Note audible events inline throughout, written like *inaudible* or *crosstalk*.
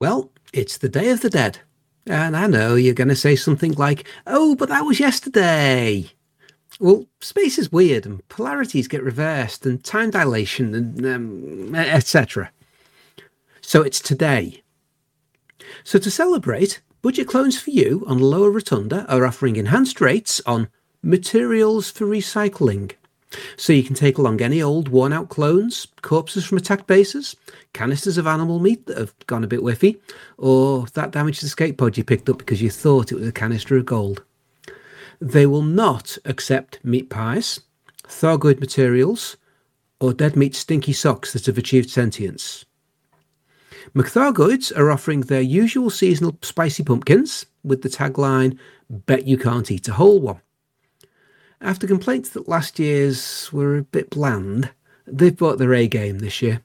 Well, it's the Day of the Dead. And I know you're going to say something like, oh, but that was yesterday. Well, space is weird and polarities get reversed and time dilation and um, etc. So it's today. So to celebrate, Budget Clones for You on Lower Rotunda are offering enhanced rates on materials for recycling. So you can take along any old worn out clones, corpses from attacked bases, canisters of animal meat that have gone a bit whiffy, or that damaged escape pod you picked up because you thought it was a canister of gold. They will not accept meat pies, Thargoid materials, or dead meat stinky socks that have achieved sentience. McThargoids are offering their usual seasonal spicy pumpkins with the tagline, Bet you can't eat a whole one. After complaints that last year's were a bit bland, they've brought their A game this year.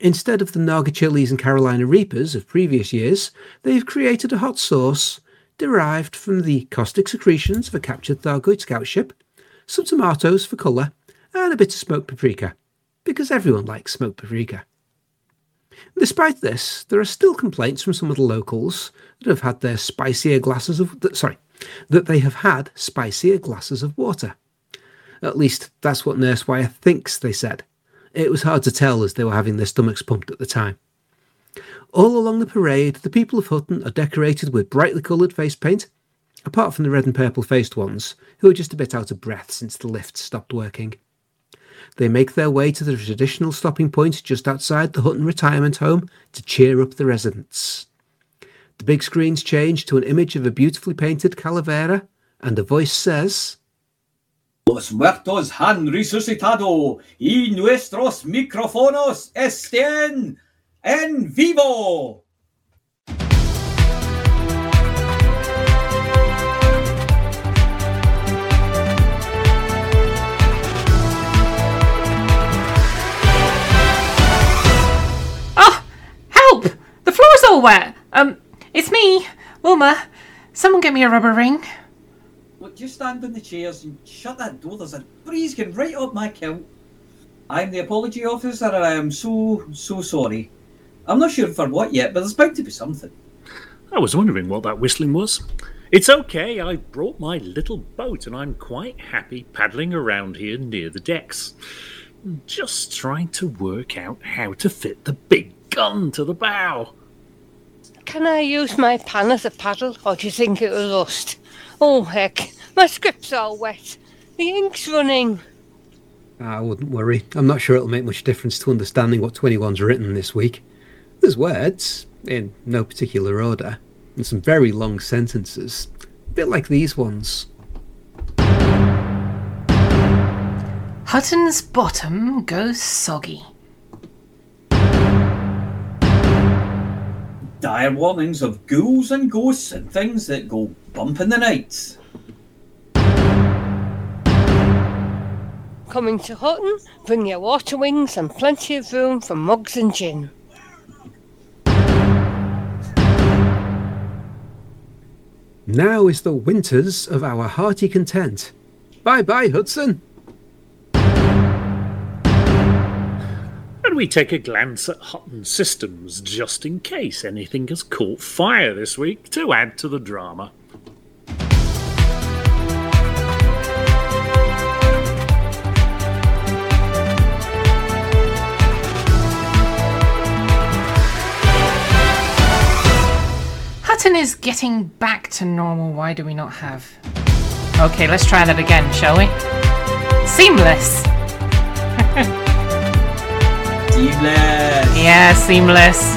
Instead of the Naga chilies and Carolina Reapers of previous years, they've created a hot sauce derived from the caustic secretions of a captured Thargoid scout ship, some tomatoes for colour, and a bit of smoked paprika, because everyone likes smoked paprika. Despite this, there are still complaints from some of the locals that have had their spicier glasses of sorry, that they have had spicier glasses of water. At least that's what Nurse Wire thinks they said. It was hard to tell as they were having their stomachs pumped at the time. All along the parade, the people of Hutton are decorated with brightly coloured face paint, apart from the red and purple faced ones, who are just a bit out of breath since the lift stopped working. They make their way to the traditional stopping point just outside the Hutton retirement home to cheer up the residents. The big screens change to an image of a beautifully painted calavera, and a voice says, Los muertos han resucitado y nuestros micrófonos estén en vivo. Oh, help! The floor's all wet. Um, it's me, Wilma. Someone get me a rubber ring. Look, just stand in the chairs and shut that door. There's a breeze going right up my kilt. I'm the apology officer and I am so, so sorry. I'm not sure for what yet, but there's bound to be something. I was wondering what that whistling was. It's okay, I brought my little boat and I'm quite happy paddling around here near the decks. Just trying to work out how to fit the big gun to the bow. Can I use my pan as a paddle, or do you think it will rust? Oh, heck, my script's all wet. The ink's running. Ah, I wouldn't worry. I'm not sure it'll make much difference to understanding what 21's written this week. There's words, in no particular order, and some very long sentences, a bit like these ones. Hutton's bottom goes soggy. Dire warnings of ghouls and ghosts and things that go bump in the night. Coming to Hutton, bring your water wings and plenty of room for mugs and gin. Now is the winters of our hearty content. Bye bye, Hudson. And we take a glance at Hutton Systems just in case anything has caught fire this week to add to the drama. Hutton is getting back to normal. Why do we not have. Okay, let's try that again, shall we? Seamless! *laughs* Seamless. Yeah, seamless.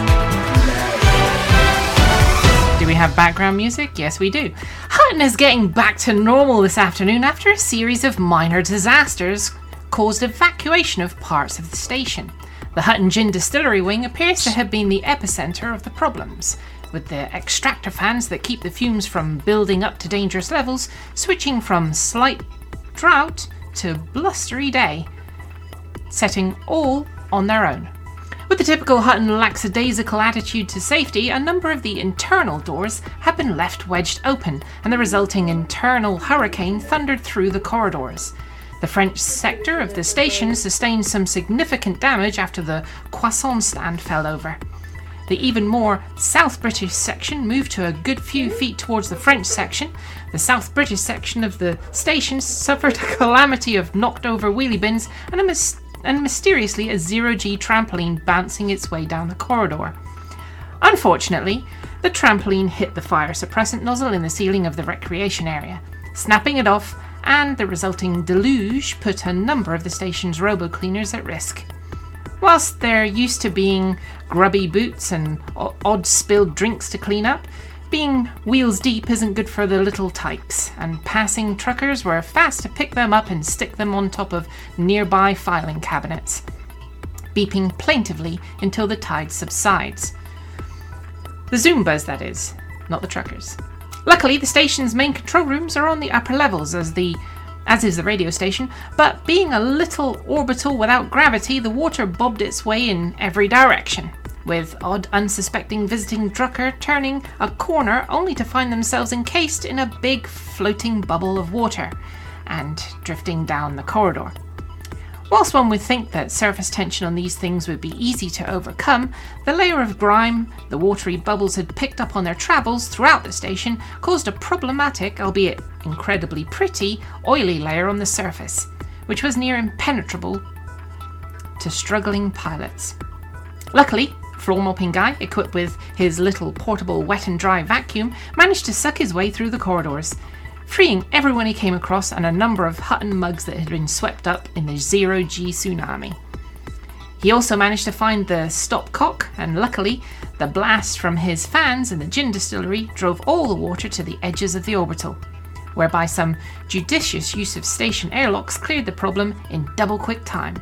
Do we have background music? Yes, we do. Hutton is getting back to normal this afternoon after a series of minor disasters caused evacuation of parts of the station. The Hutton Gin Distillery wing appears to have been the epicenter of the problems, with the extractor fans that keep the fumes from building up to dangerous levels switching from slight drought to blustery day, setting all on their own. With the typical Hutton lackadaisical attitude to safety, a number of the internal doors have been left wedged open, and the resulting internal hurricane thundered through the corridors. The French sector of the station sustained some significant damage after the croissant stand fell over. The even more South British section moved to a good few feet towards the French section. The South British section of the station suffered a *laughs* calamity of knocked over wheelie bins and, a mis- and mysteriously a zero G trampoline bouncing its way down the corridor. Unfortunately, the trampoline hit the fire suppressant nozzle in the ceiling of the recreation area, snapping it off, and the resulting deluge put a number of the station's robo cleaners at risk. Whilst they're used to being grubby boots and odd spilled drinks to clean up, being wheels deep isn't good for the little tykes, and passing truckers were fast to pick them up and stick them on top of nearby filing cabinets, beeping plaintively until the tide subsides. The Zoombas, that is, not the truckers. Luckily, the station's main control rooms are on the upper levels as the as is the radio station, but being a little orbital without gravity, the water bobbed its way in every direction, with odd unsuspecting visiting Drucker turning a corner only to find themselves encased in a big floating bubble of water and drifting down the corridor. Whilst one would think that surface tension on these things would be easy to overcome, the layer of grime the watery bubbles had picked up on their travels throughout the station caused a problematic, albeit incredibly pretty, oily layer on the surface, which was near impenetrable to struggling pilots. Luckily, floor mopping guy, equipped with his little portable wet and dry vacuum, managed to suck his way through the corridors, freeing everyone he came across and a number of Hutton mugs that had been swept up in the zero G tsunami. He also managed to find the stopcock, and luckily, the blast from his fans in the gin distillery drove all the water to the edges of the orbital, whereby some judicious use of station airlocks cleared the problem in double quick time.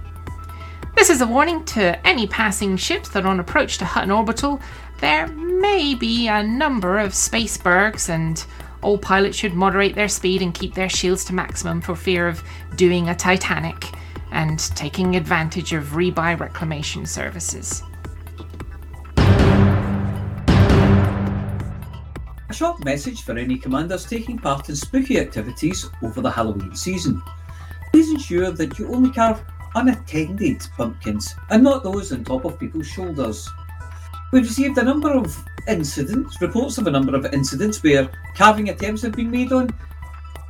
This is a warning to any passing ships that are on approach to Hutton Orbital, there may be a number of spacebergs and all pilots should moderate their speed and keep their shields to maximum for fear of doing a Titanic and taking advantage of rebuy reclamation services. A short message for any commanders taking part in spooky activities over the Halloween season. Please ensure that you only carve unattended pumpkins and not those on top of people's shoulders. We've received a number of incidents, reports of a number of incidents where carving attempts have been made on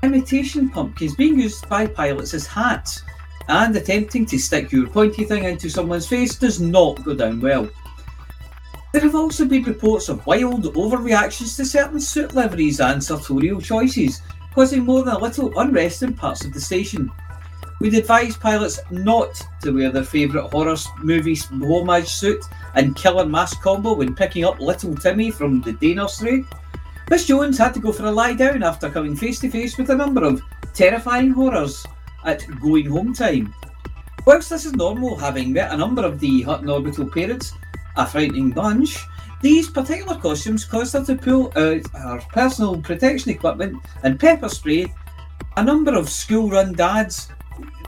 imitation pumpkins being used by pilots as hats, and attempting to stick your pointy thing into someone's face does not go down well. There have also been reports of wild overreactions to certain suit liveries and sartorial choices, causing more than a little unrest in parts of the station. We'd advise pilots not to wear their favourite horror movie's homage suit and killer mask combo when picking up little Timmy from the day nursery. Miss Jones had to go for a lie down after coming face to face with a number of terrifying horrors at going home time. Whilst this is normal, having met a number of the Hutton Orbital parents, a frightening bunch, these particular costumes caused her to pull out her personal protection equipment and pepper spray a number of school run dads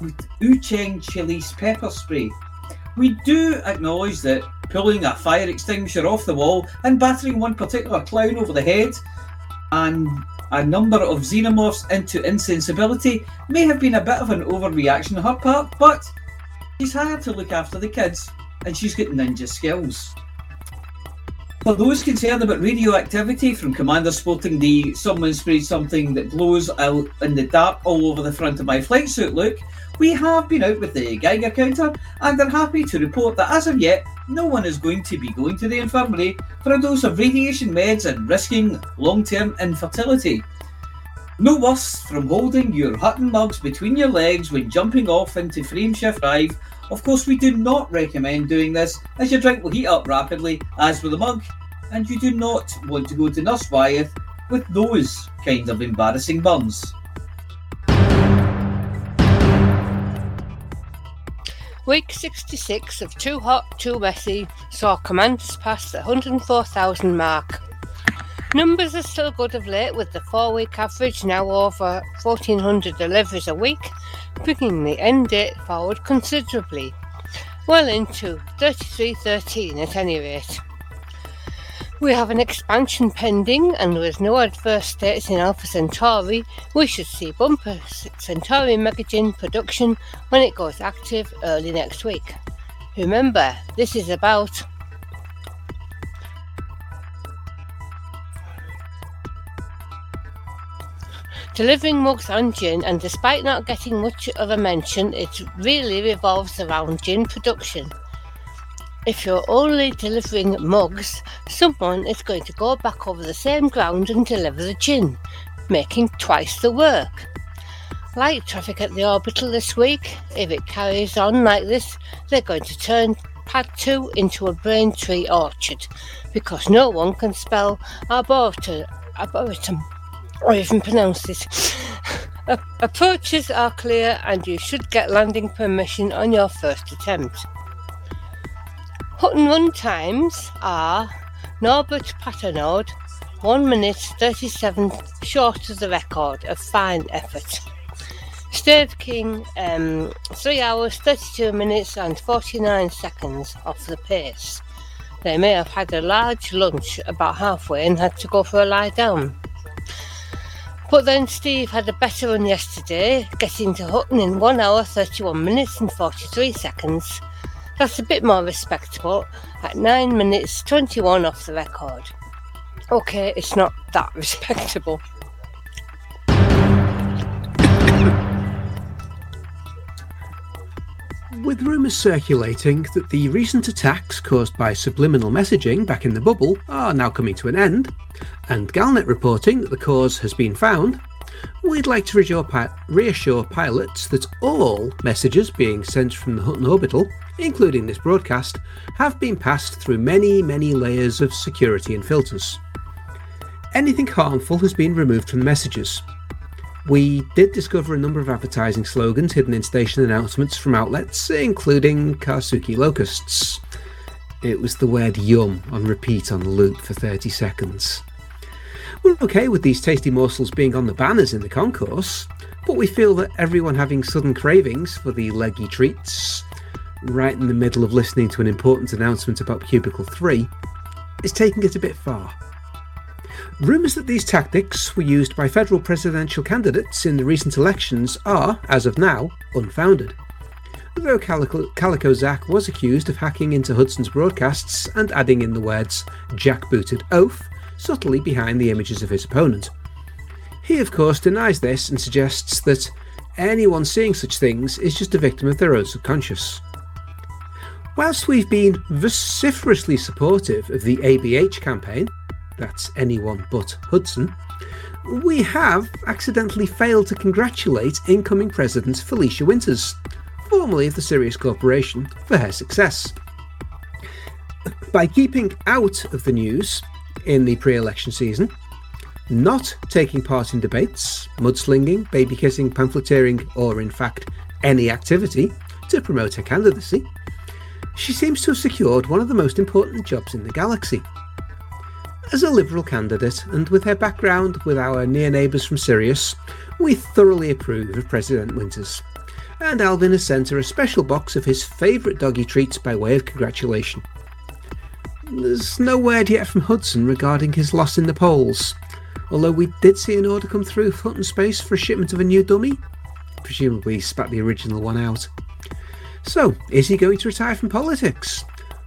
with Ochoeng Chillies pepper spray. We do acknowledge that pulling a fire extinguisher off the wall and battering one particular clown over the head and a number of xenomorphs into insensibility may have been a bit of an overreaction on her part, but she's hired to look after the kids and she's got ninja skills. For those concerned about radioactivity from Commander sporting the someone sprayed something that glows out in the dark all over the front of my flight suit look, we have been out with the Geiger counter and are happy to report that as of yet, no one is going to be going to the infirmary for a dose of radiation meds and risking long term infertility. No worse from holding your Hutton mugs between your legs when jumping off into frameshift drive. Of course, we do not recommend doing this as your drink will heat up rapidly, as with a mug, and you do not want to go to Nurse Wyeth with those kind of embarrassing burns. Week 66 of Too Hot, Too Messy saw commanders pass the 104,000 mark. Numbers are still good of late, with the four week average now over 1,400 deliveries a week, bringing the end date forward considerably, well into 3313 at any rate. We have an expansion pending, and with no adverse states in Alpha Centauri, we should see bumper Centauri Mega Gin production when it goes active early next week. Remember, this is about delivering mugs on gin, and despite not getting much of a mention, it really revolves around gin production. If you're only delivering mugs, someone is going to go back over the same ground and deliver the gin, making twice the work. Like traffic at the orbital this week, if it carries on like this, they're going to turn Pad 2 into a Brain Tree orchard because no one can spell arboretum, arboretum or even pronounce this. Approaches are clear and you should get landing permission on your first attempt. Hutton run times are Norbert Patternode, 1 minute 37 short of the record, a fine effort. Steve King, um, 3 hours 32 minutes and 49 seconds off the pace. They may have had a large lunch about halfway and had to go for a lie down. But then Steve had a better run yesterday, getting to Hutton in 1 hour 31 minutes and 43 seconds. That's a bit more respectable at 9 minutes 21 off the record. Okay, it's not that *laughs* respectable. With rumours circulating that the recent attacks caused by subliminal messaging back in the bubble are now coming to an end, and Galnet reporting that the cause has been found, we'd like to reassure, pi- reassure pilots that all messages being sent from the Hutton orbital, including this broadcast, have been passed through many, many layers of security and filters. Anything harmful has been removed from the messages, we did discover a number of advertising slogans hidden in station announcements from outlets, including Karsuki Locusts. It was the word yum on repeat on the loop for 30 seconds. We're okay with these tasty morsels being on the banners in the concourse, but we feel that everyone having sudden cravings for the leggy treats, right in the middle of listening to an important announcement about Cubicle 3, is taking it a bit far. Rumours that these tactics were used by federal presidential candidates in the recent elections are, as of now, unfounded. Though Calico, Calico Zack was accused of hacking into Hudson's broadcasts and adding in the words jackbooted oath subtly behind the images of his opponent. He, of course, denies this and suggests that anyone seeing such things is just a victim of their own subconscious. Whilst we've been vociferously supportive of the ABH campaign, that's anyone but Hudson, we have accidentally failed to congratulate incoming President Felicia Winters, formerly of the Sirius Corporation, for her success. By keeping out of the news in the pre election season, not taking part in debates, mudslinging, baby kissing, pamphleteering, or in fact any activity to promote her candidacy, she seems to have secured one of the most important jobs in the galaxy as a Liberal candidate, and with her background with our near neighbours from Sirius, we thoroughly approve of President Winters. And Alvin has sent her a special box of his favourite doggy treats by way of congratulation. There's no word yet from Hudson regarding his loss in the polls, although we did see an order come through Hutton Space for a shipment of a new dummy. Presumably spat the original one out. So, is he going to retire from politics?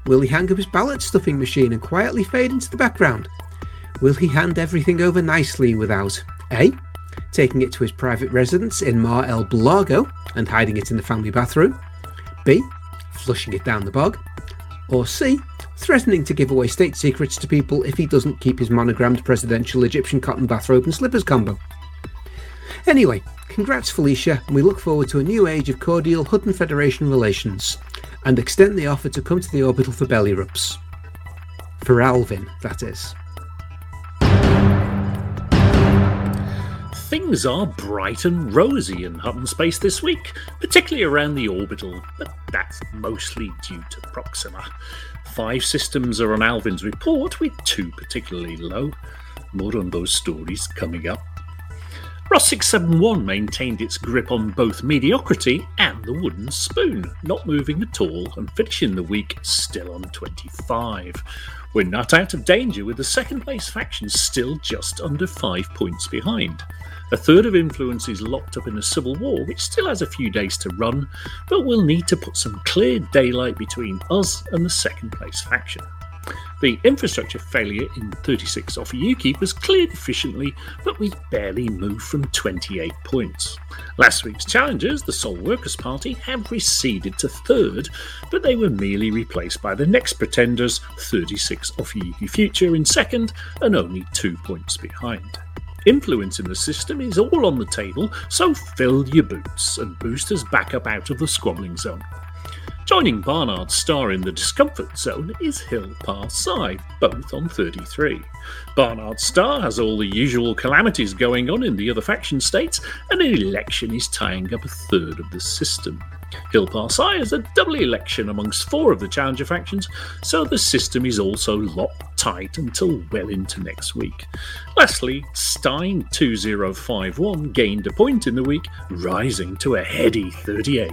Will he hang up his ballot stuffing machine and quietly fade into the background? Will he hand everything over nicely without A. Taking it to his private residence in Mar El Bulago and hiding it in the family bathroom? B. Flushing it down the bog? Or C. Threatening to give away state secrets to people if he doesn't keep his monogrammed presidential Egyptian cotton bathrobe and slippers combo? Anyway, congrats Felicia, and we look forward to a new age of cordial Hutton Federation relations and extend the offer to come to the orbital for belly rubs. For Alvin, that is. Things are bright and rosy in Hutton space this week, particularly around the orbital, but that's mostly due to Proxima. Five systems are on Alvin's report, with two particularly low. More on those stories coming up. Ross 671 maintained its grip on both mediocrity and the wooden spoon, not moving at all and finishing the week still on 25. We're not out of danger with the second place faction still just under 5 points behind. A third of influence is locked up in a civil war, which still has a few days to run, but we'll need to put some clear daylight between us and the second place faction. The infrastructure failure in 36 Ophiuchi was cleared efficiently, but we barely moved from 28 points. Last week's challengers, the Soul Workers Party, have receded to third, but they were merely replaced by the next pretenders, 36 Ophiuchi Future, in second and only two points behind. Influence in the system is all on the table, so fill your boots and boosters back up out of the squabbling zone. Joining Barnard's star in the discomfort zone is Hill Pa Hsi, both on 33. Barnard's star has all the usual calamities going on in the other faction states, and an election is tying up a third of the system. Hill Pa Hsi is a double election amongst four of the challenger factions, so the system is also locked tight until well into next week. Lastly, Stein 2051 gained a point in the week, rising to a heady 38.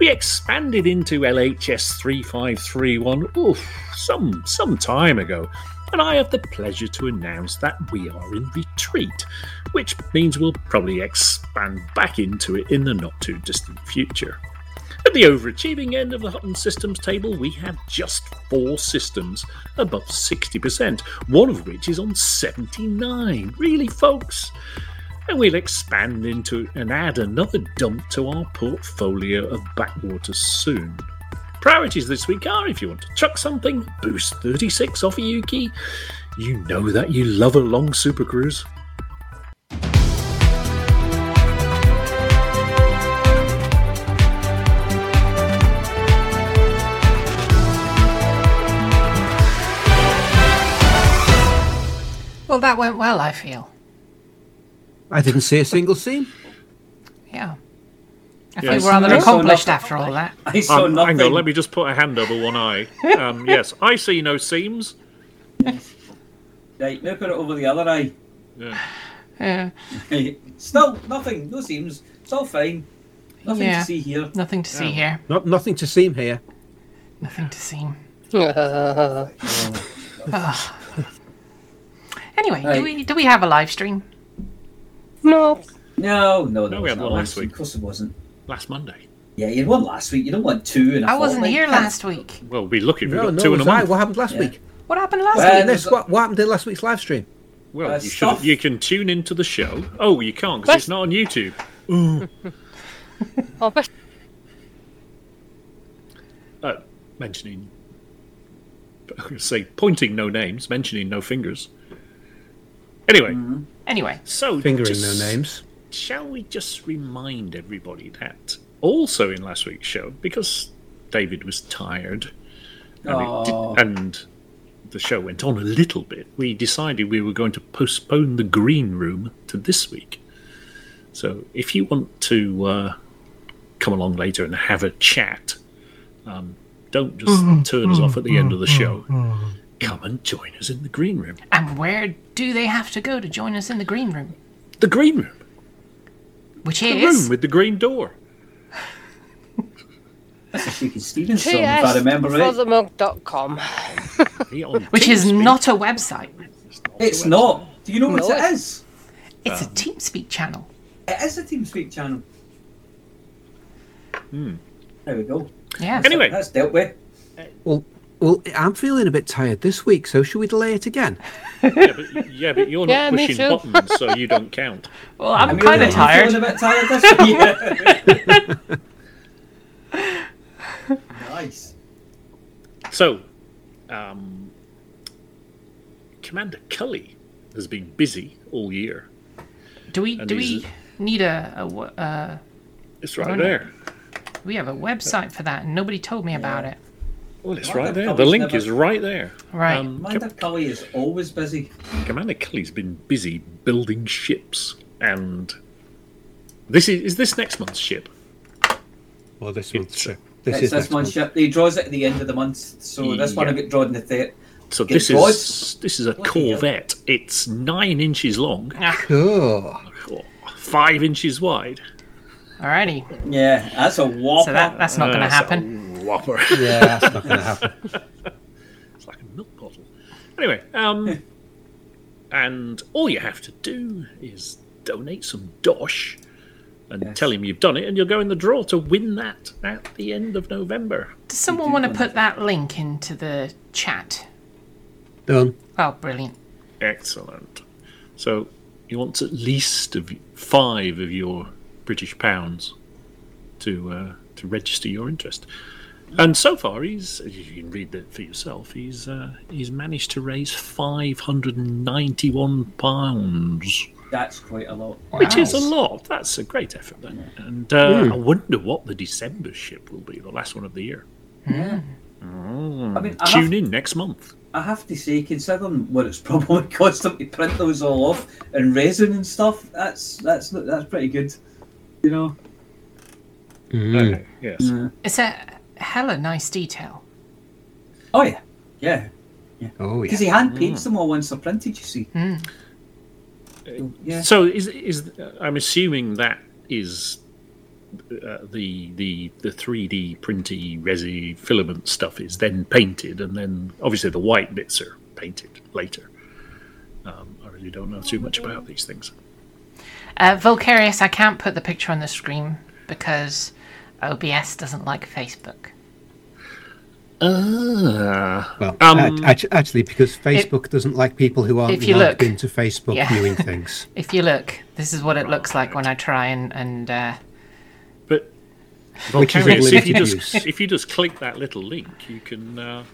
We expanded into LHS 3531 oof, some, some time ago, and I have the pleasure to announce that we are in retreat, which means we'll probably expand back into it in the not too distant future. At the overachieving end of the Hutton Systems table, we have just four systems above 60%, one of which is on 79. Really, folks? And we'll expand into and add another dump to our portfolio of backwaters soon. Priorities this week are if you want to chuck something, boost 36 Ophiuchi. You know that you love a long super cruise. Well, that went well, I feel. I didn't see a single scene. Yeah. I Yes. feel rather I saw accomplished after all that. I saw Um, nothing. hang on, let me just put a hand over one eye. Um, *laughs* yes, I see no seams. Right, now put it over the other eye. Yeah. *sighs* Yeah. *laughs* Still nothing. No seams. It's all fine. Nothing Yeah. to see here. Nothing to see Yeah. here. Not nothing to seem here. Nothing to see. *laughs* Uh, Anyway, do we do we have a live stream? No. No, no, No, no. we it's had one last week. week. Of course it wasn't. Last Monday. Yeah, you had one last week. You don't want two in a I wasn't fortnight. here last week. Well, we'll be lucky if we No, got no, two in a was I. month. What happened last Yeah. week? What happened last Well, week? there's Next, a- what, what happened in last week's live stream? Well, Uh, you, should, you can tune into the show. Oh, you can't because it's not on YouTube. *laughs* Oh, best Uh, mentioning, I was going to say, pointing no names, mentioning no fingers. Anyway, Anyway, so Fingering just- no names. Shall we just remind everybody that also in last week's show, because David was tired and, it did, and the show went on a little bit, we decided we were going to postpone the green room to this week. So if you want to uh, come along later and have a chat, um, don't just turn us off at the end of the show. Come and join us in the green room. and where do they have to go to join us in the green room? The green room. Which The is The room with the green door. That's a Shaky Stevens song, if I TS remember for right. *laughs* the mug.com. Yeah, on which is not a website. It's not. Do you know what No, it it- is? It's a TeamSpeak channel. It is a TeamSpeak channel. Hmm. There we go. Yeah. Anyway, That's dealt with. Well, well, I'm feeling a bit tired this week, so should we delay it again? yeah, but, yeah, but you're not Yeah, me pushing buttons, so you don't count. *laughs* Well, I'm, I'm kind of tired. I'm feeling a bit tired this week. *laughs* nice. So, um, Commander Cully has been busy all year. Do we do we need a, a w- uh, It's right no. there. we have a website for that and nobody told me about it. Well, it's Commander right there. The link never- is right there. Right. Um, Commander Cully is always busy. Commander Cully's been busy building ships, and this is is this next month's ship. Well, this month's It's- This it's is this month's month. ship. He draws it at the end of the month, so this one Yeah. will get drawn in the third. So Get this drawn? is this is a Bloody. Corvette. It's nine inches long, Cool. oh, five inches wide. Alrighty. Yeah, that's a whopper. So that that's not going to happen. Whopper. Yeah, that's not going to happen. *laughs* It's like a milk bottle. Anyway, um, and all you have to do is donate some dosh and Yes. tell him you've done it, and you'll go in the draw to win that at the end of November. Does someone want to put that link into the chat Done. Oh, brilliant. Excellent. So you want at least of five of your British pounds to uh, to register your interest. And so far, he's you can read that for yourself. He's uh, he's managed to raise five hundred and ninety one pounds, That's quite a lot. which is a lot. That's a great effort. Then, and uh, I wonder what the December ship will be, the last one of the year. Yeah. Mm. I mean, I Tune have- in next month. I have to say, considering what it's *laughs* probably cost them to print those all off and resin and stuff, that's that's that's pretty good. You know. Mm. Okay, yes. It's a hella nice detail. Oh yeah, yeah. Yeah. Oh, yeah. Because he hand paints them all once they're printed. You see. Yeah. So is is I'm assuming that is uh, the the the 3D printy resi filament stuff is then painted, and then obviously the white bits are painted later. Um, I really don't know too much about these things. Uh, Volcarius, I can't put the picture on the screen because OBS doesn't like Facebook. Ah, Well, Um, act- act- actually, because Facebook doesn't like people who aren't if you logged look- into Facebook Yeah. viewing *laughs* things. If you look, this is what it looks like when I try and, and uh, but Which is a Volcarius, if you just if you just click that little link, you can uh,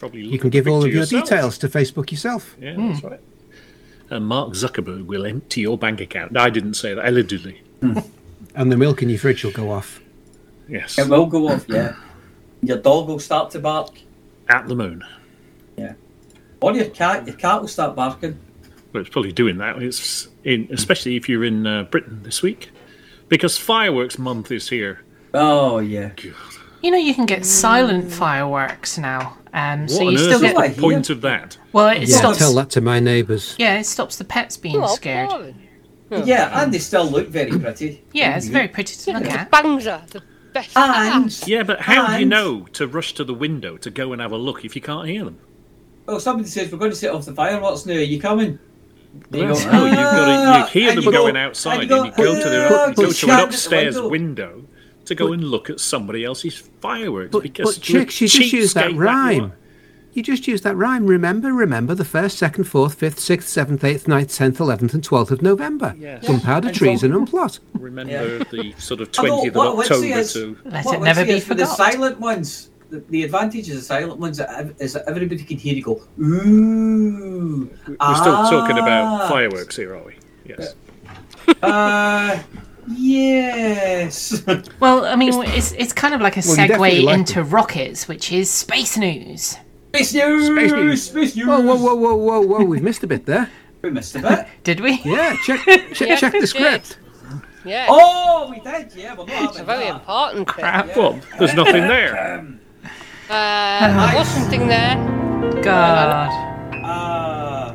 probably look You can give all of picture your yourself. details to Facebook yourself. Yeah, that's right. And Mark Zuckerberg will empty your bank account. No, I didn't say that. Allegedly. And the milk in your fridge will go off. Yes. It will go off. Yeah. Your dog will start to bark. At the moon. Yeah. Or your cat. Your cat will start barking. Well, it's probably doing that. It's in, especially if you're in uh, Britain this week, because fireworks month is here. Oh yeah. you know you can get silent fireworks now. Um, What so on you earth still is get I the hear? point of that? well, it Yeah, stops. tell that to my neighbours. Yeah, it stops the pets being Oh, scared. boring. Yeah, and they still look very pretty. Yeah, it's very pretty to look The at. bangs are the best. And Yeah, but how do you know to rush to the window to go and have a look if you can't hear them? well, somebody says we're going to set off the fireworks now. Are you coming? There you Well, go. no, you've got to, "Ah," you hear them you go- going outside, and you you go to the "Ah," go to an at the upstairs window. window to go and look at somebody else's fireworks But, because but you're a chicks, you just use that cheapskate you rhyme. Are. You just use that rhyme. Remember, remember the first, second, fourth, fifth, sixth, seventh, eighth, ninth, tenth, eleventh, and twelfth of November. Yes. Gunpowder, And treason, and plot. Remember the sort of Although, twentieth of what I would say October is- to Let What it never see be is for the silent ones, the, the advantage of the silent ones is that everybody can hear you go, ooh. We're still talking about Ah. fireworks here, are we? Yes. Uh, yes. Well, I mean, it's it's kind of like a Well, segue like into rockets, which is space news. Space news! Space news. Space news! Whoa, whoa, whoa, whoa, whoa, whoa! We've missed a bit there. *laughs* We missed a bit. Did we? Yeah, check, *laughs* check, Yeah, check the did. script. Yeah, Oh, we did, yeah. We're not it's a very that. important bit. Crap. Well, there's nothing there. *laughs* Uh, there was something there. God. Ah.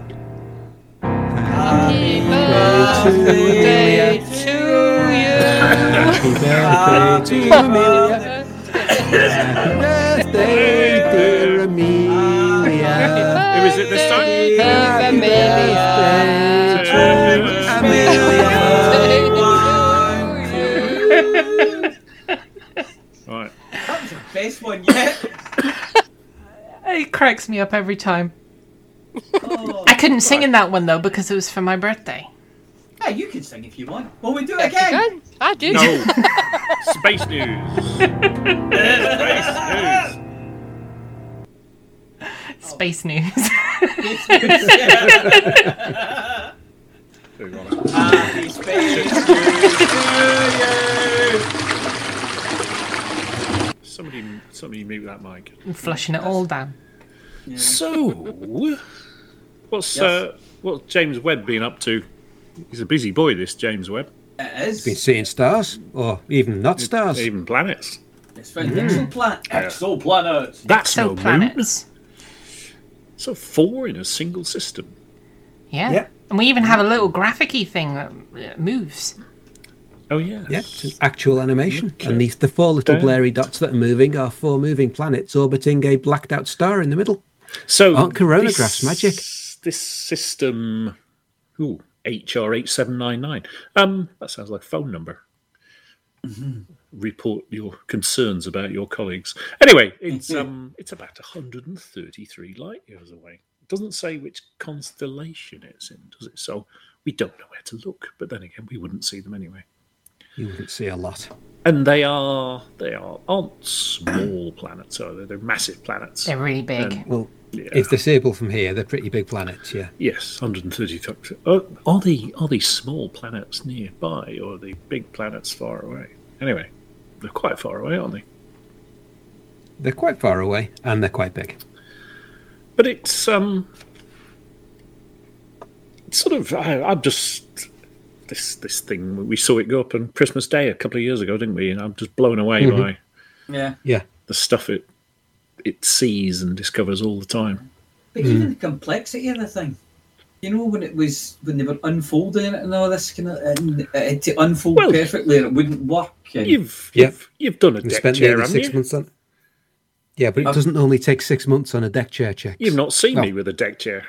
Happy birthday to you. Happy birthday to Amelia. Happy birthday, dear Amelia. Who is it this time? Dear Amelia. Right. That was the best one yet. It cracks me up every time. Oh. I couldn't sing in that one though because it was for my birthday. Yeah, you can sing if you want. Well, we do it again. can. I do. No. *laughs* Space news. *laughs* Space news. Space news. Very well. Happy space news Somebody, somebody mute that mic. I'm flushing it all down. you. So, what's Yes. uh, what's James Webb been up to? He's a busy boy, this James Webb. It is. Been seeing stars, or even not stars. Even planets. It's found exoplanet. Exoplanets. That's no moon. Exoplanets. So four in a single system. Yeah. Yeah. And we even have a little graphicy thing that uh, moves. Oh yeah. Yeah, it's an actual animation. Okay. And these, the four little Damn. blurry dots that are moving are four moving planets orbiting a blacked out star in the middle. So Aren't coronagraphs this- magic? This system, ooh, HR eight seven nine nine. Um, that sounds like a phone number. Mm-hmm. Report your concerns about your colleagues. Anyway, it's um, *laughs* it's about 133 light years away. It doesn't say which constellation it's in, does it? So we don't know where to look. But then again, we wouldn't see them anyway. You wouldn't see a lot. And they are they are aren't small planets, are they? They're massive planets. They're really big. And- Well, Yeah. if they're seeable from here, they're pretty big planets, yeah. Yes, 130. th- Are, are they are these small planets nearby, or are they big planets far away? Anyway, they're quite far away, aren't they? They're quite far away and they're quite big. But it's um, it's sort of I, I'm just this this thing we saw it go up on Christmas Day a couple of years ago, didn't we? And I'm just blown away Mhm. by Yeah. Yeah. the stuff it it sees and discovers all the time. But even the complexity of the thing. You know, when it was when they were unfolding it and all this kind of and uh, to unfold Well- perfectly and it wouldn't work. And, You've Yeah. you've, you've done a We deck spent chair, haven't six you? months on Yeah, but it Um, doesn't only take six months on a deck chair check. You've not seen me with a deck chair.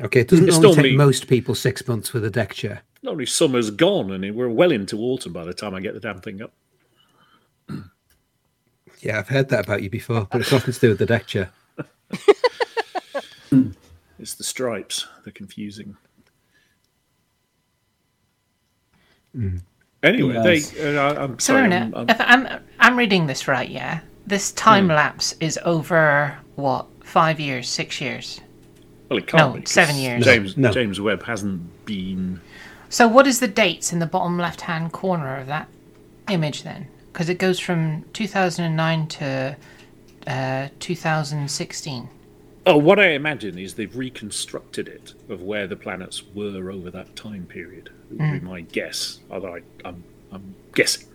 Okay, it doesn't It's normally normally- take most people six months with a deck chair. Normally summer's gone and we're well into autumn by the time I get the damn thing up. Yeah, I've heard that about you before, but it's nothing to do with the deck chair. *laughs* It's the stripes. They're confusing. Anyway, Yes. they. Uh, I- I'm So, sorry. Lorna, I'm- I'm- I'm I'm reading this right, yeah. This time lapse is over what five years, six years. well, it can't no, be, 'cause seven years. James No. James Webb hasn't been. So, what is the dates in the bottom left-hand corner of that image then? Because it goes from 2009 to uh, 2016. Oh, what I imagine is they've reconstructed it of where the planets were over that time period. Would be Hmm. my guess. Although I, I'm, I'm guessing.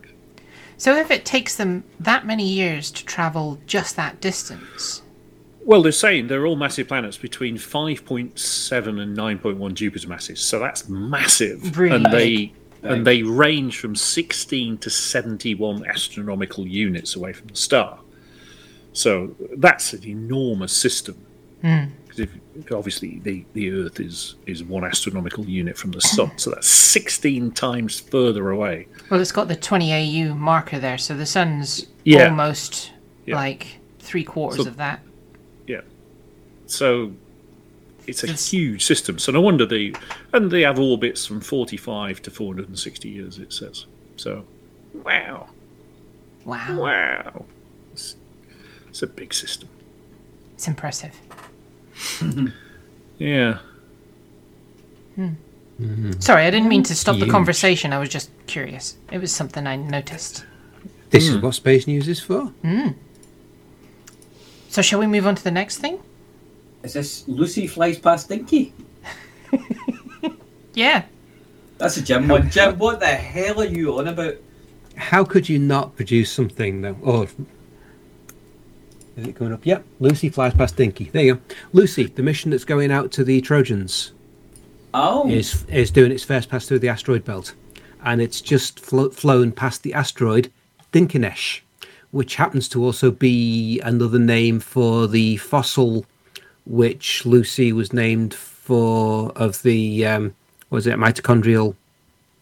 So, if it takes them that many years to travel just that distance, Well, they're saying they're all massive planets between 5.7 and 9.1 Jupiter masses, so that's massive. Really and they. And they range from 16 to 71 astronomical units away from the star. So that's an enormous system. Hmm. Because if, obviously the, the Earth is is one astronomical unit from the sun, so that's 16 times further away. well, it's got the 20 AU marker there, so the sun's Yeah. almost Yeah. like three quarters So- of that. Yeah. So it's a It's- huge system. So no wonder they and they have orbits from 45 to 460 years. It says. So, wow, Wow, wow, it's, it's a big system. it's impressive. *laughs* Yeah. Hmm. Mm-hmm. Sorry, I didn't mean to stop the conversation. I was just curious. It was something I noticed. This Hmm. is what space news is for. Hmm. So, shall we move on to the next thing? Is this Lucy flies past Dinky? *laughs* Yeah. That's a Jim one. Jim, what the hell are you on about? How could you not produce something though? Oh, is it going up? Yep. Lucy flies past Dinky. There you go. Lucy, the mission that's going out to the Trojans, Oh, is is doing its first pass through the asteroid belt, and it's just flo- flown past the asteroid Dinkinesh, which happens to also be another name for the fossil which Lucy was named for of the um, was it mitochondrial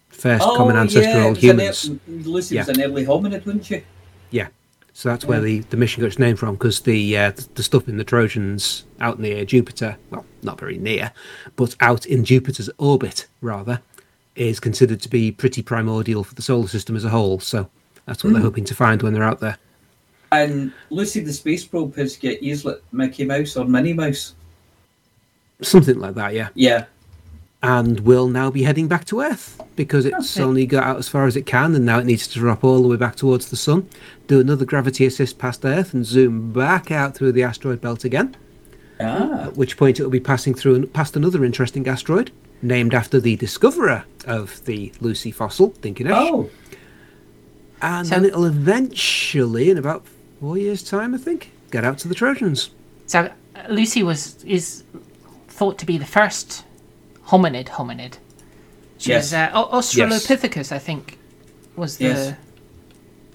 first oh common ancestor yeah, of all an humans. ear- Lucy was an early hominid, wasn't she? Yeah. So that's where the, the mission got its name from because the uh, the stuff in the Trojans out near Jupiter, well, not very near, but out in Jupiter's orbit rather, is considered to be pretty primordial for the solar system as a whole. So that's what they're hoping to find when they're out there. And Lucy the space probe has got ears like Mickey Mouse or Minnie Mouse. Something like that, yeah. Yeah. And will now be heading back to Earth because it's Okay. only got out as far as it can, and now it needs to drop all the way back towards the sun, do another gravity assist past Earth, and zoom back out through the asteroid belt again. Ah. at which point it will be passing through and past another interesting asteroid named after the discoverer of the Lucy fossil, Dinkinesh. Oh. and So- then it'll eventually, in about four years' time, I think, get out to the Trojans. So, uh, Lucy was is thought to be the first hominid hominid. She Yes. was uh, O- Australopithecus, I think, was the Yes. She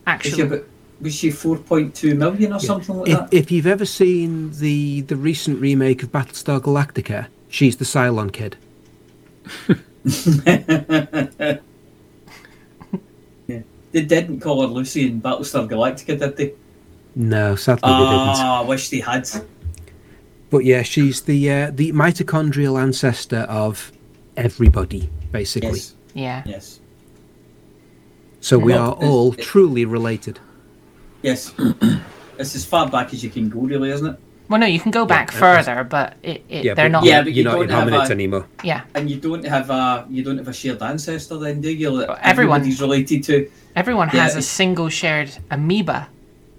actual. was she 4.2 million or something like If, that? if you've ever seen the the recent remake of Battlestar Galactica, she's the Cylon kid. *laughs* *laughs* yeah. They didn't call her Lucy in Battlestar Galactica, did they? No, sadly they didn't. Ah, I wish they had. But yeah, she's the uh, the mitochondrial ancestor of everybody, basically. Yes. Yeah. Yes. So we Well, are all it- truly related. Yes. *clears throat* it's as far back as you can go, really, isn't it? Well, no, you can go back uh, further, but it, it, they're but not. Yeah, but you're you not in don't have hominids a- anymore. yeah. And you don't have a you don't have a shared ancestor, then, do you? That Well, everyone- everybody's related to. Everyone Yeah, has a single shared amoeba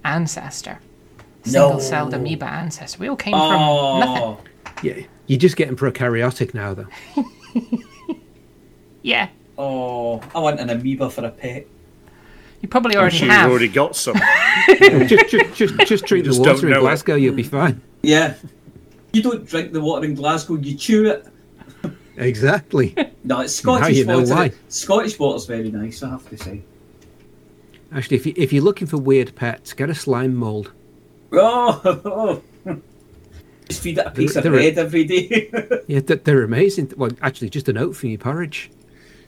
ancestor. Single celled amoeba ancestor. We all came from oh. nothing. Oh, Yeah, you're just getting prokaryotic now, though. *laughs* Yeah. oh! I want an amoeba for a pet. You probably I'm already sure have. you've already got some. *laughs* just, just, just, just drink Just the water in know it. Glasgow, you'll be fine. Yeah. You don't drink the water in Glasgow, you chew it. Exactly. No, it's Scottish Now you know water. why. Scottish water's very nice, I have to say. Actually, if, you, if you're looking for weird pets, get a slime mold. Oh, *laughs* just feed it a piece of they're- bread every day. *laughs* Yeah, they're, they're amazing. Well, actually, just a note for your porridge.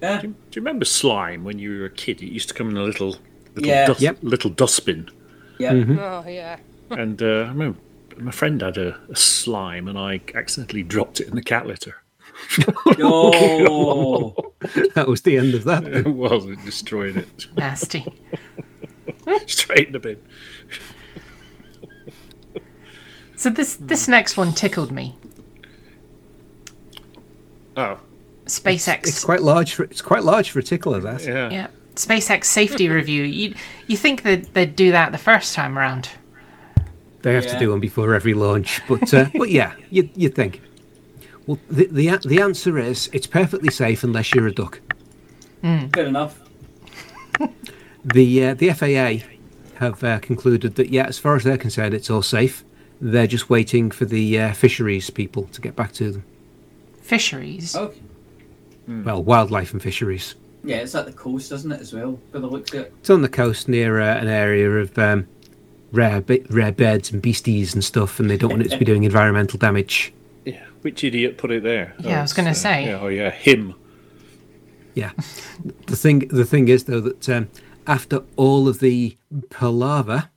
yeah. Do you, do you remember slime when you were a kid? It used to come in a little little, Yeah. dust, Yep. little dustbin. Yeah. Oh, yeah. And uh, I remember my friend had a, a slime, and I accidentally dropped it in the cat litter. *laughs* Oh, *laughs* *laughs* That was the end of that. It was. It destroyed it Nasty. straight in the bin. So this this next one tickled me. Oh, SpaceX. It's quite large. For, it's quite large for a tickler. That. yeah. yeah. SpaceX safety review. You you think that they'd do that the first time around? They have Yeah. to do one before every launch, but uh, but yeah, you you think. Well, the, the the answer is it's perfectly safe unless you're a duck. fair enough. The uh, the FAA have uh, concluded that yeah, as far as they're concerned, it's all safe. They're just waiting for the uh, fisheries people to get back to them. Fisheries. Okay. Well, wildlife and fisheries. Yeah, it's at the coast, isn't it, as well? By the looks of it. It's on the coast near uh, an area of um, rare bi- rare birds and beasties and stuff, and they don't want it to be doing environmental damage. Yeah. Which idiot put it there? Yeah, I was gonna it's, say. Yeah, oh yeah, him. Yeah. The thing the thing is though that um, after all of the palaver,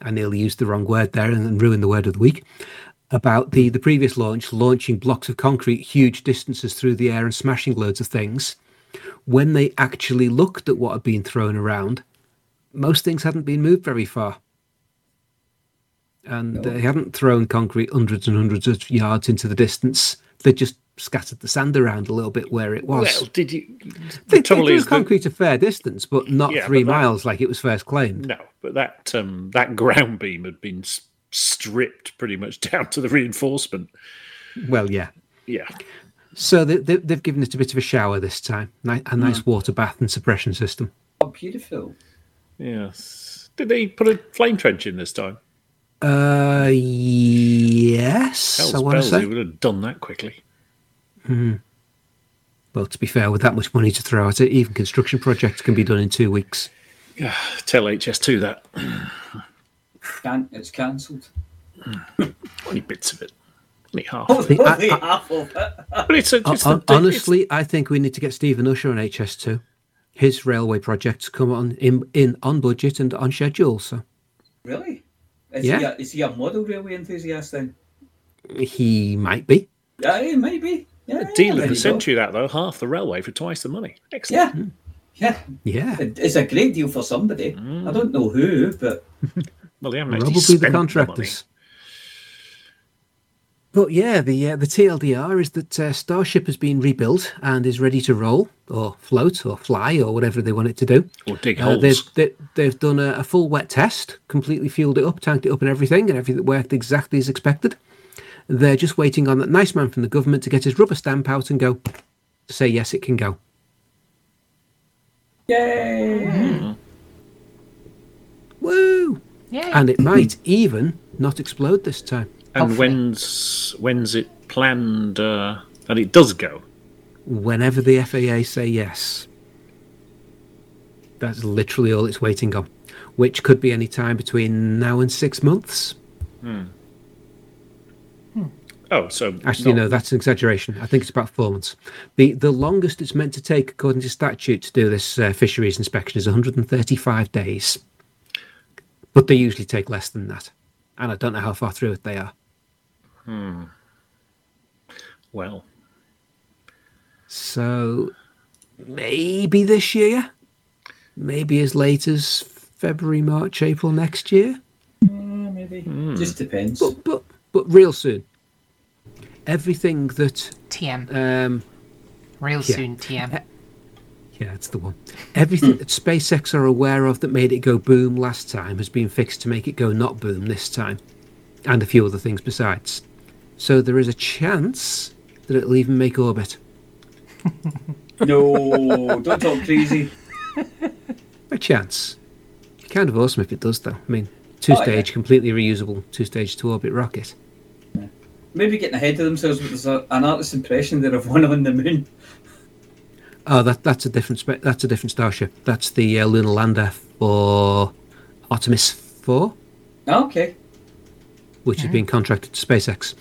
I nearly used the wrong word there and, and ruined the word of the week about the the previous launch launching blocks of concrete huge distances through the air and smashing loads of things. When they actually looked at what had been thrown around, most things hadn't been moved very far. And they hadn't thrown concrete hundreds and hundreds of yards into the distance. They just scattered the sand around a little bit where it was. Well, did you? They, The they threw is, that, concrete a fair distance, but not Yeah, three but that- miles like it was first claimed. no, but that um, that ground beam had been stripped pretty much *laughs* down to the reinforcement. Well, yeah. Yeah. So they, they, they've given it a bit of a shower this time, a nice Hmm. water bath and suppression system. Oh, beautiful. Yes. Did they put a flame trench in this time? Uh, yes, Hell's I want to bells, they say. would have done that quickly. Well, to be fair, with that much money to throw at it, even construction projects can be done in two weeks. Yeah, Tell HS2 that. Can it's cancelled. *laughs* Only bits of it. Only half. The- I- Only I- half of it. But it's, a, it's hon- the, honestly, I think we need to get Stephen Usher on HS2. His railway projects come on in, in on budget and on schedule, so Really? Is, Yeah. he a, is he a model railway enthusiast then? he might be. Yeah, he might be. Yeah, it's deal there of the you go. century, that though. Half the railway for twice the money. Excellent. Yeah. Hmm. Yeah. Yeah, It's a great deal for somebody. I hmm. don't know who, but *laughs* Well, they haven't probably spent the the money. contractors. But yeah, the uh, the TLDR is that uh, Starship has been rebuilt and is ready to roll or float or fly or whatever they want it to do. Or dig Uh, holes. they've they, they've done a, a full wet test, completely fueled it up, tanked it up, and everything, and everything worked exactly as expected. They're just waiting on that nice man from the government to get his rubber stamp out and go to say yes, it can go. yay! Woo! Yeah. And it might even not explode this time. And hopefully. when's when's it planned uh, that it does go? Whenever the FAA say yes, that's literally all it's waiting on, which could be any time between now and six months. Oh, so Actually, not- no, that's an exaggeration. I think it's about four months. the The longest it's meant to take, according to statute, to do this uh, fisheries inspection is 135 days. But they usually take less than that, and I don't know how far through it they are. Hmm. Well, So maybe this year, maybe as late as February, March, April next year, maybe. Hmm. Just depends. but but but real soon. Everything that TM. um, Real yeah. soon, TM. Eh, yeah, that's the one. Everything hmm. that SpaceX are aware of that made it go boom last time has been fixed to make it go not boom this time, and a few other things besides. So there is a chance that it'll even make orbit. *laughs* no, don't talk crazy. *laughs* A chance. Kind of awesome if it does, though. I mean, two stage, yeah. completely reusable two stage to orbit rocket. Maybe getting ahead of themselves, but there's a, an artist's impression there of one on the moon. Oh, that that's a different spe- that's a different starship. That's the uh, lunar lander for Artemis Four. Okay. which has been contracted to SpaceX.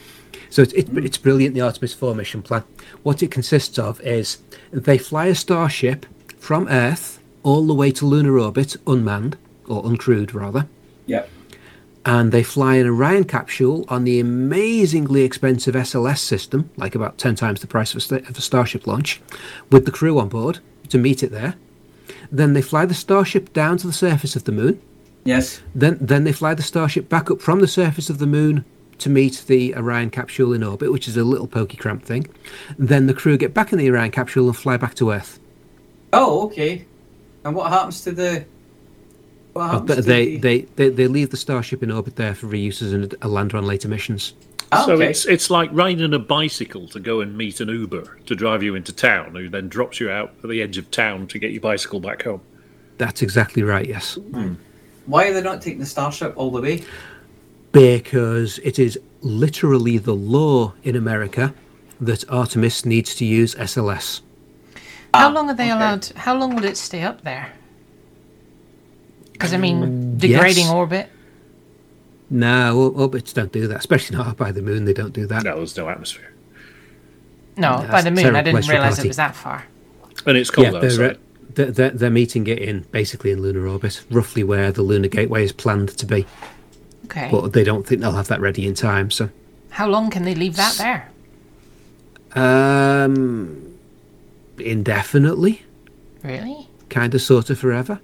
So it's, it, it's brilliant, the Artemis 4 mission plan. What it consists of is they fly a starship from Earth all the way to lunar orbit, unmanned, or uncrewed rather, Yeah. and they fly an Orion capsule on the amazingly expensive SLS system, like about 10 times the price of a, of a Starship launch, with the crew on board to meet it there. Then they fly the Starship down to the surface of the moon. Yes. Then, then they fly the Starship back up from the surface of the moon to meet the Orion capsule in orbit, which is a little pokey cramp thing. Then the crew get back in the Orion capsule and fly back to Earth. Oh, okay. And what happens to the? What Uh, happens but to they, the... they, they, they leave the Starship in orbit there for reuse as an- a lander on later missions. Ah, so okay. it's it's like riding a bicycle to go and meet an Uber to drive you into town, who then drops you out at the edge of town to get your bicycle back home. That's exactly right, yes. Why are they not taking the Starship all the way? Because it is literally the law in America that Artemis needs to use SLS. How Ah, long are they okay. allowed? How long will it stay up there? Because I mean, degrading yes. orbit. No, orbits don't do that, especially not by the moon. They don't do that. No, there's no atmosphere, No, Yeah, by the moon. I didn't realize Party. it was that far. and it's cold yeah, they're, uh, outside. they're, they're, they're meeting it in basically in lunar orbit, roughly where the lunar gateway is planned to be. Okay. But they don't think they'll have that ready in time. So, How long can they leave that there? um, indefinitely, Really? kind of, sort of, forever.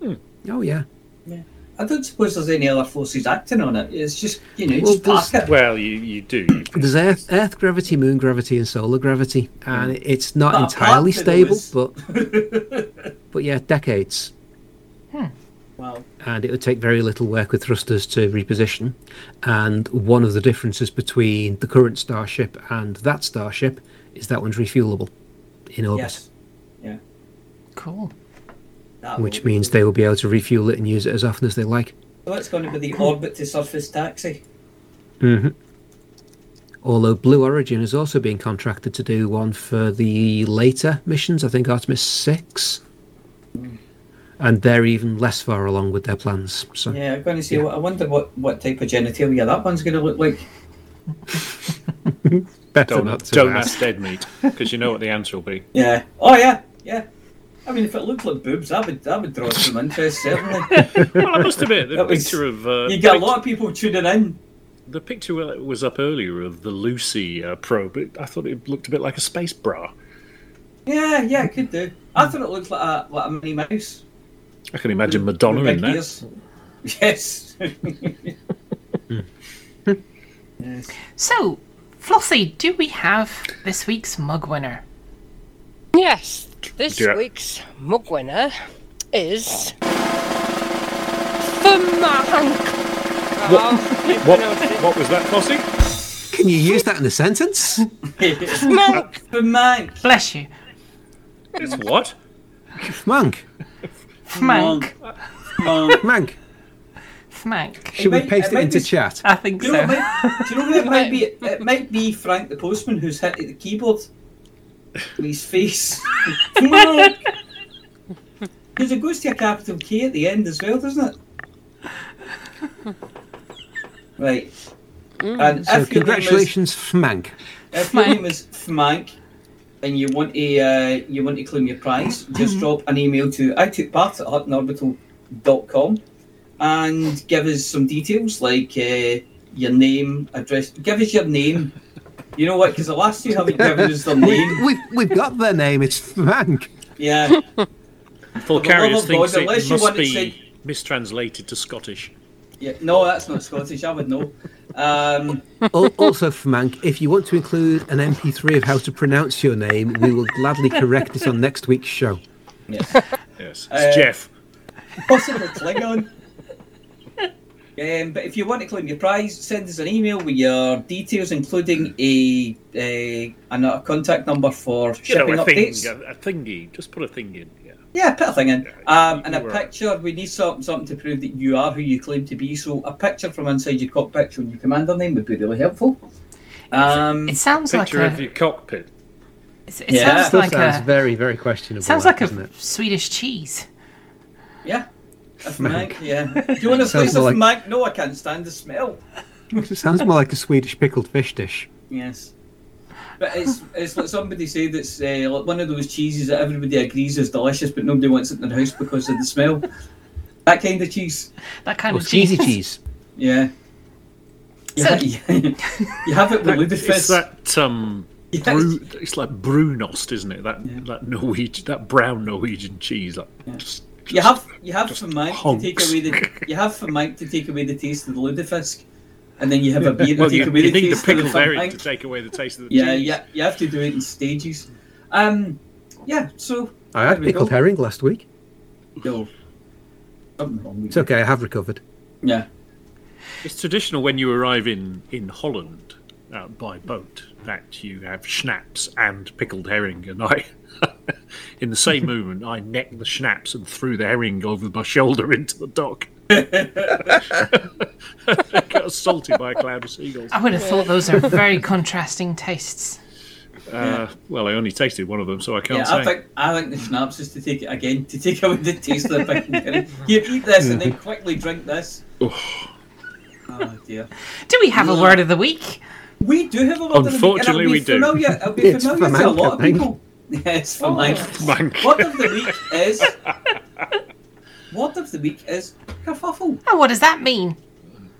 Hmm. Oh yeah. Yeah. I don't suppose there's any other forces acting on it. It's just you know, Well, just park it. Well, you you do. You There's Earth, Earth gravity, Moon gravity, and solar gravity, and hmm. it's not But entirely stable, those- but *laughs* but yeah, decades. Hmm. Well, and it would take very little work with thrusters to reposition. And one of the differences between the current Starship and that Starship is that one's refuelable in orbit, yes. Yeah. Cool. That which will- means they will be able to refuel it and use it as often as they like. So it's going to be the orbit to surface taxi. Mm-hmm. Although Blue Origin has also been contracted to do one for the later missions, I think Artemis 6. And they're even less far along with their plans. So Yeah, I'm going to say. Yeah. What, I wonder what, what type of genitalia that one's going to look like. *laughs* better don't not to don't ask. ask dead meat because you know what the answer will be. Yeah. Oh yeah. Yeah. I mean, if it looked like boobs, that would that would draw some interest certainly. *laughs* Well, I must admit the That was- picture of uh, you get a lot of people tuning in. the picture was up earlier of the Lucy uh, probe. It, I thought it looked a bit like a space bra. Yeah, yeah, it could do. I thought it looked like a like a Minnie Mouse. I can imagine Madonna in big that. Yes. *laughs* yes. So, Flossie, do we have this week's mug winner? Yes, this Yeah. week's mug winner is Fermank. You What, pronounced it. what was that, Flossie? Can you use that in a sentence? Fermank. For man. Bless you. It's what? Monk. Fmank. Monk. Mank. Fmank. *laughs* Should we might- paste it it might into be- chat? I think Do you, know so. what it might, do you know what it might be? It might be Frank the postman who's hit the keyboard with his face. *laughs* Because it goes to a capital K at the end as well, doesn't it? Right. Mm. And So if your name is congratulations, Fmank. if your Fmank. name is Fmank and you want to uh, you want to claim your prize, just drop an email to I took part at huttonorbital.com and give us some details like uh, your name, address. Give us your name You know what? Because the last two haven't given us their *laughs* name. We've, we've got their name. It's Frank. Yeah. *laughs* Full For the Carriers love thinks God, it unless you must want to be say- mistranslated to Scottish. Yeah. No, that's not Scottish. I would know. Um, Al- also, Frank, if you want to include an MP3 of how to pronounce your name, we will gladly correct it on next week's show. yeah. Yes, it's Uh, Jeff. Possibly Klingon. Um, but if you want to claim your prize, send us an email with your details, including a, a, and a contact number for You know, shipping a thing, updates. a, a thingy. Just put a thing in. Yeah. Yeah, put a thing in. Yeah, Um, and a you were- picture. We need something, something to prove that you are who you claim to be. So a picture from inside your cockpit showing your commander name would be really helpful. Um, It sounds like Picture a. of your cockpit. It, it Yeah. sounds Still like sounds a. very, very questionable. Sounds that, like a doesn't it? Swedish cheese. yeah. A Frank. Frank, yeah. Do you want to *laughs* Sounds slice of like- Frank? No, I can't stand the smell. It *laughs* sounds more like a Swedish pickled fish dish. Yes. But it's it's like somebody said it's uh, like one of those cheeses that everybody agrees is delicious, but nobody wants it in their house because of the smell. That kind of cheese. That kind Or of cheese. cheesy cheese. Yeah. You, So- ha- you have it with *laughs* It's lutefisk. that um, Yes. brew, it's like Brunost, isn't it? That Yeah. that Norwegian, that brown Norwegian cheese. Like, Yeah. just, You have you have just for Mike to take away the *laughs* you have for Mike to take away the taste of the lutefisk, and then you have a beer to *laughs* well, take you, you need the taste of the pickled herring to take away the taste of the Yeah, cheese. yeah, you have to do it in stages. Um, yeah. So I had there we pickled go. herring last week. No, something wrong with It's okay, I have recovered. Yeah. It's traditional when you arrive in in Holland uh, by boat that you have schnapps and pickled herring, and I, *laughs* in the same *laughs* moment, I necked the schnapps and threw the herring over my shoulder into the dock. *laughs* Got assaulted by a cloud of seagulls. I would have thought those are very contrasting tastes. Uh, well, I only tasted one of them, so I can't Yeah, say. I think I think the schnapps is to take it again to take away the taste of the pickled herring. You eat this and then quickly drink this. Oh dear. Do we have a word of the week? We do have a word of the week, and Unfortunately, it'll be we do. familiar, It'll be *laughs* It's familiar to a lot of people. *laughs* Yeah, it's for Mike. Mank. Word of the week is. Word of the week is kerfuffle. And what does that mean?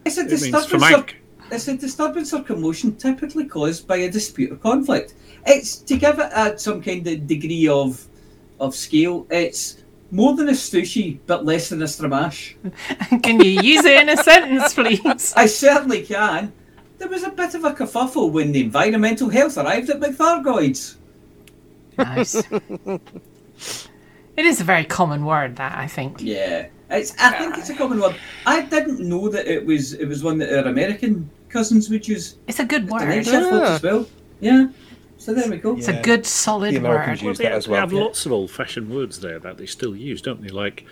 It's a It disturbance. Of, it's a disturbance or commotion typically caused by a dispute or conflict. It's to give it a, some kind of degree of of scale. It's more than a stushie, but less than a stramash. *laughs* Can you use it in a sentence, please? I certainly can. There was a bit of a kerfuffle when the environmental health arrived at McThargoids. Nice. *laughs* It is a very common word, that I think. Yeah, it's. I think it's a common word. I didn't know that it was. It was one that our American cousins would use. It's a good word. night shift folks as ah. well. Yeah. So there we go. It's Yeah. a good, solid The Americans word. use They that have, as they well. have lots of old-fashioned words there that they still use, don't they? Like,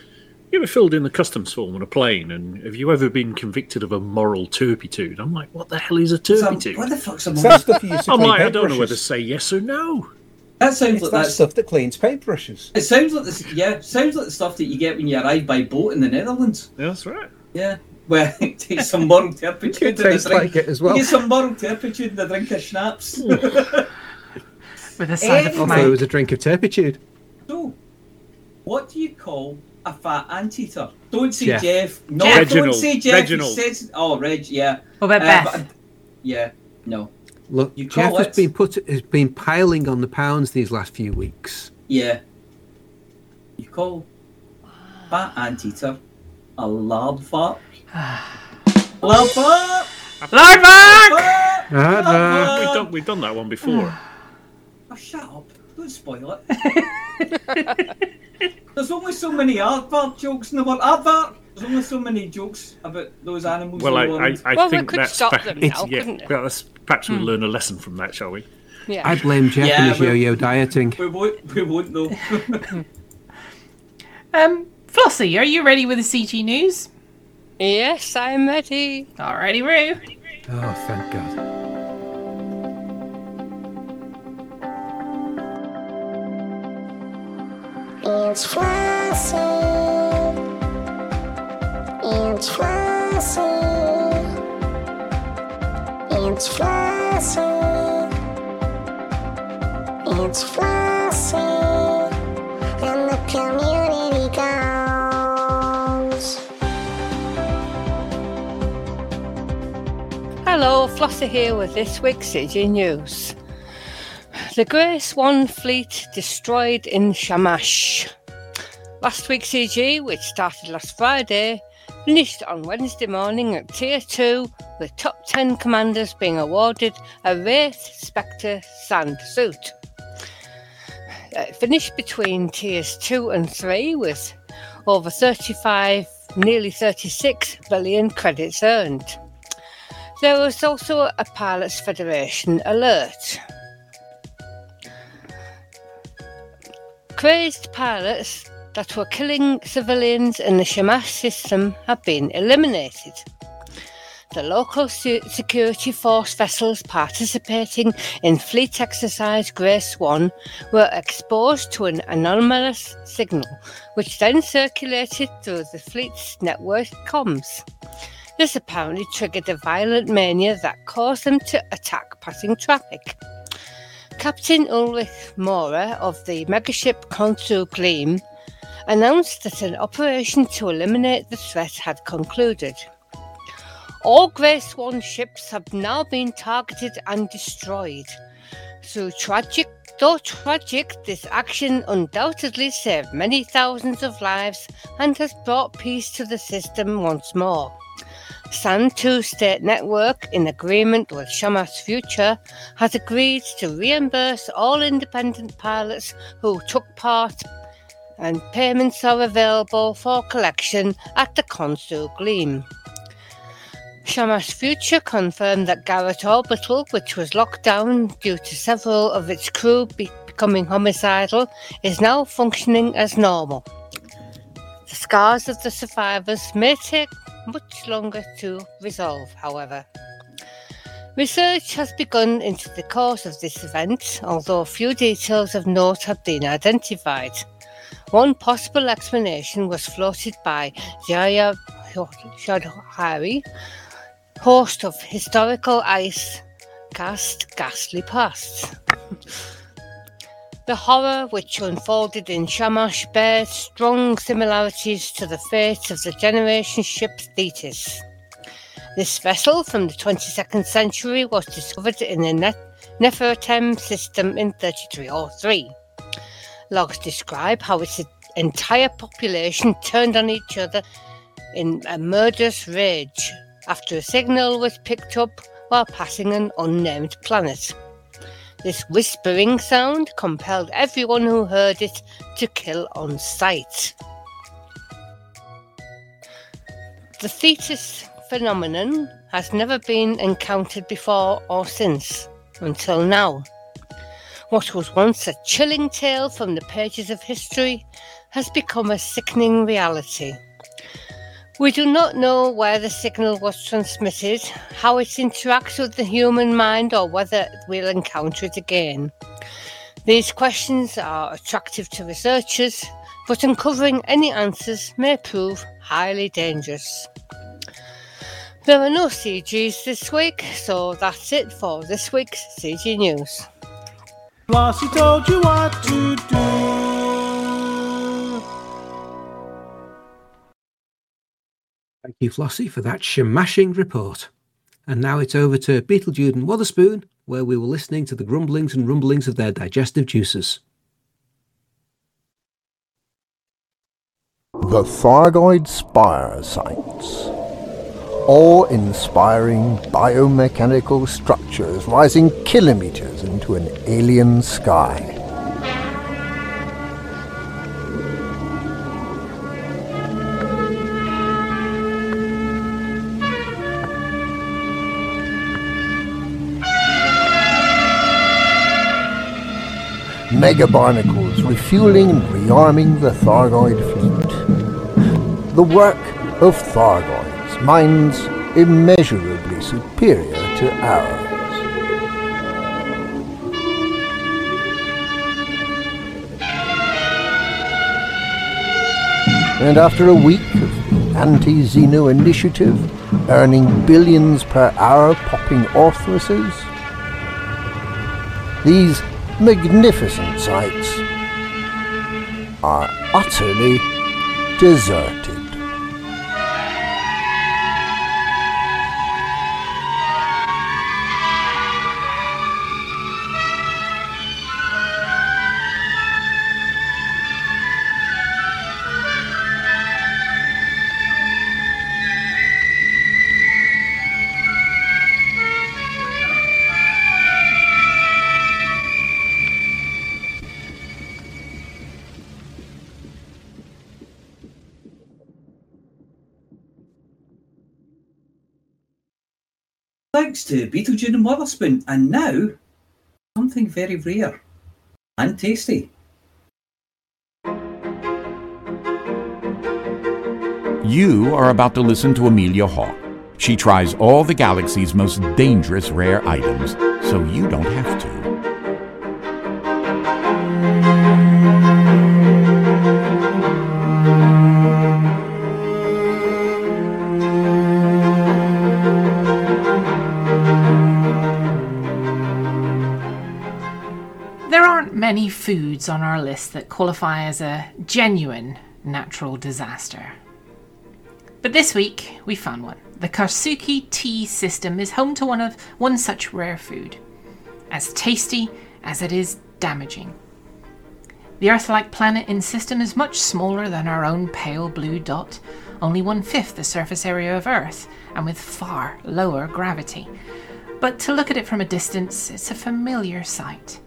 you ever filled in the customs form on a plane, and have you ever been convicted of a moral turpitude? I'm like, what the hell is a So, turpitude? what the fuck's a It's moral? that stuff you I'm like, I don't know whether to say yes or no. That sounds It's like that stuff that cleans paintbrushes. It sounds like this. Yeah, sounds like the stuff that you get when you arrive by boat in the Netherlands. Yeah, that's right. Yeah. Where *laughs* you take some moral turpitude It in the drink. like it as well. You get some moral turpitude in the drink of schnapps. *laughs* With a side of Anyway. Also, it was a drink of turpitude. so, what do you call a fat anteater? Don't say Jeff. Jeff. No, Reginald. don't say Jeff. Reginald. He says, oh, Reg. Yeah. What about Uh, Beth? but- yeah. No. Look, You Jeff has been put has been piling on the pounds these last few weeks. Yeah. You call fat anteater a lard fart. *sighs* lard fart. Lord Mark! Fart! Lard fart! We've done, we've done that one before. *sighs* Oh, shut up. Don't spoil it. *laughs* There's only so many aardvark jokes in the world. Aardvark! There's only so many jokes about those animals Well, I, in the I, world. I Well, we think could that's stop fa- them it's- now, *laughs* yeah, couldn't we? well, perhaps we'll learn a lesson from that, shall we? Yeah. I blame Jeff Yeah, and his yo-yo dieting. We won't, we won't though. *laughs* Um, Flossie, are you ready with the CG news? Yes, I'm ready. Alrighty, Roo. Oh, thank God. It's Flossie. Flossie. It's Flossie. It's Flossie. And the community goes. Hello, Flossie here with this week's CG News. The Grey Swan fleet destroyed in Shamash. Last week's CG, which started last Friday, finished on Wednesday morning at Tier 2, with top 10 commanders being awarded a Wraith Spectre Sand suit. Uh, finished between Tiers 2 and 3 with over 35, nearly 36 billion credits earned. There was also a Pilots Federation alert. Crazed pilots that were killing civilians in the Shamash system have been eliminated. The local se- security force vessels participating in fleet exercise Grey Swan were exposed to an anomalous signal, which then circulated through the fleet's network comms. This apparently triggered a violent mania that caused them to attack passing traffic. Captain Ulrich Mora of the megaship Konsu Gleam announced that an operation to eliminate the threat had concluded. All Grey Swan ships have now been targeted and destroyed. Through tragic, though tragic, this action undoubtedly saved many thousands of lives and has brought peace to the system once more. San 2 State Network, in agreement with Shamash Future, has agreed to reimburse all independent pilots who took part, and payments are available for collection at the Konsu Gleam. Shamash Future confirmed that Garrett Orbital, which was locked down due to several of its crew be- becoming homicidal, is now functioning as normal. The scars of the survivors may take much longer to resolve, however. Research has begun into the cause of this event, although few details of note have been identified. One possible explanation was floated by Jaya Shadhari, host of historical ice cast Ghastly Past. The horror which unfolded in Shamash bears strong similarities to the fate of the generation ship Thetis. This vessel from the 22nd century was discovered in the ne- Nefertem system in 3303. Logs describe how its entire population turned on each other in a murderous rage after a signal was picked up while passing an unnamed planet. This whispering sound compelled everyone who heard it to kill on sight. The Thetis phenomenon has never been encountered before or since, until now. What was once a chilling tale from the pages of history has become a sickening reality. We do not know where the signal was transmitted, how it interacts with the human mind, or whether we'll encounter it again. These questions are attractive to researchers, but uncovering any answers may prove highly dangerous. There are no CGs this week, so that's it for this week's CG News. Flossie told you what to do. Thank you, Flossie, for that shamashing report. And now it's over to Beetlejuice and Witherspoon, where we were listening to the grumblings and rumblings of their digestive juices. The Thargoid Spire sites. Awe-inspiring biomechanical structures rising kilometers into an alien sky. Mega barnacles refueling and rearming the Thargoid fleet. The work of Thargoids, minds immeasurably superior to ours. And after a week of anti-Xeno initiative, earning billions per hour popping Orthruses, these magnificent sites are utterly deserted. Thanks to Beetlejuice and Witherspoon, and now something very rare and tasty. You are about to listen to Amelia Hawke. She tries all the galaxy's most dangerous rare items, so you don't have to. There aren't many foods on our list that qualify as a genuine natural disaster. But this week we found one. The Karsuki Ti system is home to one of one such rare food, as tasty as it is damaging. The Earth-like planet in system is much smaller than our own pale blue dot, only one fifth the surface area of Earth, and with far lower gravity. But to look at it from a distance, it's a familiar sight.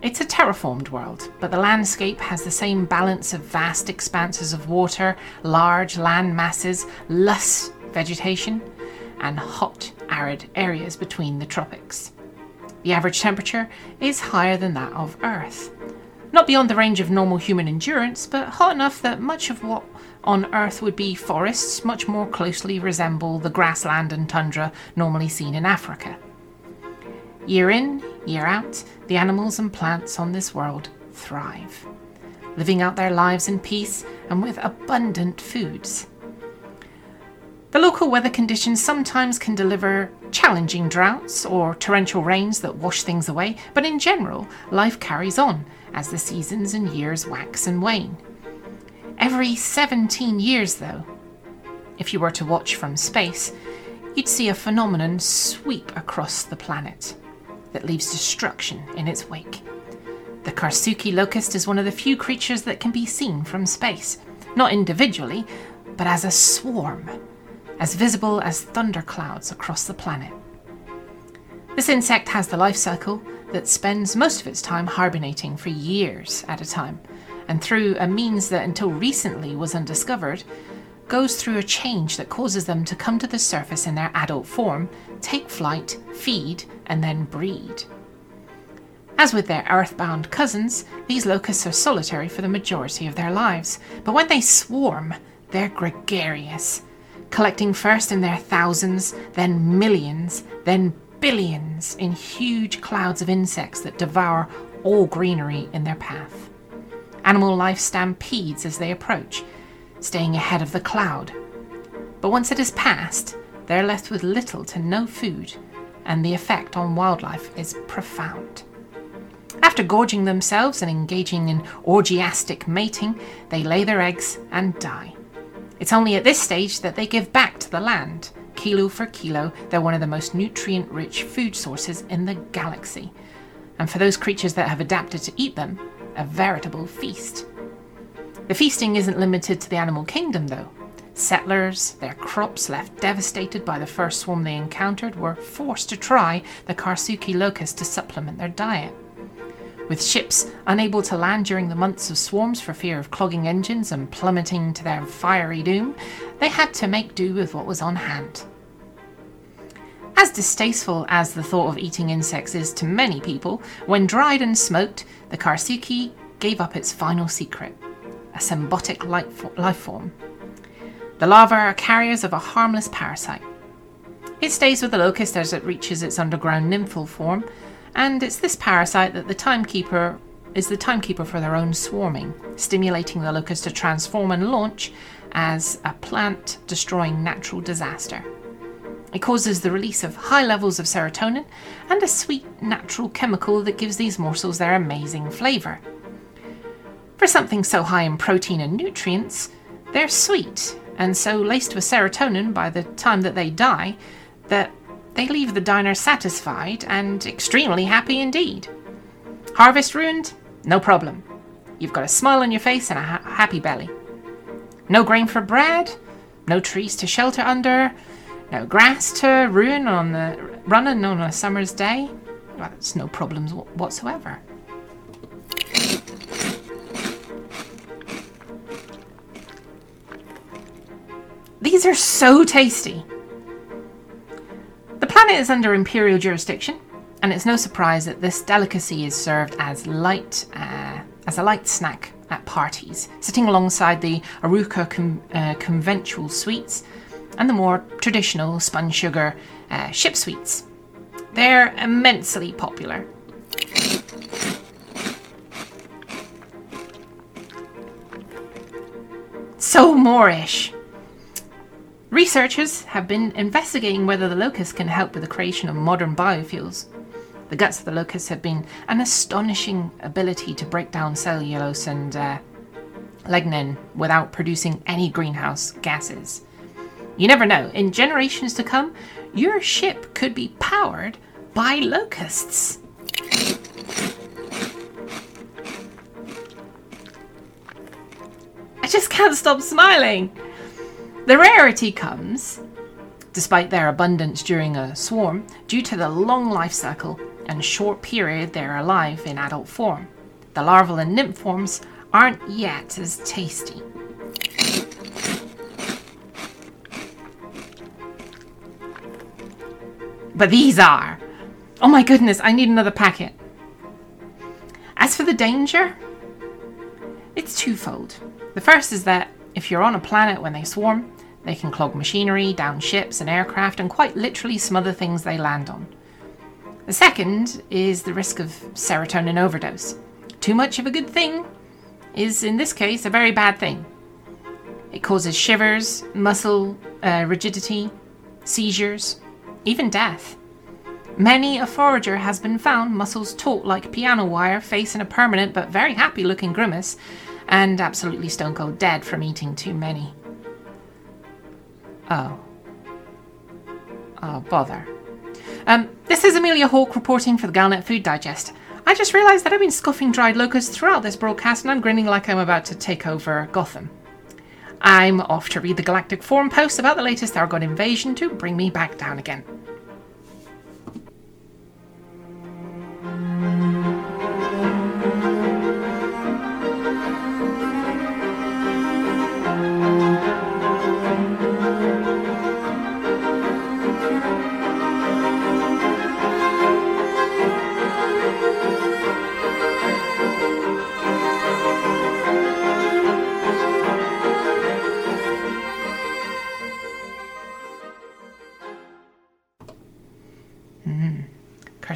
It's a terraformed world, but the landscape has the same balance of vast expanses of water, large land masses, lush vegetation, and hot, arid areas between the tropics. The average temperature is higher than that of Earth. Not beyond the range of normal human endurance, but hot enough that much of what on Earth would be forests much more closely resemble the grassland and tundra normally seen in Africa. Year in, year out, the animals and plants on this world thrive, living out their lives in peace and with abundant foods. The local weather conditions sometimes can deliver challenging droughts or torrential rains that wash things away, but in general, life carries on as the seasons and years wax and wane. Every 17 years, though, if you were to watch from space, you'd see a phenomenon sweep across the planet that leaves destruction in its wake. The Karsuki locust is one of the few creatures that can be seen from space, not individually, but as a swarm, as visible as thunderclouds across the planet. This insect has the life cycle that spends most of its time hibernating for years at a time, and through a means that until recently was undiscovered, goes through a change that causes them to come to the surface in their adult form, take flight, feed, and then breed. As with their earthbound cousins, these locusts are solitary for the majority of their lives, but when they swarm, they're gregarious, collecting first in their thousands, then millions, then billions in huge clouds of insects that devour all greenery in their path. Animal life stampedes as they approach, staying ahead of the cloud. But once it has passed, they're left with little to no food, and the effect on wildlife is profound. After gorging themselves and engaging in orgiastic mating, they lay their eggs and die. It's only at this stage that they give back to the land. Kilo for kilo, they're one of the most nutrient rich food sources in the galaxy. And for those creatures that have adapted to eat them, a veritable feast. The feasting isn't limited to the animal kingdom, though. Settlers, their crops left devastated by the first swarm they encountered, were forced to try the Karsuki locust to supplement their diet. With ships unable to land during the months of swarms for fear of clogging engines and plummeting to their fiery doom, they had to make do with what was on hand. As distasteful as the thought of eating insects is to many people, when dried and smoked, the Karsuki gave up its final secret a symbiotic life form. The larvae are carriers of a harmless parasite. It stays with the locust as it reaches its underground nymphal form, and it's this parasite that the timekeeper is the timekeeper for their own swarming, stimulating the locust to transform and launch as a plant destroying natural disaster. It causes the release of high levels of serotonin and a sweet natural chemical that gives these morsels their amazing flavour. For something so high in protein and nutrients, they're sweet and so laced with serotonin by the time that they die that they leave the diner satisfied and extremely happy indeed. Harvest ruined? No problem. You've got a smile on your face and a ha- happy belly. No grain for bread, no trees to shelter under, no grass to ruin on the running on a summer's day. Well, that's no problems whatsoever. These are so tasty. The planet is under imperial jurisdiction, and it's no surprise that this delicacy is served as light uh, as a light snack at parties, sitting alongside the Arouca con- uh, conventual sweets and the more traditional spun sugar uh, ship sweets. They're immensely popular. So Moorish. Researchers have been investigating whether the locust can help with the creation of modern biofuels. The guts of the locust have been an astonishing ability to break down cellulose and uh, lignin without producing any greenhouse gases. You never know, in generations to come, your ship could be powered by locusts. I just can't stop smiling. The rarity comes, despite their abundance during a swarm, due to the long life cycle and short period they're alive in adult form. The larval and nymph forms aren't yet as tasty. But these are. Oh my goodness, I need another packet. As for the danger, it's twofold. The first is that if you're on a planet when they swarm, they can clog machinery, down ships and aircraft, and quite literally smother things they land on. The second is the risk of serotonin overdose. Too much of a good thing is, in this case, a very bad thing. It causes shivers, muscle uh, rigidity, seizures, even death. Many a forager has been found, muscles taut like piano wire, facing a permanent but very happy looking grimace, and absolutely stone cold dead from eating too many. Oh. Oh, bother. Um, this is Amelia Hawke reporting for the Galnet Food Digest. I just realised that I've been scoffing dried locusts throughout this broadcast and I'm grinning like I'm about to take over Gotham. I'm off to read the Galactic Forum post about the latest Argon invasion to bring me back down again.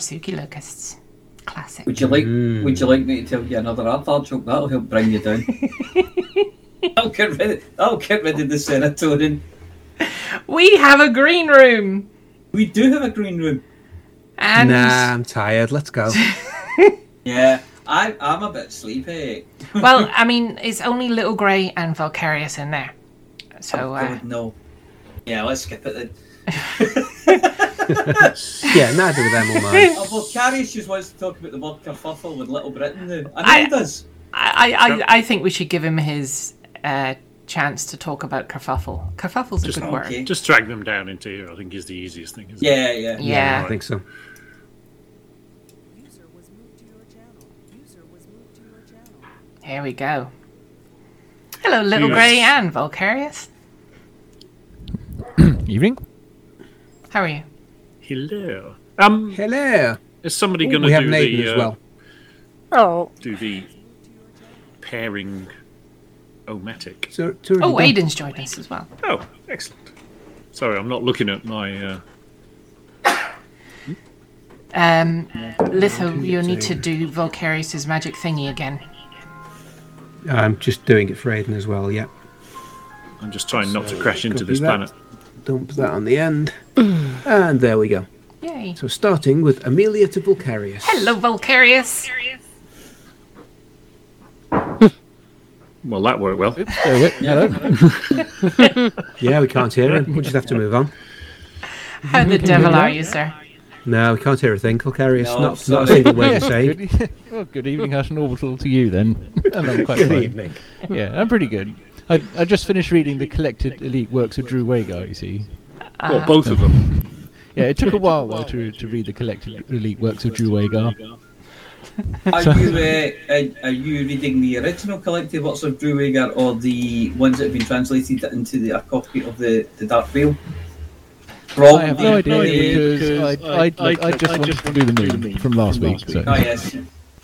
Karsuki locusts. Classic. Would you like Would you like me to tell you another advert joke? That'll help bring you down. *laughs* I'll get rid. Of, I'll get rid of the serotonin. We have a green room! We do have a green room. And Nah, I'm tired. Let's go. *laughs* Yeah, I I'm a bit sleepy. well, *laughs* I mean, it's only Little Grey and Valkyrius in there. So, uh, God, no. Yeah, let's skip it then. *laughs* yeah, neither of them will mind. *laughs* Oh, well, Carius just wants to talk about the word kerfuffle with Little Britain now. I know I- he does. I, I, I, I think we should give him his uh, chance to talk about kerfuffle. Kerfuffle's a Just, good word. Okay. just drag them down into here, I think, is the easiest thing. Isn't it? Yeah, yeah. Yeah. I think so. Here we go. Hello, Little Yes. Grey and Valkyrius. *clears throat* Evening. How are you? Hello. Um, Hello. is somebody going to we have do Nathan the as uh, well. Oh, do the pairing omatic? So, it's Oh, done. Aiden's joined us as well. Oh, excellent. Sorry, I'm not looking at my. Uh, Um, Litho, you'll need to do Valkyrius' magic thingy again. I'm just doing it for Aiden as well. Yeah. I'm just trying not to crash into copy this that. planet. Dump that on the end. And there we go. Yay. So starting with Amelia to Valkyrius. Hello, Valkyrius. *laughs* Well, that worked well. Oops, there we go. *laughs* Hello. *laughs* Yeah, we can't hear him. We'll just have to move on. How the devil are you, sir? No, we can't hear a thing. Valkyrius, No, not, not a single word Yeah, to say. good, well, good evening, Hutton Orbital to you then. and I'm quite Good fine. evening. Yeah, I'm pretty good. I, I just finished reading the collected elite works of Drew Wagar, you see. Well, both of them. Yeah, it took a while though to, to read the collected elite works of Drew Wagar. Are you uh, are, are you reading the original collected works of Drew Wagar or the ones that have been translated into the, a copy of the, the Dark Wheel? Wrong. I have no idea Indeed. because I, I, I, I just wanted to do the moon from last week. So Oh yes.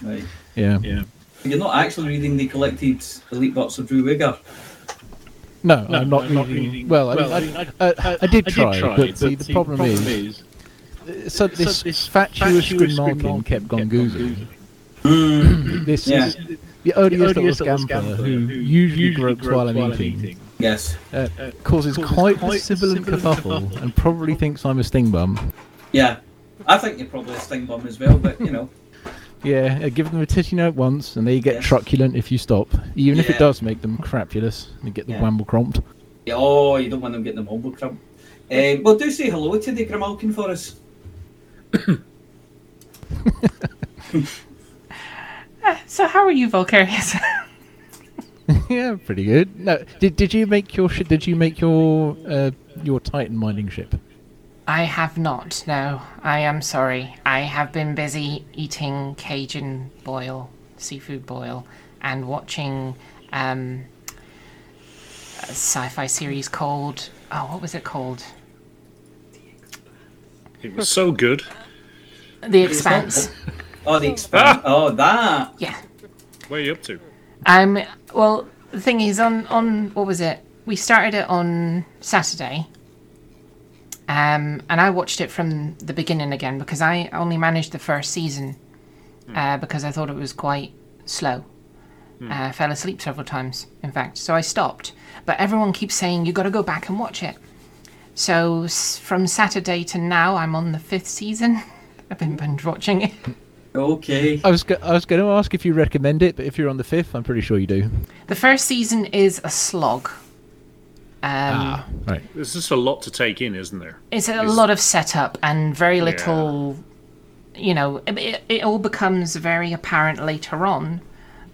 Right. yeah, Yeah. You're not actually reading the collected Elite Box of Drew Wagar. No, I'm not reading. Well, I, mean, I, I, I did try, but see, the problem is, so this fatuous Grimalkin kept Gonguzi. *clears throat* This Yeah. is the odious little scamper who usually gropes while I'm eating. Yes. Uh, causes quite a sibilant kerfuffle and probably thinks I'm a sting bum. Yeah. I think you're probably a sting bum as well, but you know. Yeah, uh, give them a titty note once, and they get Yes. truculent if you stop. Even if it does make them crapulous, and get the Yeah. wamble cromped. Yeah, oh, you don't want them getting the wamble crumb. Uh, well, do say hello to the Grimalkin for us. *coughs* So how are you, Valkyrius? *laughs* yeah, pretty good. No, did did you make your sh- did you make your uh, your Titan mining ship? I have not. No, I am sorry. I have been busy eating Cajun boil, seafood boil, and watching um, a sci-fi series called oh, what was it called? It was so good. The Expanse. Oh, the expand. *laughs* oh, that. Yeah. Where are you up to? Um. Well, the thing is, on on what was it? We started it on Saturday. Um, and I watched it from the beginning again because I only managed the first season uh, because I thought it was quite slow. Uh, fell asleep several times, in fact, so I stopped. But everyone keeps saying you've got to go back and watch it. So s- from Saturday to now, I'm on the fifth season. *laughs* I've been binge watching it. Okay. I was go- I was going to ask if you recommend it, but if you're on the fifth, I'm pretty sure you do. The first season is a slog. Um, right. There's just a lot to take in, isn't there? It's a Is- lot of setup and very little, you know, it- it, it all becomes very apparent later on,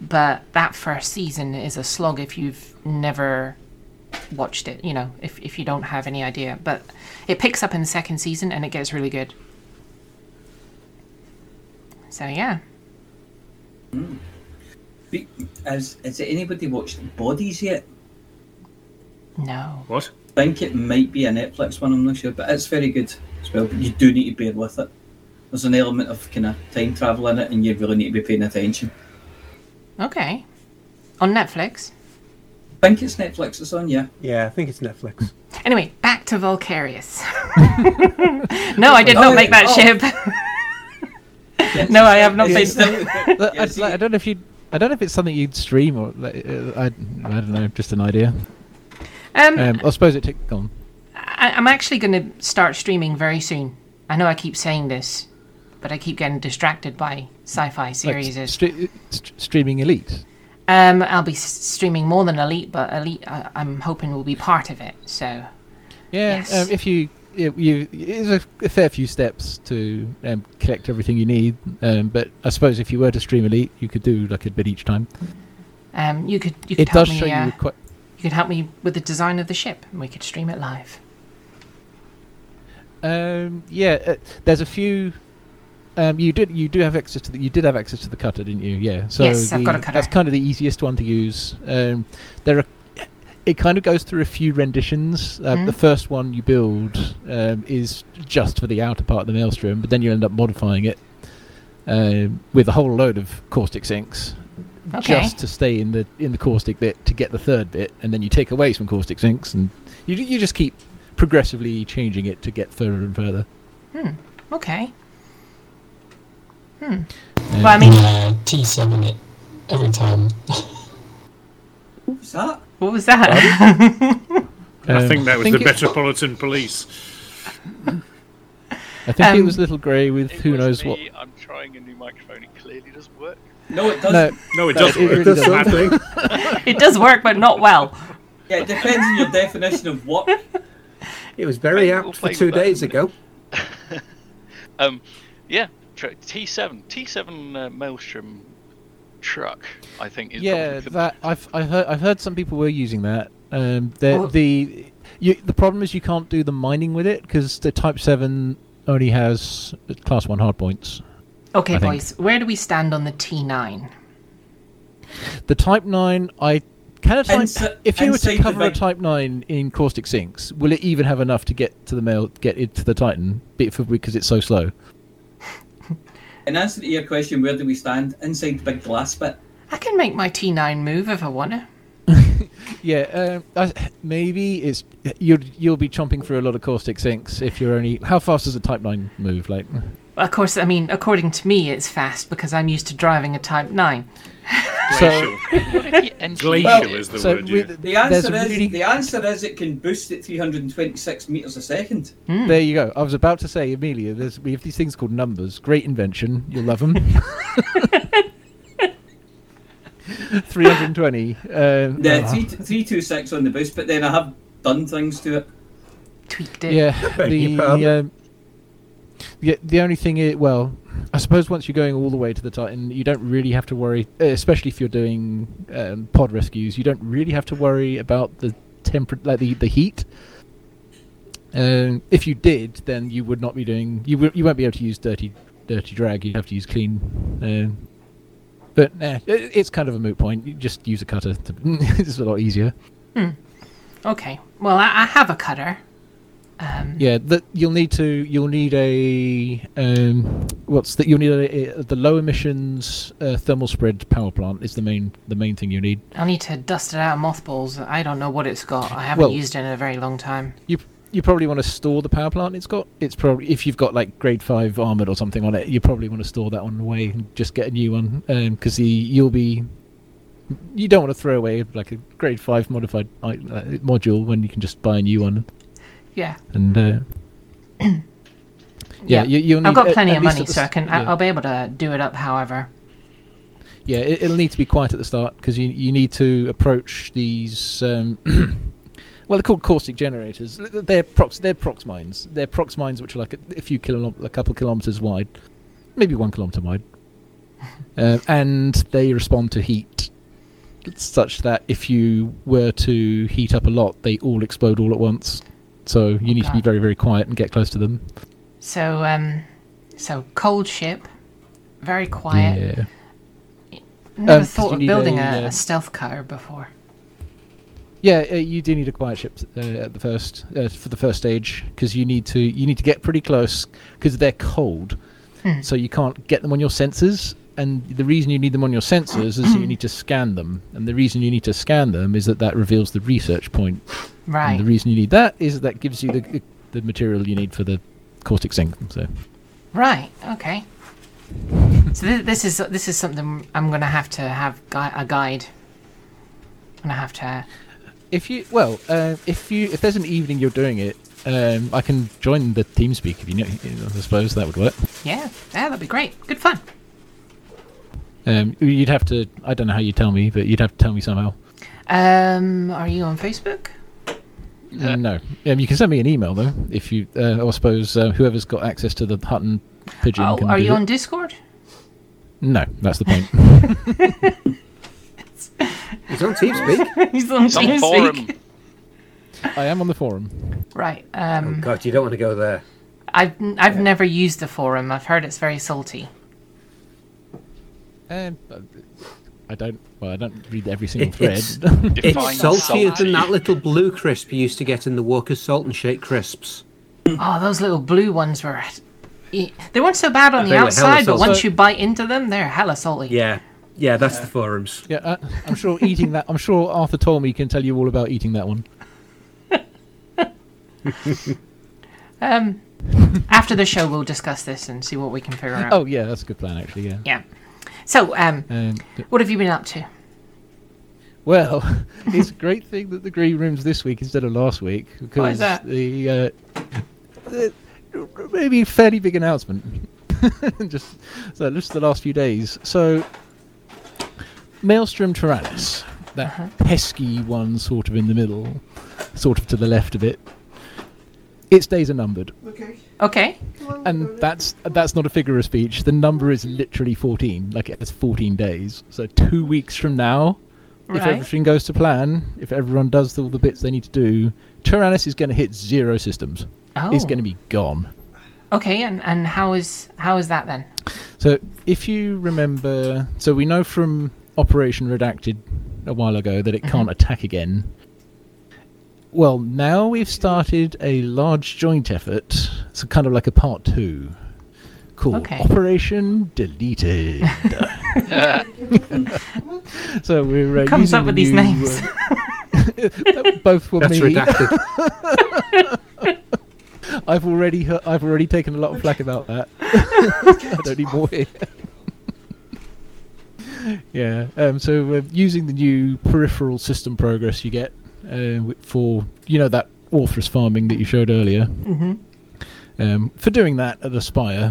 but that first season is a slog if you've never watched it, you know, if, if you don't have any idea. But it picks up in the second season and it gets really good. So, yeah. Be- Has, has anybody watched Bodies yet? No. What? I think it might be a Netflix one, I'm not sure, but it's very good as well. But you do need to bear with it. There's an element of kind of time travel in it, and you really need to be paying attention. Okay. On Netflix. I think it's Netflix it's on, yeah. Yeah, I think it's Netflix. Anyway, back to Valkyrius. *laughs* no, I did not Oh, make that oh. ship. Yes, no, I have not it's made still- *laughs* I, I- like, I don't know if you. I don't know if it's something you'd stream or like, uh, I, I don't know, just an idea. Um, Um, I suppose it took on. I, I'm actually going to start streaming very soon. I know I keep saying this, but I keep getting distracted by sci-fi series. stre- st- streaming Elite. um, I'll be s- streaming more than Elite, but Elite, uh, I'm hoping will be part of it. So, Yeah, Yes. um, if you, you, you it's a, a fair few steps to um, collect everything you need. Um, but I suppose if you were to stream Elite, you could do like a bit each time. um, you could you could It does me. show uh, you quite. Could help me with the design of the ship, and we could stream it live. Um, yeah, uh, there's a few. Um, you did you do have access to the you did have access to the cutter, didn't you? Yeah. So Yes, I've got a cutter. That's kind of the easiest one to use. Um, there are. It kind of goes through a few renditions. Uh, Mhm. The first one you build um, is just for the outer part of the maelstrom, but then you end up modifying it um, with a whole load of caustic sinks, Okay. just to stay in the in the caustic bit to get the third bit, and then you take away some caustic sinks, and you you just keep progressively changing it to get further and further. Hmm. Okay. Hmm. Um, Well, I mean, Yeah, T7 it every time. *laughs* What was that? what was that? *laughs* I Um, think that was think the it- Metropolitan Police. I think it Um, was Little Grey with who knows me. what. I'm trying a new microphone. It clearly doesn't work. No, it doesn't. No, it doesn't it work. really doesn't. *laughs* It does work, but not well. Yeah, it depends on your definition of what. *laughs* It was very We'll apt for two with that. days ago. *laughs* Um, yeah, tr- T7, T7 uh, Maelstrom truck. I think is Yeah, probably the that I've I heard I've heard some people were using that. Um, the the you, the problem is you can't do the mining with it because the Type Seven only has Class One hardpoints. Okay, boys, where do we stand on the T9? The Type Nine, I Can a type, Insi- if you were inside to cover a Type Nine in caustic sinks, will it even have enough to get to the mail, get it to the Titan? Be it for because it's so slow. *laughs* In answer to your question, where do we stand? Inside the big glass bit. I can make my T9 move if I want to. *laughs* Yeah, um, maybe it's you'll you'll be chomping through a lot of caustic sinks if you're only. How fast does a Type Nine move? Like, Well, of course, I mean, according to me, it's fast because I'm used to driving a Type 9. so Glacial *laughs* is the so word. with- yeah. The answer is really- the answer is it can boost at 326 meters a second. there you go. I was about to say, Amelia, there's we have these things called numbers. Great invention. You'll love them. *laughs* 320. Um, Yeah, ah. three three two six on the boost, but then I have done things to it. Tweaked it. Yeah, *laughs* Beg your the the only thing is, well, I suppose once you're going all the way to the Titan, you don't really have to worry, uh, especially if you're doing um, pod rescues. You don't really have to worry about the temper, like the the heat. Um, if you did, then you would not be doing. You w- you won't be able to use dirty dirty drag. You'd have to use clean. Um, but eh, it, it's kind of a moot point. You just use a cutter. To, *laughs* it's a lot easier. Okay. Well, I, I have a cutter. Um, Yeah, that you'll need to. You'll need a um, what's that? You'll need a, a, the low emissions uh, thermal spread power plant is the main the main thing you need. I'll need to dust it out of mothballs. I don't know what it's got. I haven't Well- used it in a very long time. You you probably want to store the power plant it's got. It's probably if you've got like grade five armored or something on it, you probably want to store that one away and just get a new one because the you'll be. You don't want to throw away like a grade five modified uh, module when you can just buy a new one Yeah. and. Uh, *clears throat* yeah, Yeah. you, you'll need I've got plenty at of money, the so I can. yeah. I'll be able to do it up. However, Yeah, it, it'll need to be quiet at the start because you you need to approach these. Um, *clears throat* well, they're called caustic generators. They're prox. They're prox mines. They're prox mines which are like a, a few kilo, a couple kilometers wide, maybe one kilometer wide, um, *laughs* and they respond to heat, such that if you were to heat up a lot, they all explode all at once. So you need to be very very quiet and get close to them. so um, so cold ship, very quiet. Yeah. Never Um, thought of building a, a, a stealth cutter before. Yeah, uh, you do need a quiet ship uh, at the first uh, for the first stage because you need to you need to get pretty close because they're cold, Hmm. so you can't get them on your sensors. And the reason you need them on your sensors is you need to scan them, and the reason you need to scan them is that that reveals the research point. Right. And the reason you need that is that gives you the the, the material you need for the caustic sink. So Right. Okay. so this, this is this is something I'm gonna have to have gui- a guide. I'm gonna have to. if you well, uh, if you if there's an evening you're doing it, um, I can join the TeamSpeak if you know. I suppose that would work. Yeah. Yeah. That'd be great. Good fun. Um, you'd have to. I don't know how you tell me, but you'd have to tell me somehow. Um. Are you on Facebook? Uh, no, um, you can send me an email though. If you, uh, I suppose uh, whoever's got access to the Hutton pigeon. Oh, can are you it. on Discord? No, that's the point. *laughs* He's on TeamSpeak. He's on Some TeamSpeak. forum. I am on the forum. Right. oh Um. God, you don't want to go there. I've I've never used the forum. I've heard it's very salty. Um, I don't. Well, I don't read every single It- thread. *laughs* it's- It's saltier salty. than that little blue crisp you used to get in the Walker's Salt and Shake crisps. Oh, those little blue ones were. e- They weren't so bad on the outside, but once you bite into them, they're hella salty. Yeah, yeah, that's the forums. yeah, uh, I'm sure eating that. I'm sure Arthur Tolmie can tell you all about eating that one. *laughs* Um. After the show, we'll discuss this and see what we can figure *laughs* out. Oh yeah, that's a good plan actually. Yeah. Yeah. So, um, Um, what have you been up to? Well, *laughs* it's a great thing that the green room's this week instead of last week because Why is that? the, uh, the maybe a fairly big announcement. *laughs* just so just the last few days. So Maelstrom Taranis, that Uh-huh. pesky one, sort of in the middle, sort of to the left of it. Its days are numbered, Okay. And that's that's not a figure of speech. The number is literally fourteen. Like it has fourteen days. So two weeks from now, if everything goes to plan, if everyone does all the bits they need to do, Taranis is going to hit zero systems. Oh. It's going to be gone. Okay, and and how is how is that then? So if you remember, so we know from Operation Redacted a while ago that it mm-hmm. can't attack again. Well, now we've started a large joint effort. It's kind of like a part two called Okay. Operation Deleted. *laughs* so we're uh, comes using up the with these names? uh, *laughs* both were That's me. redacted. *laughs* I've already he- I've already taken a lot of flack about that. I don't need more here. yeah. Um, so we're using the new peripheral system progress you get uh, for you know that Orthrus farming that you showed earlier. Mhm. Um, for doing that at Aspire,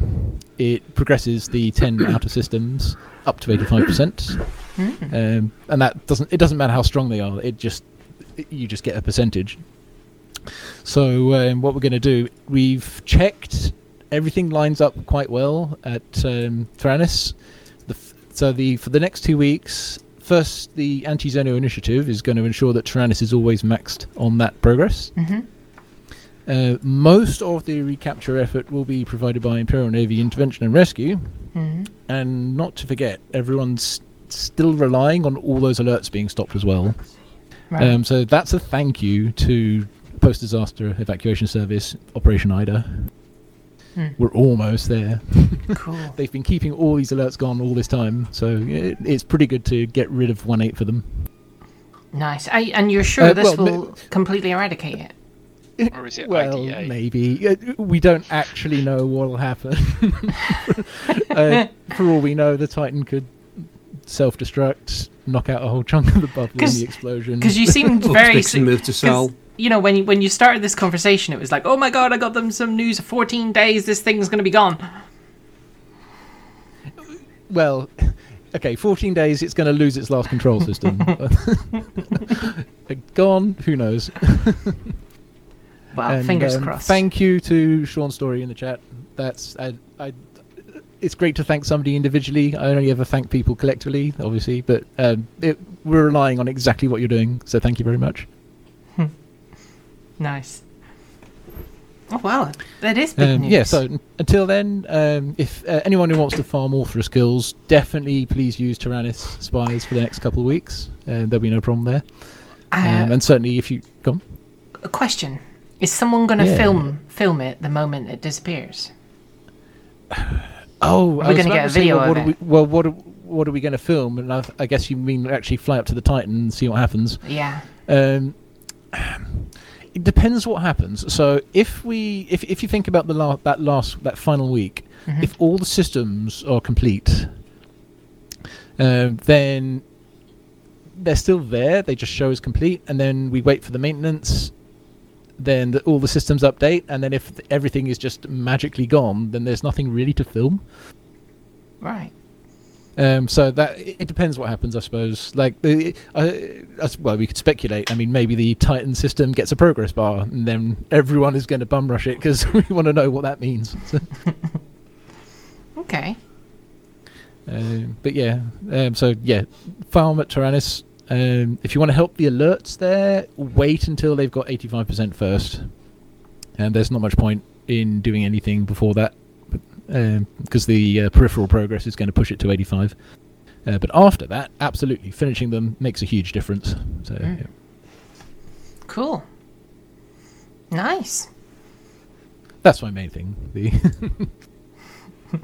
it progresses the ten *coughs* outer systems up to eighty five percent, um, and that doesn't it doesn't matter how strong they are. It just you just get a percentage. So um, what we're going to do, we've checked everything lines up quite well at um, Taranis. The f- so the for the next two weeks, first the anti-Xeno initiative is going to ensure that Taranis is always maxed on that progress. Mhm. Uh, most of the recapture effort will be provided by Imperial Navy Intervention and Rescue, Mhm. and not to forget, everyone's still relying on all those alerts being stopped as well. Right. Um, so that's a thank you to Post Disaster Evacuation Service Operation IDA. Hmm. We're almost there. *laughs* *laughs* Cool. They've been keeping all these alerts gone all this time, so it, it's pretty good to get rid of one eight for them. Nice. I, and you're sure Uh, this well, will completely eradicate it? Or is it Well, IDA? maybe Uh, we don't actually know what'll happen. *laughs* uh, for all we know, the Titan could self-destruct, knock out a whole chunk of the bubble in the explosion. Because you seemed *laughs* very. fix and move to 'cause, Sol. You know, when you, when you started this conversation, it was like, oh my god, I got them some news. 14 days, this thing's going to be gone. Well, *laughs* okay, 14 days, it's going to lose its last control system. *laughs* Gone, who knows? Well, And, fingers um, crossed. Thank you to Sean Story in the chat. That's I, I, it's great to thank somebody individually. I only ever thank people collectively, obviously, but um, it, we're relying on exactly what you're doing. So thank you very much. Nice. Oh, wow. That is big Um, news. yeah. So until then, um, if uh, anyone who wants to farm Orthrus skills, definitely please use Taranis spies for the next couple of weeks. Uh, there'll be no problem there. Uh, um, and certainly, if you come, a question. Is someone going to Yeah. film film it the moment it disappears? *sighs* *sighs* Oh, We're about get to a say, video well, of what Are we, well, what are, what are we going to film? And I, I guess you mean actually fly up to the Titan and see what happens. Yeah. Um, *sighs* it depends what happens. So if we, if if you think about the la- that last that final week, Mhm. if all the systems are complete, um, then they're still there. They just show as complete, and then we wait for the maintenance. Then the, all the systems update, and then if everything is just magically gone, then there's nothing really to film. Right. Um, so that it depends what happens, I suppose. Like, the, uh, well, we could speculate. I mean, maybe the Titan system gets a progress bar, and then everyone is going to bum rush it because *laughs* we want to know what that means. *laughs* Okay. Um, but yeah, um, so yeah, farm at Taranis. Um, if you want to help the alerts there, wait until they've got 85% first. And there's not much point in doing anything before that because the uh, peripheral progress is going to push it to 85. Uh, but after that, absolutely, finishing them makes a huge difference. So, Mm. yeah. Cool. Nice. that's my main thing. The *laughs*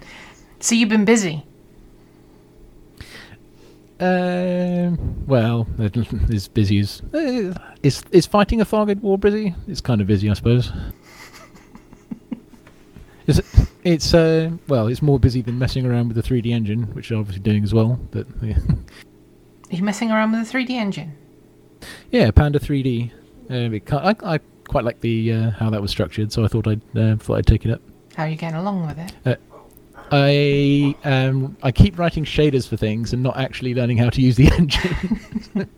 So you've been busy. Um, well, *laughs* as busy as uh, is is fighting a Thargoid war busy? It's kind of busy, I suppose. *laughs* Is it, it's uh, well, it's more busy than messing around with the 3D engine, which I'm obviously doing as well. But yeah, *laughs* Are you messing around with the 3D engine? yeah Panda 3D. Um, I, I quite like the uh, how that was structured, so I thought I'd uh, thought I'd take it up. How are you getting along with it? Uh, I um I keep writing shaders for things and not actually learning how to use the *laughs* engine.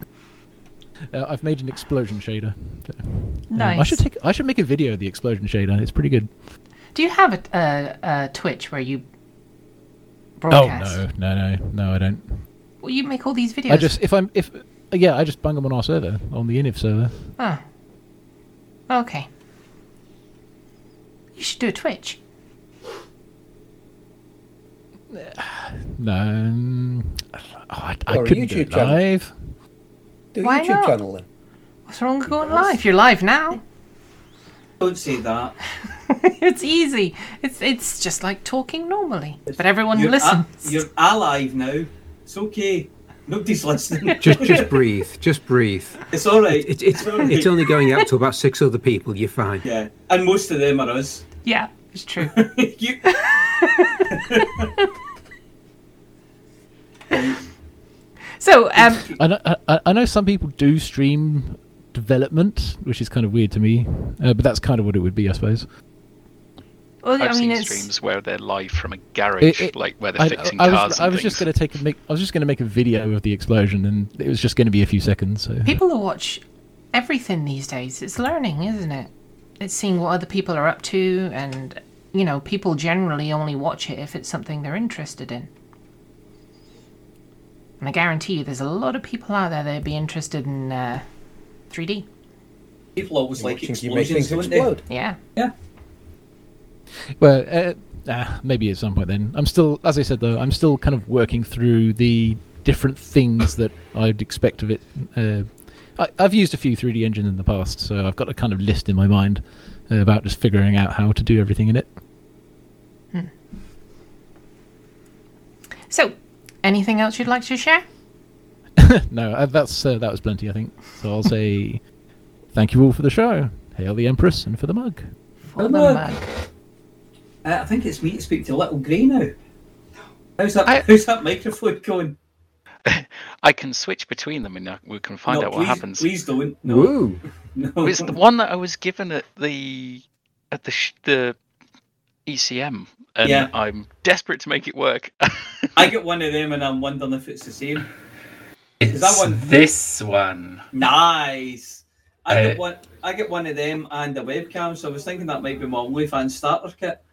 uh, I've made an explosion shader. So, um, I should take I should make a video of the explosion shader. It's pretty good. Do you have a, a, a Twitch where you Oh no no no no I don't. Well, you make all these videos. I just if I'm if uh, yeah I just bung them on our server on the Inif server. Ah. Okay. You should do a Twitch. No, oh, I, I Or couldn't do YouTube it channel. live. Do a Why YouTube not? channel then. What's wrong with going live? You're live now. Don't say that. *laughs* it's easy. It's it's just like talking normally, but everyone You're, listens. a- you're alive now. It's okay. Nobody's listening. *laughs* Just just breathe. Just breathe. It's all right. It, it's It's all right. it's only going out to about six other people. You're fine. Yeah, and most of them are us. yeah, it's true. *laughs* you, So, um, I know, I, I know some people do stream development, which is kind of weird to me, uh, but that's kind of what it would be, I suppose. well, I've I mean, seen it's streams where they're live from a garage, It- it- like where they're I, fixing I cars was, and I was things. just going to take a make. I was just going to make a video of the explosion, and it was just going to be a few seconds. So people who watch everything these days. It's learning, isn't it? It's seeing what other people are up to, and you know, people generally only watch it if it's something they're interested in. And I guarantee you, there's a lot of people out there that'd be interested in uh, 3D. people always like you make explosions, things don't they? explode. Yeah. Yeah. Well, uh, ah, maybe at some point then. I'm still, as I said though, I'm still kind of working through the different things that I'd expect of it. Uh, I, I've used a few 3D engines in the past, so I've got a kind of list in my mind uh, about just figuring out how to do everything in it. So, anything else you'd like to share? *laughs* no, uh, that's uh, that was plenty, I think. So I'll say *laughs* thank you all for the show. Hail the Empress and for the mug. For the Hello. mug. Uh, I think it's me to speak to Little Grey now. How's that? I- How's that microphone going? *laughs* I can switch between them and we can find no, out please, what happens. Please don't. No. Woo. *laughs* No. It's the one that I was given at the at the sh- the ECM, and Yeah. I'm desperate to make it work. *laughs* I get one of them and I'm wondering if it's the same. It's that one- this one. Nice. I Uh, get one. I get one of them and a webcam. So I was thinking that might be my OnlyFans starter kit.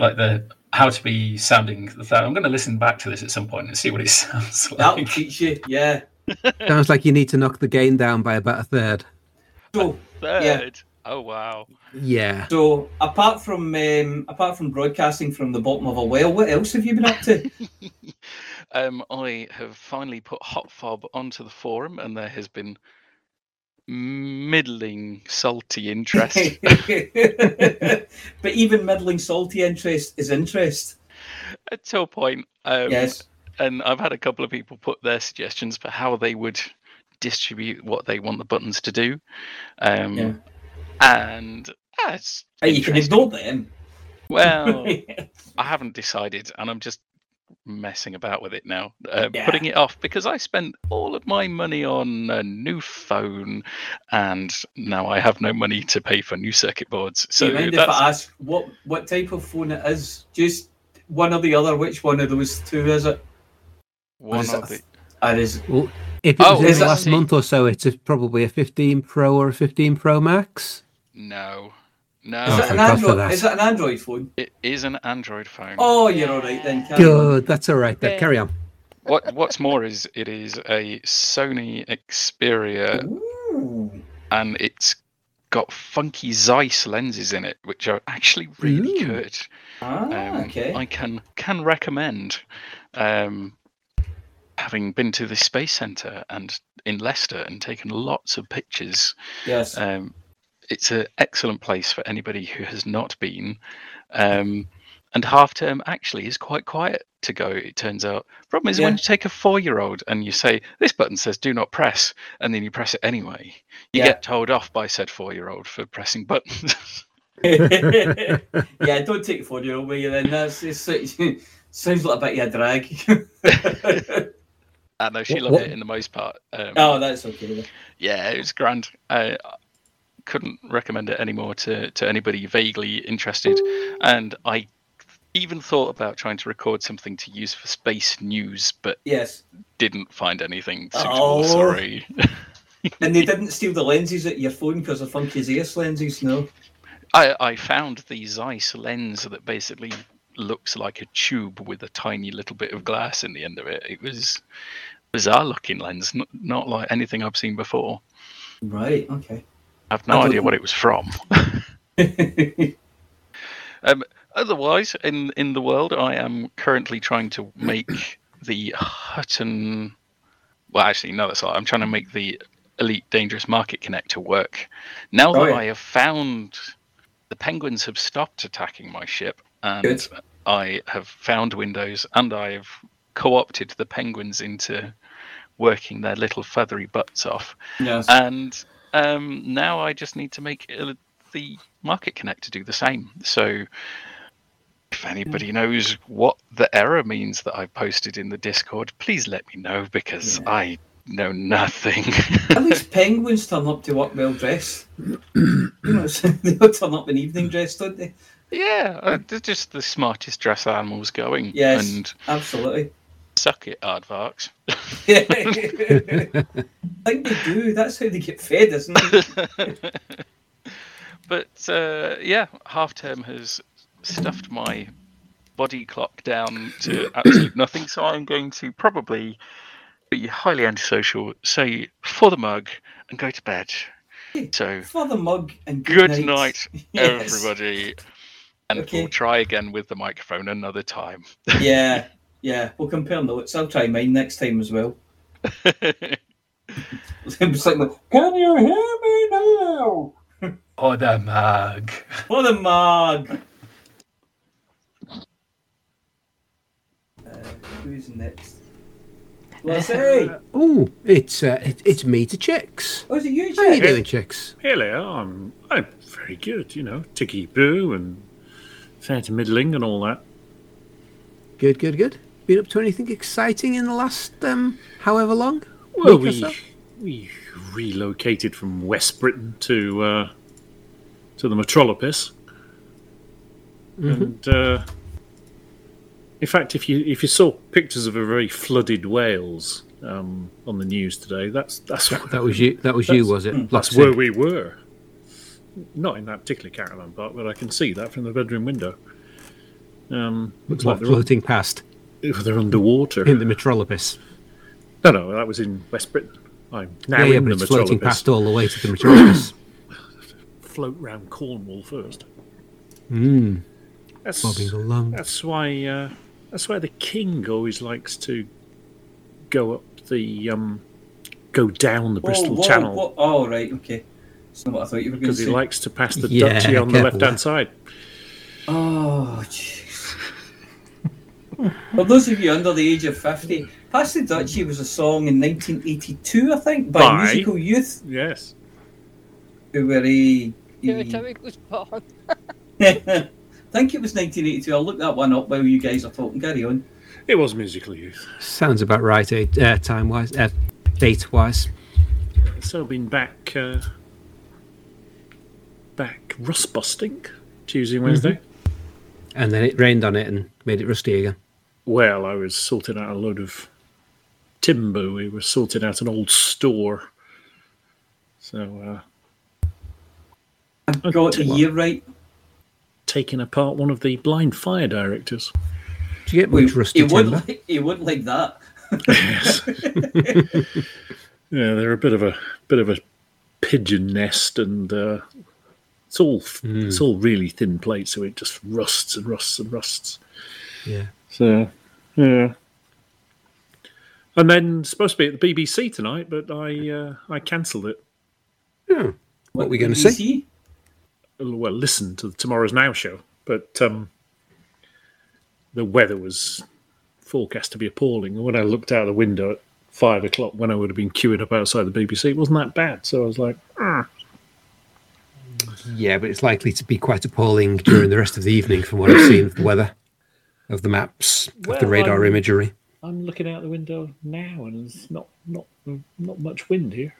Like the how to be sounding the third. I'm going to listen back to this at some point and see what it *laughs* sounds like. That'll like. teach you. Yeah. *laughs* Sounds like you need to knock the gain down by about a third. So Third. Oh wow. Yeah. So apart from um, apart from broadcasting from the bottom of a well, what else have you been up to? *laughs* Um, I have finally put Hot Fob onto the forum, and there has been middling salty interest. *laughs* but even middling salty interest is interest. to a point. Um, Yes. And I've had a couple of people put their suggestions for how they would distribute what they want the buttons to do. Um, Yeah. And ah, it's you can ignore them. Well, *laughs* I haven't decided, and I'm just messing about with it now, uh, Yeah. putting it off because I spent all of my money on a new phone, and now I have no money to pay for new circuit boards. So Do you mind if I ask what what type of phone it is? Just one or the other. Which one of those two is it? Or one is of it- the. Or is Well, if it Oh, was in the that- last month or so, it's a, probably a 15 Pro or a 15 Pro Max. No, no, is, Oh, it an Android? that. Is it an Android phone? it is an Android phone. Oh, you're all right then. carry on. Good. That's all right. Then carry on. What What's more is it is a Sony Xperia, Ooh. and it's got funky Zeiss lenses in it, which are actually really Ooh. good. Ah, Um, okay. I can can recommend. Um, having been to the space center and in Leicester and taken lots of pictures, Yes. um, it's an excellent place for anybody who has not been. Um, and half term actually is quite quiet to go. It turns out. Problem is when you take a four-year-old and you say this button says "Do not press," and then you press it anyway, you Yeah. get told off by said four-year-old for pressing buttons. *laughs* yeah, don't take it for you then. That's it's, it *laughs* sounds like a bit of a drag. *laughs* I know she What- loved what- it in the most part. Um, oh, that's okay. Yeah, it was grand. I couldn't recommend it anymore to, to anybody vaguely interested. And I even thought about trying to record something to use for space news, but Yes. didn't find anything oh. suitable. Oh. Sorry. *laughs* And they didn't steal the lenses at your phone because of Funky Zeiss lenses, no? I, I found the Zeiss lens that basically looks like a tube with a tiny little bit of glass in the end of it. It was bizarre looking lens, not, not like anything I've seen before. Right, okay. I have no I idea what it was from. *laughs* Um, otherwise, in in the world, I am currently trying to make the Hutton well, actually, no, that's all. I'm trying to make the Elite Dangerous Market Connector work. Now Oh, that yeah. I have found the penguins have stopped attacking my ship, and Good. I have found windows, and I've co-opted the penguins into working their little feathery butts off. Yes. And um, now I just need to make uh, the Market Connector do the same. So. If anybody knows what the error means that I posted in the Discord, please let me know because I know nothing. *laughs* At least penguins turn up to work well dressed. *clears throat* you know, *laughs* they turn up in evening dress, don't they? yeah, uh, they're just the smartest dress animals going. Yes, And absolutely. Suck it, Aardvarks. *laughs* I think they do. That's how they get fed, isn't it? *laughs* But uh, yeah, half term has stuffed my body clock down to *coughs* absolute nothing. So I'm going to probably be highly antisocial, say for the mug, and go to bed. So For the mug and good, good, night, *laughs* Yes. everybody. And Okay. we'll try again with the microphone another time. Yeah, yeah. We'll compare notes. I'll try mine next time as well. *laughs* it's like, can you hear me now? *laughs* Or the mug. *laughs* For the mug. Uh, who's next? Let's say. Oh, it's uh, it, it's me to chicks. Oh, is it you, How you doing, chicks? Hello, I'm I'm very good. You know, ticky boo and fair to middling and all that. Good, good, good. Been up to anything exciting in the last um, however long? Well, we so? we relocated from West Britain to uh, to the Metropolis, Mhm. and uh, in fact, if you if you saw pictures of a very flooded Wales um, on the news today, that's that's That, that was you. That was you, was it? That's Lost where we were. Not in that particular caravan park, but I can see that from the bedroom window. Um, looks What, like floating past they're underwater. in the Metropolis. No, no, that was in West Britain. I'm now yeah, yeah, in but the it's floating past all the way to the Metropolis. *coughs* Float round Cornwall first. mm. That's Bobbing along. That's why. Uh, that's why the king always likes to go up the um, go down the Bristol whoa, Channel whoa. Oh, right, okay. That's not what I thought you were going to because he likes to pass the *laughs* Yeah, duchy on the left hand side. Oh, jeez. For those of you under the age of 50, Pass the Duchy was a song in 1982, I think, by, By? Musical Youth, Yes. who were a. Yeah, Derek was born. I think it was 1982. I'll look that one up while you guys are talking. Carry on. It was musical youth. Sounds about right, eh, uh, time wise, uh, date wise. So I've been back, uh, back rust busting Tuesday, and Wednesday. And then it rained on it and made it rusty again. Well, I was sorting out a load of timber. We were sorting out an old store. So, uh, I got the year right. taking apart one of the blind fire directors. Did you get much rusty He would, timber? *laughs* like, he would like that. yes. Yeah, they're a bit of a bit of a pigeon nest, and uh, it's all it's all really thin plate, so it just rusts and rusts and rusts. Yeah. So, yeah. And then supposed to be at the BBC tonight, but I uh, I cancelled it. Yeah. What are we going to see? see? Well, listen to the Tomorrow's Now show, but um, the weather was forecast to be appalling. And when I looked out the window at five o'clock, when I would have been queuing up outside the BBC, it wasn't that bad. So I was like, "Ah." Yeah, but it's likely to be quite appalling during the rest of the evening from what I've seen of the weather, of the maps, of the radar I'm- imagery. I'm looking out the window now, and there's not not not much wind here.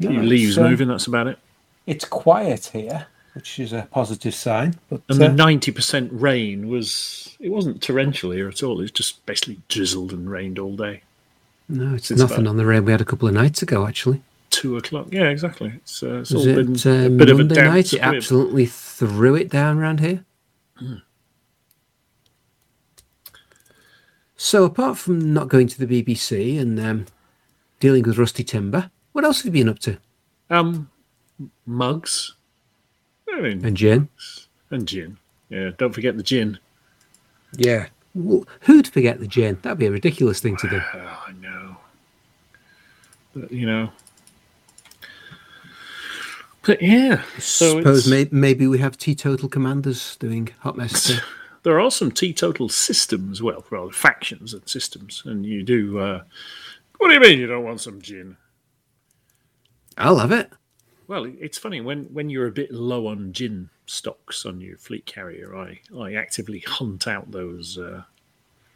No, few leaves it's, uh, moving. That's about it. It's quiet here, which is a positive sign. But And the uh, ninety percent rain was it wasn't torrential here at all. It just basically drizzled and rained all day. No, it's Since nothing on the rain we had a couple of nights ago, actually. two o'clock. Yeah, exactly. It's, uh, it's all it been uh, a bit of a Monday damp night? It absolutely threw it down around here. Hmm. So, apart from not going to the BBC and um, dealing with rusty timber, what else have you been up to? Um, mugs. I mean, And gin? and gin. Yeah, don't forget the gin. Yeah. Well, who'd forget the gin? That'd be a ridiculous thing to do. *sighs* Oh, I know. But, you know. But yeah, so Suppose may- maybe we have teetotal commanders doing hot mess. *laughs* there are some teetotal systems, well, rather factions and systems, and you do. Uh, what do you mean you don't want some gin? I love it. Well, it's funny when when you're a bit low on gin stocks on your fleet carrier. I I actively hunt out those uh,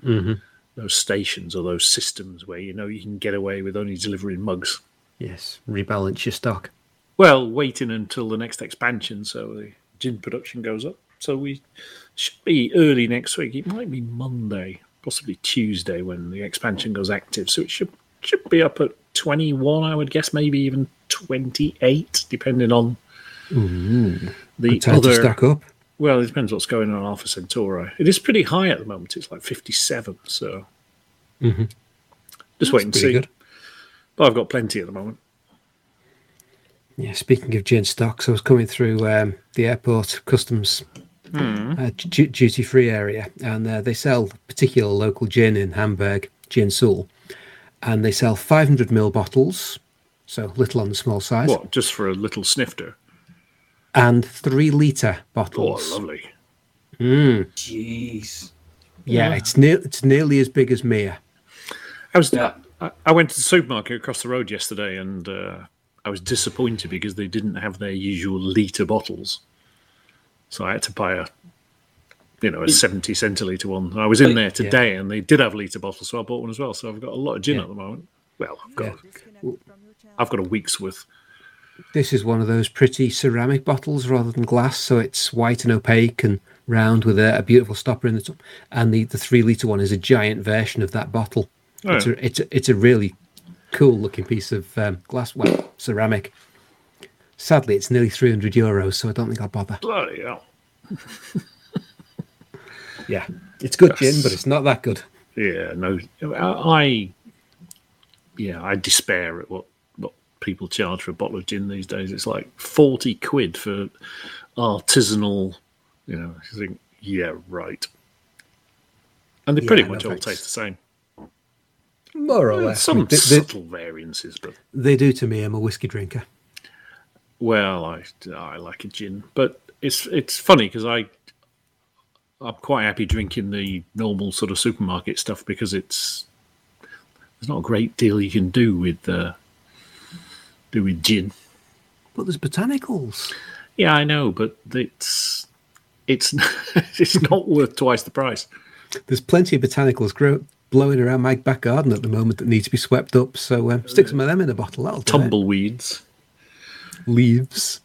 Mhm. those stations or those systems where you know you can get away with only delivering mugs. Yes, rebalance your stock. Well, waiting until the next expansion so the gin production goes up. So we should be early next week. It might be Monday, possibly Tuesday when the expansion goes active. So it should should be up at 21, I would guess, maybe even 28, depending on Ooh, the time other. stack up. Well, it depends what's going on Alpha Centauri. It is pretty high at the moment. It's like 57. So Mm-hmm. just wait and see. good. But I've got plenty at the moment. Yeah, speaking of gin stocks, I was coming through um, the airport customs Hmm. uh, du- duty free area, and uh, they sell particular local gin in Hamburg, Gin Sul, and they sell 500 ml bottles, so little on the small size, What? Just for a little snifter? and three litre bottles. Oh, lovely. Mm. Jeez. Yeah, Yeah. it's near, it's nearly as big as Mia. I was. I, I went to the supermarket across the road yesterday, and uh, I was disappointed because they didn't have their usual liter bottles. So I had to buy a, you know, a seventy centiliter one. I was in there today, and they did have liter bottles, so I bought one as well. So I've got a lot of gin Yeah. at the moment. Well, I've got, I've got a week's worth. This is one of those pretty ceramic bottles rather than glass, so it's white and opaque and round with a, a beautiful stopper in the top. And the, the three litre one is a giant version of that bottle. Oh, it's, yeah. a, it's, a, it's a really cool looking piece of um, glass, well, ceramic. Sadly, it's nearly 300 euros, so I don't think I'll bother. Bloody hell! *laughs* Yeah, it's good gin, but it's not that good. Yeah, no, I, yeah, I despair at what what people charge for a bottle of gin these days. It's like forty quid for artisanal. You know, I think, yeah, right. And they pretty Yeah, no much all thanks. taste the same. More or less. Some They- they- subtle variances, but They do to me. I'm a whiskey drinker. Well, I I like a gin, but it's it's funny because I I'm quite happy drinking the normal sort of supermarket stuff because it's there's not a great deal you can do with uh, do with gin. But there's botanicals. Yeah, I know, but it's it's *laughs* it's not worth twice the price. There's plenty of botanicals grow, blowing around my back garden at the moment that need to be swept up. So um, stick some of them in a bottle. That'll. Tumbleweeds. Leaves.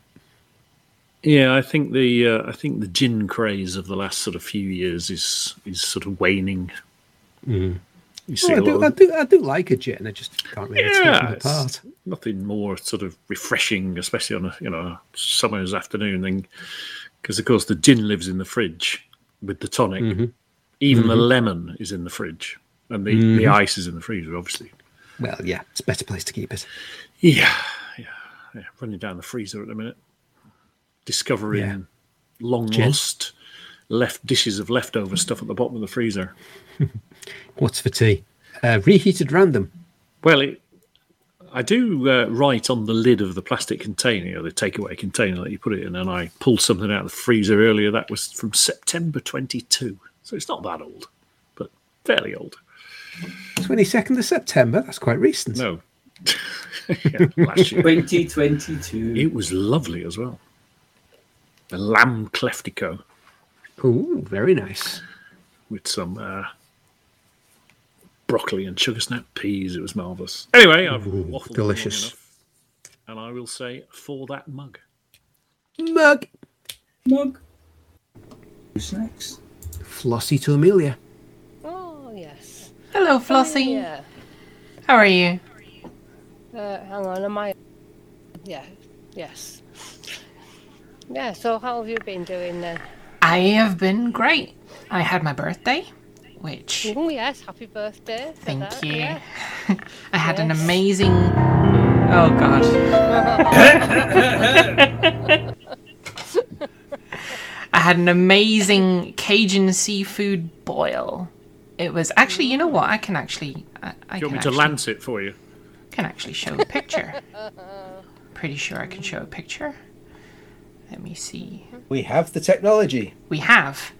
Yeah, I think the uh, I think the gin craze of the last sort of few years is is sort of waning. Mm. You see Oh, I, do, of- I do. I do like a gin. I just can't really yeah, it's apart. nothing more sort of refreshing, especially on a you know summer's afternoon. Then, because of course the gin lives in the fridge with the tonic. Mhm. Even the Mhm. lemon is in the fridge, and the, the Mhm. ice is in the freezer, obviously. Well, yeah, it's a better place to keep it. Yeah, yeah. Running down the freezer at the minute, discovering Yeah. long Gin. lost left dishes of leftover stuff at the bottom of the freezer. *laughs* What's for tea? Uh, reheated random. Well, it, I do uh, write on the lid of the plastic container, the takeaway container that you put it in, and I pulled something out of the freezer earlier. That was from September 22, so it's not that old, but fairly old. Twenty second of September. That's quite recent. No, *laughs* *laughs* yeah, last year. 2022. It was lovely as well. The lamb kleftiko Ooh, very nice. with some uh, broccoli and sugar snap peas. It was marvelous. Anyway, I've Ooh, waffled delicious. enough, and I will say for that mug. Mug. Mug. Who's next? Flossie to Amelia. Oh, yes. Hello, Flossie. Yeah. How are you? Uh, hang on, am I? Yeah, yes. Yeah, so how have you been doing then? I have been great. I had my birthday, which Oh, yes, happy birthday. Thank that, you. yeah. *laughs* I had an amazing. Oh God. *laughs* I had an amazing Cajun seafood boil. It was actually, you know what? I can actually. I, I Do you can want me to actually- lance it for you? Can actually show a picture. *laughs* Pretty sure I can show a picture. Let me see. We have the technology. We have,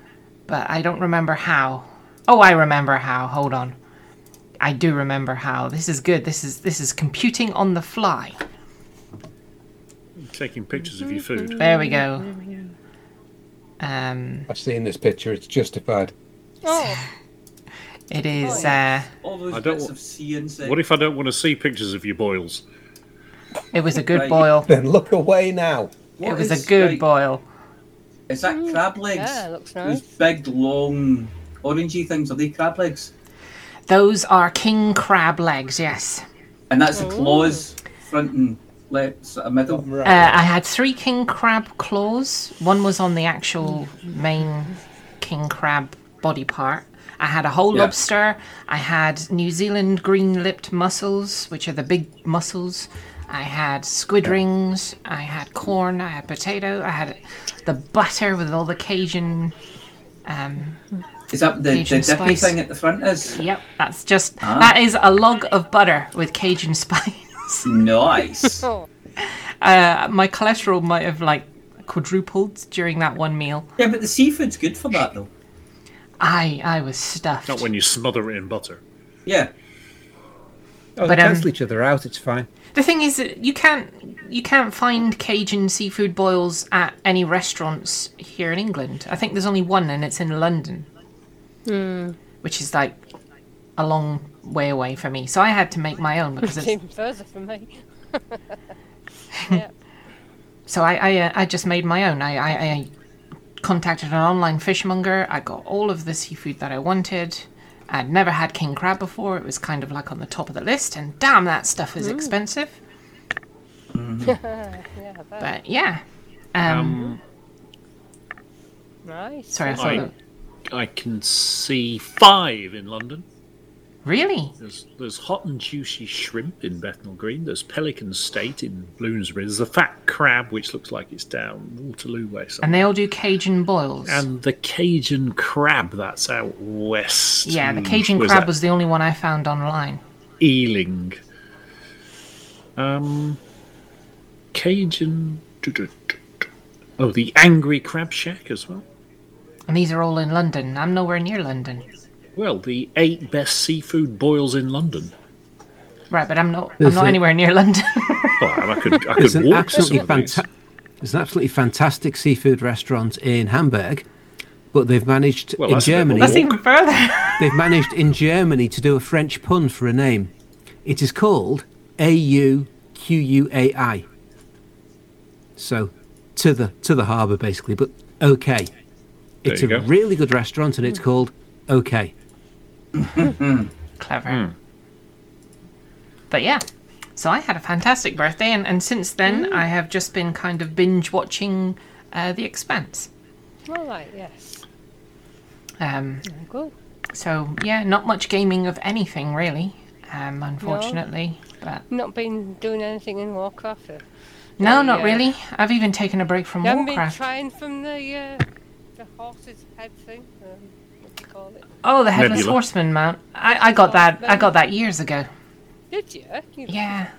but I don't remember how. Oh, I remember how. Hold on. I do remember how. This is good. This is this is computing on the fly. Taking pictures of your food. There we go. Um, I've seen this picture. It's justified. Oh, it is. Uh, All those I don't bits wa- of sea insect. What if I don't want to see pictures of your boils? it was a good Right. boil. Then look away now. It was is, a good like, boil. Is that crab legs? yeah, looks nice. Those big, long, orangey things, are they crab legs? Those are king crab legs. Yes. And that's the claws, front and left, sort of middle. Uh, I had three king crab claws. One was on the actual main king crab body part. I had a whole Yeah. lobster. I had New Zealand green lipped mussels, which are the big mussels. I had squid rings. I had corn. I had potato. I had the butter with all the Cajun. Um, Is that the, the dippy spice. thing at the front is? yep, that's just Ah. that is a log of butter with Cajun *laughs* spice. Nice. *laughs* Uh, my cholesterol might have like quadrupled during that one meal. yeah, but the seafood's good for that though. I I was stuffed. Not when you smother it in butter. Yeah. Oh, But, they um, cancel each other out. It's fine. The thing is, that you can't you can't find Cajun seafood boils at any restaurants here in England. I think there's only one, and it's in London, which is like a long way away for me. So I had to make my own because it's *laughs* it's. even further from me. *laughs* *laughs* yeah. So I I, uh, I just made my own. I, I I contacted an online fishmonger. I got all of the seafood that I wanted. I'd never had king crab before. It was kind of like on the top of the list, and damn, that stuff is expensive. *laughs* yeah, I bet. But yeah. Um, Um, nice. sorry, I. I, that- I can see five in London. Really? There's there's hot and juicy shrimp in Bethnal Green. There's Pelican State in Bloomsbury. There's a fat crab which looks like it's down Waterloo way. somewhere. And they all do Cajun boils. And the Cajun crab that's out west. yeah, the Hmm, Cajun where's crab was the only one I found online. Ealing. Um, Cajun. Oh, the Angry Crab Shack as well. And these are all in London. I'm nowhere near London. Well, the eight best seafood boils in London. Right, but I'm not. I'm not a- anywhere near London. *laughs* Well, I could, I There's could an walk to some absolutely of these. fanta- There's an absolutely fantastic seafood restaurant in Hamburg, but they've managed Well, in that's a bit of a Germany. That's even further. *laughs* They've managed in Germany to do a French pun for a name. It is called A U Q U A I. So, to the to the harbour basically, but okay. There It's a go. really good restaurant, and it's called Okay. *laughs* Clever. Hmm. But yeah. So I had a fantastic birthday, and, and since then I have just been kind of binge watching uh, The Expanse. All right. Yes. Um, Very good. so yeah, not much gaming of anything really, um, unfortunately. But Not been doing anything in Warcraft. Or, no, not yeah. really. I've even taken a break from you haven't Warcraft. been trying from the uh, the horse's head thing. Um, what do you call it? Oh, the headless Nebula. horseman mount. I, I got that. I got that years ago. Did you? you Yeah,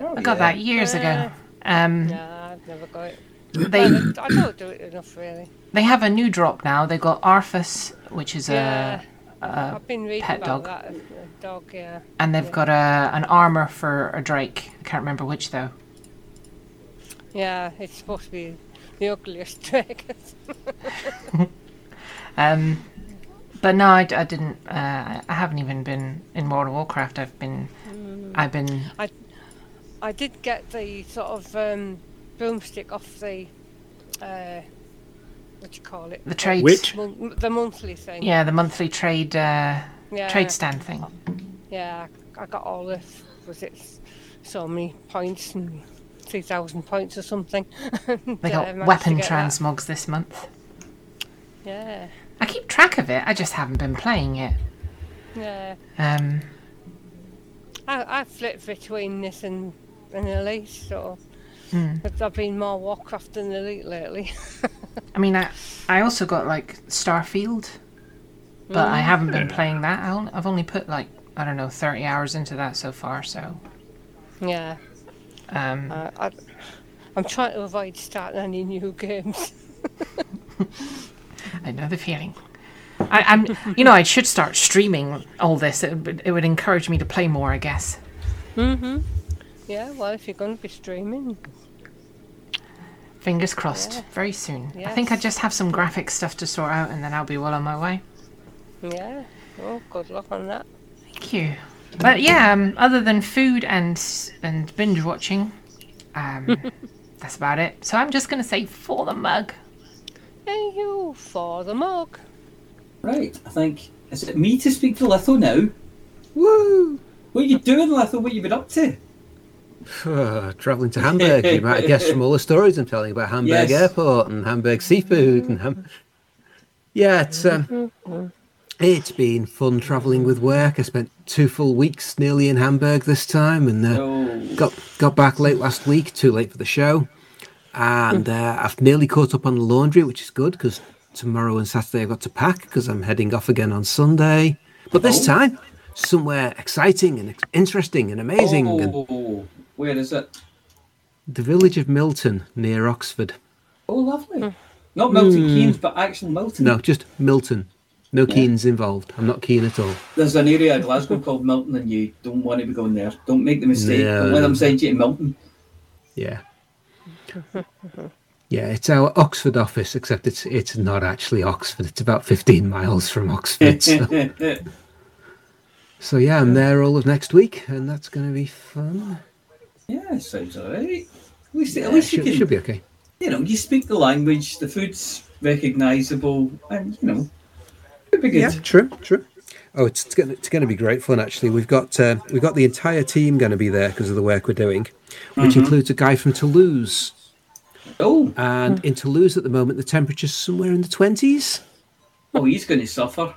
Oh, *laughs* I got that years ago. Um, Nah, I've never got it. they I I don't do it enough, really. they have a new drop now. They've got Arthas, which is Yeah. a, a I've been reading pet about dog. that. A dog, yeah. and they've yeah. got a an armor for a drake. I can't remember which though. Yeah, it's supposed to be the ugliest *laughs* dragon. *laughs* Um, but no, I didn't. Uh, I haven't even been in World of Warcraft. I've been, I've been. I, I did get the sort of um, broomstick off the, uh, what do you call it? The trade. Which? Mon- the monthly thing. Yeah, the monthly trade uh, Yeah. trade stand thing. Yeah, I got all the, was it so many points and 3,000 points or something. *laughs* They And, uh, got weapon get that. transmogs this month. Yeah, I keep track of it. I just haven't been playing it. yeah. Um, I, I flip between this and, and Elite, so. But I've been more Warcraft than Elite lately. *laughs* I mean, I I also got like Starfield, but I haven't been playing that. I I've only put like I don't know, 30 hours into that so far, so. Yeah. Um, Uh, I, I'm trying to avoid starting any new *laughs* games. *laughs* I know the feeling. I, I'm, you know, I should start streaming all this. It, would- it would encourage me to play more, I guess. hmm Yeah, well, if you're going to be streaming, Fingers crossed. Yeah. Very soon. I think I Yes. just have some graphic stuff to sort out, and then I'll be well on my way. yeah. Oh, good luck on that. Thank you. But yeah, um, other than food and and binge watching, um, *laughs* that's about it. So I'm just gonna say for the mug. Thank you for the mug. Right, I think is it me to speak to Litho now? Woo! What are you doing, Litho? What have you been up to? *sighs* Travelling to Hamburg, you might have guessed from all the stories I'm telling about Hamburg Yes. Airport and Hamburg seafood and Ham. Yeah, it's um, it's been fun travelling with work. I spent two full weeks nearly in Hamburg this time, and uh, Oh. got got back late last week. Too late for the show, and uh, I've nearly caught up on the laundry, which is good because tomorrow and Saturday I've got to pack because I'm heading off again on Sunday. But this Oh. time, somewhere exciting and ex- interesting and amazing. and Oh, where is it? the village of Milton near Oxford. Oh, lovely. Not Milton Hmm. Keynes, but actual Milton. No, just Milton. No Yeah. Keens involved. I'm not keen at all. There's an area of Glasgow *laughs* called Milton, and you don't want to be going there. Don't make the mistake. Don't let No. them send you to Milton. Yeah. *laughs* Yeah, it's our Oxford office, except it's it's not actually Oxford. It's about 15 miles from Oxford. So, *laughs* so yeah, I'm there all of next week, and that's going to be fun. yeah, sounds alright. At least, Yeah, at least you should, can, should be okay. you know, you speak the language, the food's recognisable, and you know, it'd be good. Yeah, true, true. Oh, it's it's going to, it's going to be great fun. Actually, we've got uh, we've got the entire team going to be there because of the work we're doing, which Mhm. includes a guy from Toulouse. Oh, and in Toulouse at the moment, the temperature's somewhere in the twenties. Oh, he's going to suffer.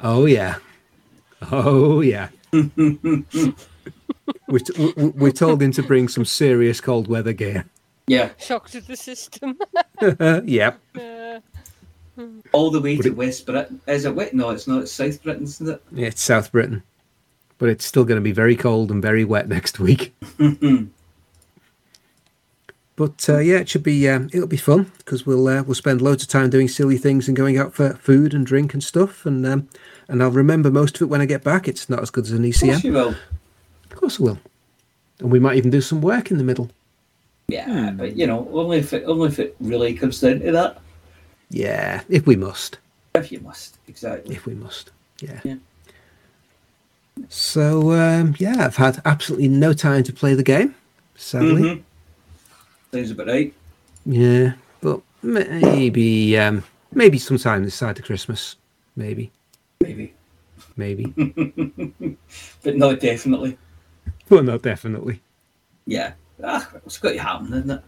Oh yeah, oh yeah. *laughs* we, t- we, we told him to bring some serious cold weather gear. Yeah, Shock to the system. *laughs* *laughs* yep. Uh, all the way to West Britain. Is it wet? No, it's not. It's South Britain, isn't it? Yeah, it's South Britain, but it's still going to be very cold and very wet next week. But uh, yeah, it should be um, it'll be fun because we'll uh, we'll spend loads of time doing silly things and going out for food and drink and stuff, and um, and I'll remember most of it when I get back. It's not as good as an Of course ECM, you will. of course I will, and we might even do some work in the middle. Yeah, but you know, only if it only if it really comes down to that. Yeah, if we must, If you must, exactly. if we must, yeah. Yeah. So um, yeah, I've had absolutely no time to play the game, sadly. Mhm. Sounds about right. Yeah, but maybe um, maybe sometime this side of Christmas, maybe, Maybe, maybe, *laughs* but no, definitely. but not definitely. Yeah. Ah, it's got to happen, isn't it?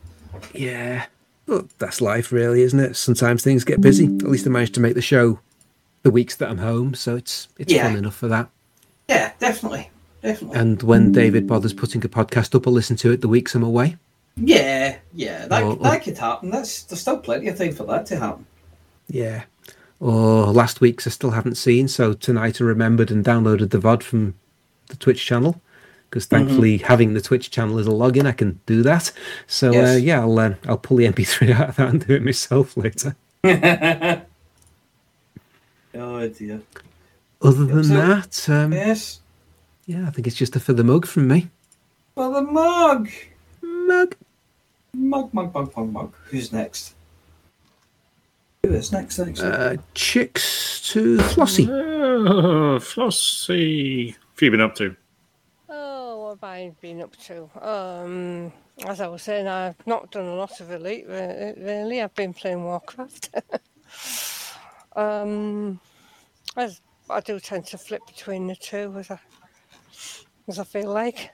Yeah, but that's life, really, isn't it? Sometimes things get busy. At least I managed to make the show the weeks that I'm home, so it's it's Yeah. fun enough for that. Yeah, definitely, definitely. And when David bothers putting a podcast up, I'll listen to it the weeks I'm away. Yeah, yeah, that Or- that could happen. That's there's still plenty of time for that to happen. Yeah. Or last week's I still haven't seen, so tonight I remembered and downloaded the VOD from the Twitch channel. Because thankfully, having the Twitch channel as a login, I can do that. So uh, yeah, I'll uh, I'll pull the MP3 *laughs* out of that and do it myself later. *laughs* oh dear. Other than that, um, Yes. yeah, I think it's just a for the mug from me. For the. Mug. Mug, mug, mug, mug, mug. Who's next? Who is next? Next. Uh, chicks to Flossie. Uh, Flossie. What have you been up to? oh, what have I been up to? Um, as I was saying, I've not done a lot of Elite, really. I've been playing Warcraft. *laughs* um, as I do tend to flip between the two as I, as I feel like.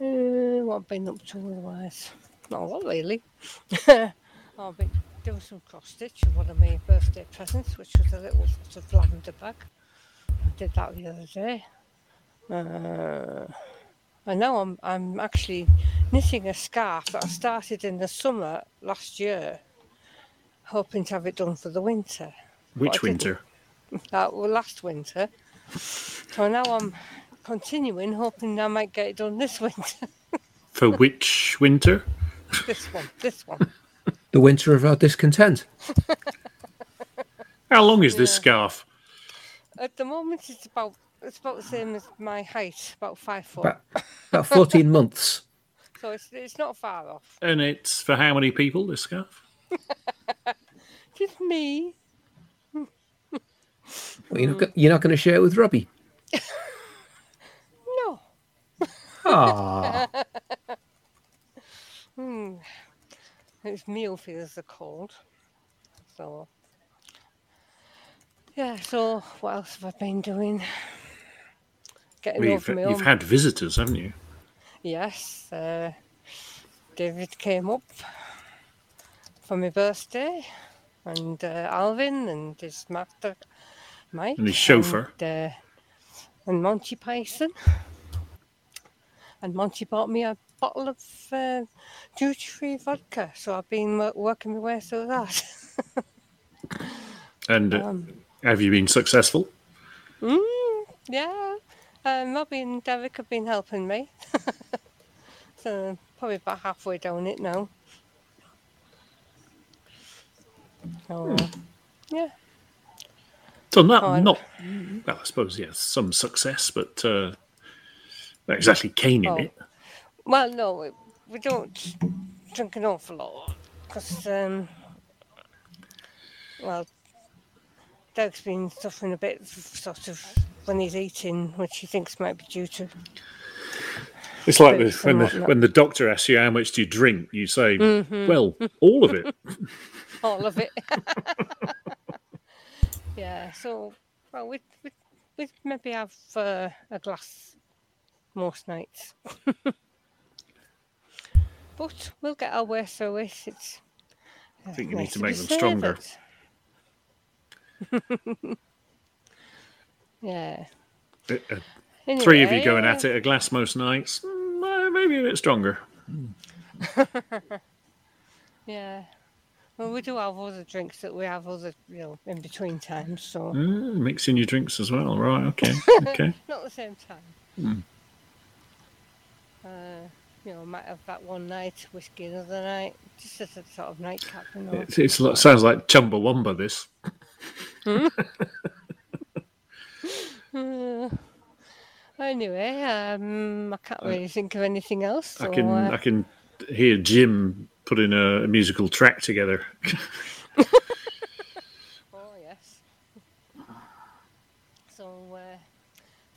Uh, what I've been up to otherwise? Not a lot, really. I've been doing some cross stitch of one of my birthday presents, which was a little sort of lavender bag. I did that the other day. Uh, I know I'm I'm actually knitting a scarf that I started in the summer last year, hoping to have it done for the winter. Which winter? *laughs* Uh, well, last winter, So now I'm continuing, hoping I might get it done this winter. *laughs* For which winter? this one, this one. *laughs* The winter of our discontent. How long is this scarf? At the moment, it's about it's about the same as my height, about five foot. About, about 14 *laughs* months. So it's it's not far off. And it's for how many people, this scarf? Just me. Well, you're not, go- you're not going to share it with Robbie. Ah. *laughs* hmm. It's meal feels the cold. So yeah. So what else have I been doing? Getting Well, you've, you've had visitors, haven't you? Yes, uh, David came up for my birthday, and uh, Alvin and his master Mike, And his chauffeur. and, uh, and Monty Python. And Monty bought me a bottle of uh, duty-free vodka, so I've been wo- working my way through that. *laughs* And uh, Um, have you been successful? Mm, yeah. Um, Robbie and Derek have been helping me. *laughs* so probably about halfway down it now. So, uh, yeah. So not, Oh, not well, I suppose yes, some success, but uh, not exactly caning Oh. it. Well, no, we, we don't drink an awful lot because, um, well, Doug's been suffering a bit, sort of, when he's eating, which he thinks might be due to. It's like the, when the whatnot. when the doctor asks you how much do you drink, you say, Mhm. "Well, all of it." *laughs* all of it. *laughs* yeah, so well, we we we maybe have uh, a glass most nights, *laughs* but we'll get our way through it. It's. I think you need to make them stronger. *laughs* yeah. Uh, uh, Three of you going uh, at it a glass most nights, mm, uh, maybe a bit stronger. *laughs* yeah. Well, we do have other drinks that we have other, you know, in between times. So Mm, mixing your drinks as well, right? Okay, okay. not the same time. Mm. Uh, you know, might have that one night, whiskey another night, just as a sort of nightcap. You know. It, it's, lo- sounds like Chumbawamba. This. Hmm? *laughs* Uh, anyway, um, I can't really think of anything else. I can uh, I can hear Jim putting a, a musical track together. *laughs* Oh yes. So uh,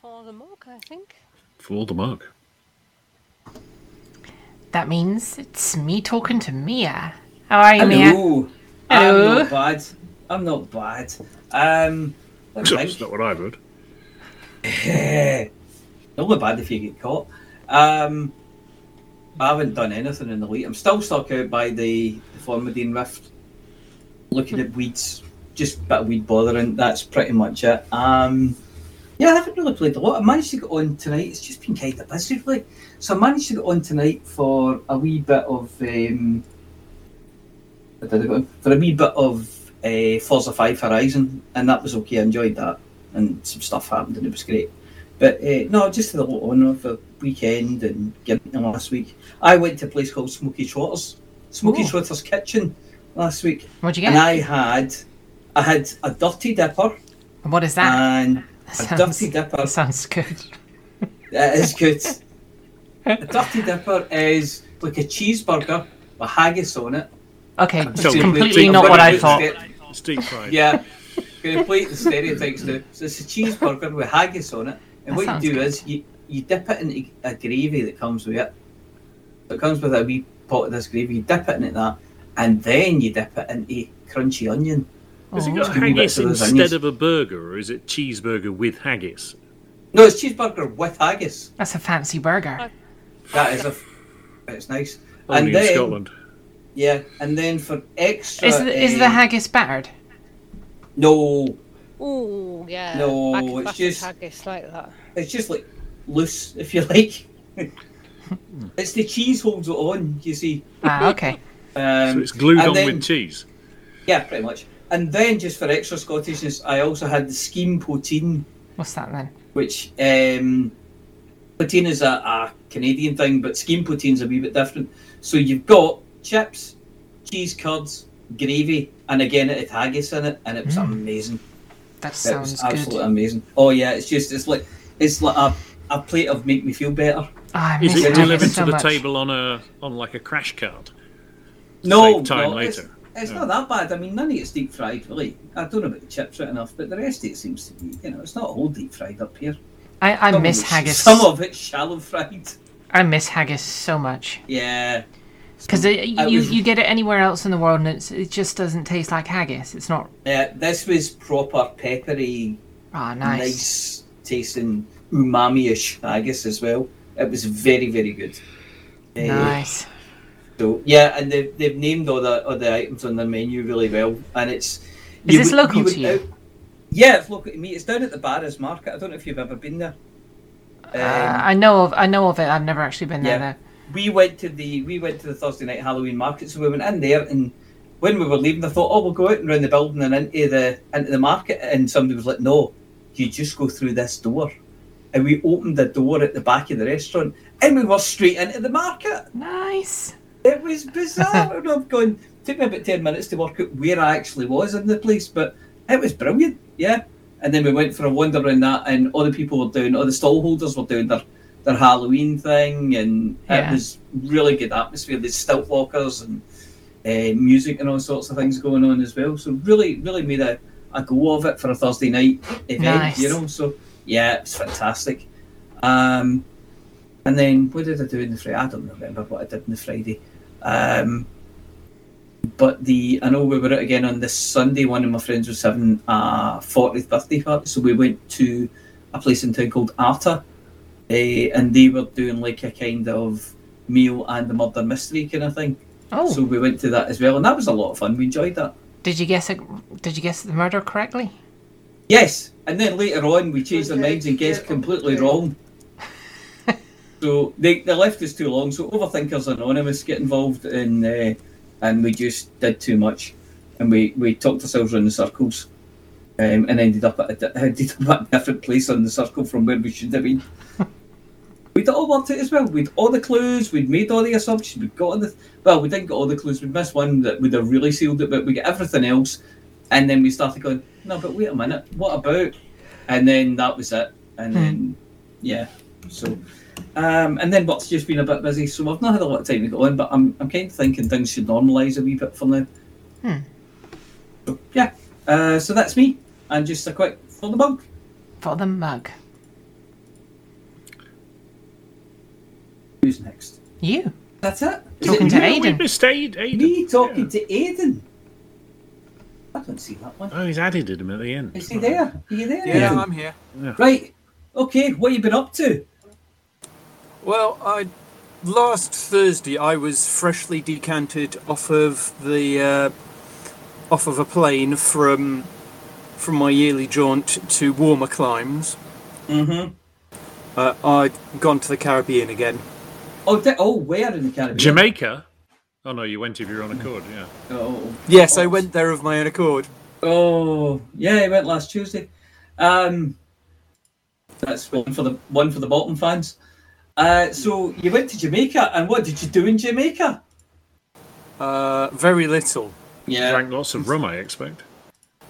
for the mug, I think. For the mug. That means it's me talking to Mia. How are you, Mia? Hello. I'm not bad. I'm not bad. Um, let That's not what I would. *laughs* Only bad if you get caught. Um, I haven't done anything in the week. I'm still stuck out by the, the Formidine Rift, looking at weeds, just a bit of weed bothering. That's pretty much it. Um, yeah, I haven't really played a lot. I managed to get on tonight. It's just been kind of busy, really. So I managed to get on tonight for a wee bit of. Um, what did I go? For a wee bit of uh, Forza 5 Horizon, and that was okay. I enjoyed that, and some stuff happened, and it was great. But uh, no, just a lot on for weekend and getting last week. I went to a place called Smoky Trotters, Smoky Ooh. Trotters Kitchen last week. What'd you get? And I had, I had a dirty dipper. What is that? And a Sounds- dirty dipper. Sounds good. It is good. *laughs* a dirty dipper is like a cheeseburger with haggis on it. Okay, I'm it's gonna completely not what I thought. ste- It's deep fried. Yeah, complete the stereotypes too. So it's a cheeseburger with haggis on it, and That what you do good. is you, you dip it into a gravy that comes with it. So it comes with a wee pot of this gravy. You dip it into that, and then you dip it into crunchy onion. Has it Oh. got Just give me bits haggis of instead onions. of a burger, or is it cheeseburger with haggis? No, it's cheeseburger with haggis. That's a fancy burger. That is a. f- It's nice. Only and in then, Scotland. Yeah, and then for extra. Is the, is the haggis battered? No, Oh yeah. No, I it's just- haggis like that. it's just like loose, *laughs* if you like. *laughs* it's the cheese holds it on. You see. Ah, okay. *laughs* Um, so it's glued on then- with cheese. Yeah, pretty much. And then just for extra Scottishness, I also had the scheme poutine What's that then? which um, poutine is a, a Canadian thing, but scheme poutine's a wee bit different. So you've got chips, cheese curds, gravy, and again it had haggis in it, and it was Mm. amazing. That It sounds was good. absolutely amazing. Oh yeah, it's just it's like it's like a, a plate of make me feel better. I Is miss it haggis delivered so to the much. table on a on like a crash card? No, time no, later. It's, it's Yeah. not that bad. I mean, none of it's deep fried, really. I don't know about the chips right enough, but the rest of it seems to be, you know, it's not all deep fried up here. I, I miss haggis. Some of it's shallow fried. I miss haggis so much. Yeah. Because you, was- you get it anywhere else in the world and it's, it just doesn't taste like haggis. It's not. Yeah, this was proper peppery, Ah, nice. nice tasting umami-ish haggis as well. It was very, very good. Uh, Nice. So yeah, and they've, they've named all the all the items on the menu really well, and it's. Is this would- local we to you? out- yeah, it's local to me. It's down at the Barras Market. I don't know if you've ever been there. Uh, I know of I know of it. I've never actually been there. yeah. though. We went to the we went to the Thursday night Halloween market, so we went in there, and when we were leaving, I thought, oh, we'll go out and round the building and into the into the market, and somebody was like, no, you just go through this door, and we opened the door at the back of the restaurant, and we were straight into the market. Nice. It was bizarre, *laughs* and I'm going. Took me about ten minutes to work out where I actually was in the place, but it was brilliant. Yeah. And then we went for a wander around that, and all the people were doing, all the stall holders were doing their, their Halloween thing, and Yeah. it was really good atmosphere. There's stilt walkers and uh, music and all sorts of things going on as well. So really, really made a, a go of it for a Thursday night event, Nice. you know. So yeah, it's fantastic. Um, and then what did I do in the Friday? I don't remember what I did in the Friday. Um, but the I know we were out again on this Sunday. One of my friends was having a 40th birthday party, so we went to a place in town called Arta, uh, and they were doing like a kind of meal and a murder mystery kind of thing. Oh. So we went to that as well, and that was a lot of fun. We enjoyed that. Did you guess it? Did you guess the murder correctly? Yes, and then later on we changed our minds and guessed completely wrong. *laughs* so they, they left us too long. So Overthinkers Anonymous get involved in, uh, and we just did too much, and we, we talked ourselves around in circles, um, and ended up at a, *laughs* ended up at a different place on the circle from where we should have been. *laughs* We'd all worked it as well. We'd all the clues. We'd made all the assumptions. We'd got all the well. We didn't get all the clues. We'd missed one that would have really sealed it, but we got everything else. And then we started going, no, but wait a minute, what about? And then that was it. And then, yeah. So, um, and then work's just been a bit busy, so I've not had a lot of time to go in, but I'm, I'm kind of thinking things should normalise a wee bit for now. Hmm. So, yeah. Uh, so that's me. And just a quick for the mug. For the mug. Who's next? You. That's it. Is Talking it to me? Aidan. Missed Aid, Aidan. Me talking to Aidan. I don't see that one. Oh, he's added him at the end. Is he there? Are you there? Yeah, Aidan? I'm here. Right. Okay, what you been up to? Well, I last Thursday I was freshly decanted off of the uh, off of a plane from from my yearly jaunt to warmer climes. Mm-hmm. Uh, I'd gone to the Caribbean again. Oh, di- oh, where in the Caribbean? Jamaica? Oh no, you went of your own accord, yeah. Oh. Yes, I went there of my own accord. Oh, yeah, I went last Tuesday. Um, that's one for the one for the bottom fans. Uh, so you went to Jamaica, and what did you do in Jamaica? Uh, very little. Yeah. Drank lots of rum, I expect.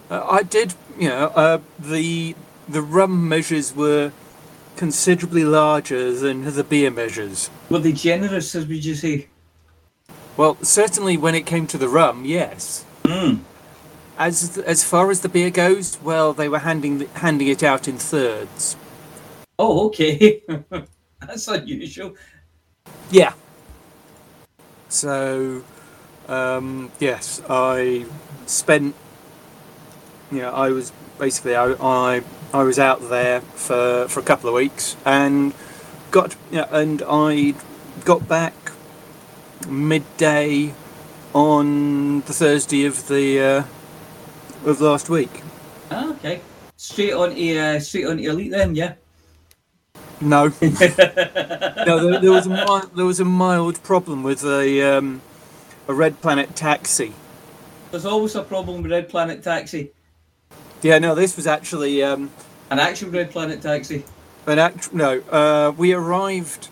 Uh, I did, you know, uh, the the rum measures were considerably larger than the beer measures. Were they generous, as would you say? Well, certainly when it came to the rum, yes. Mm. As as far as the beer goes, well, they were handing handing it out in thirds. Oh, okay. *laughs* *laughs* That's unusual. Yeah. So, um, yes, I spent. You know, I was basically I, I I was out there for for a couple of weeks and got yeah, and I got back midday on the Thursday of the uh, of last week. Ah, okay. Straight on to uh, straight on to elite then, yeah. No, *laughs* no, there, there was a mild, there was a mild problem with a um, a Red Planet taxi. There's always a problem with Red Planet Taxi. Yeah, no, this was actually um, An actual Red Planet taxi. An act- no, uh, we arrived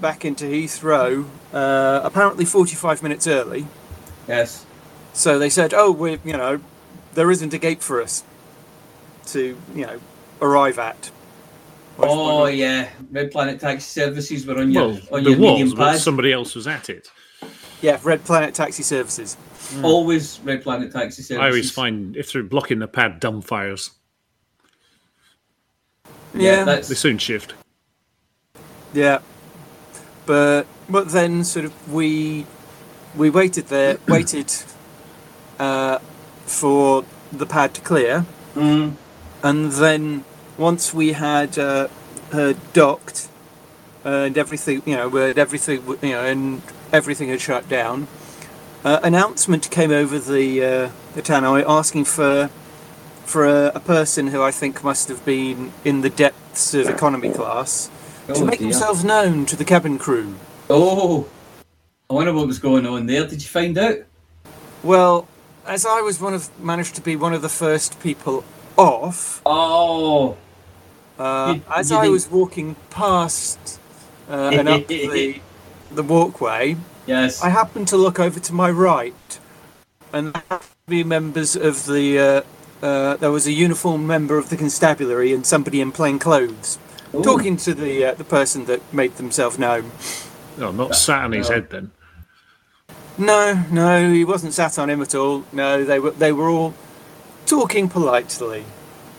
back into Heathrow uh, apparently 45 minutes early. Yes. So they said, "Oh, we, you know, there isn't a gate for us to, you know, arrive at." Oh yeah, Red Planet taxi services were on your Well, on your was, medium but pad. somebody else was at it. Yeah, Red Planet Taxi Services. Always Red Planet taxi services. I always find if they're blocking the pad, dumb dumbfires. Yeah, that's They soon shift. Yeah, but but then sort of we we waited there, *clears throat* waited uh, for the pad to clear, Mm. and then once we had uh, uh, docked and everything, you know, everything, you know, and everything had shut down. Uh, announcement came over the uh, the tannoy asking for for a, a person who I think must have been in the depths of economy class to Oh, make dear. themselves known to the cabin crew. Oh, I wonder what was going on there. Did you find out? Well, as I was one of managed to be one of the first people off. Oh. Uh, You- as you I didn't- was walking past uh, and up *laughs* the the walkway, yes, I happened to look over to my right, and there happened to be members of the. Uh, uh, there was a uniformed member of the constabulary and somebody in plain clothes, Ooh. talking to the uh, the person that made themselves known. Oh, not sat on his no. head then. No, no, he wasn't sat on him at all. No, they were they were all talking politely,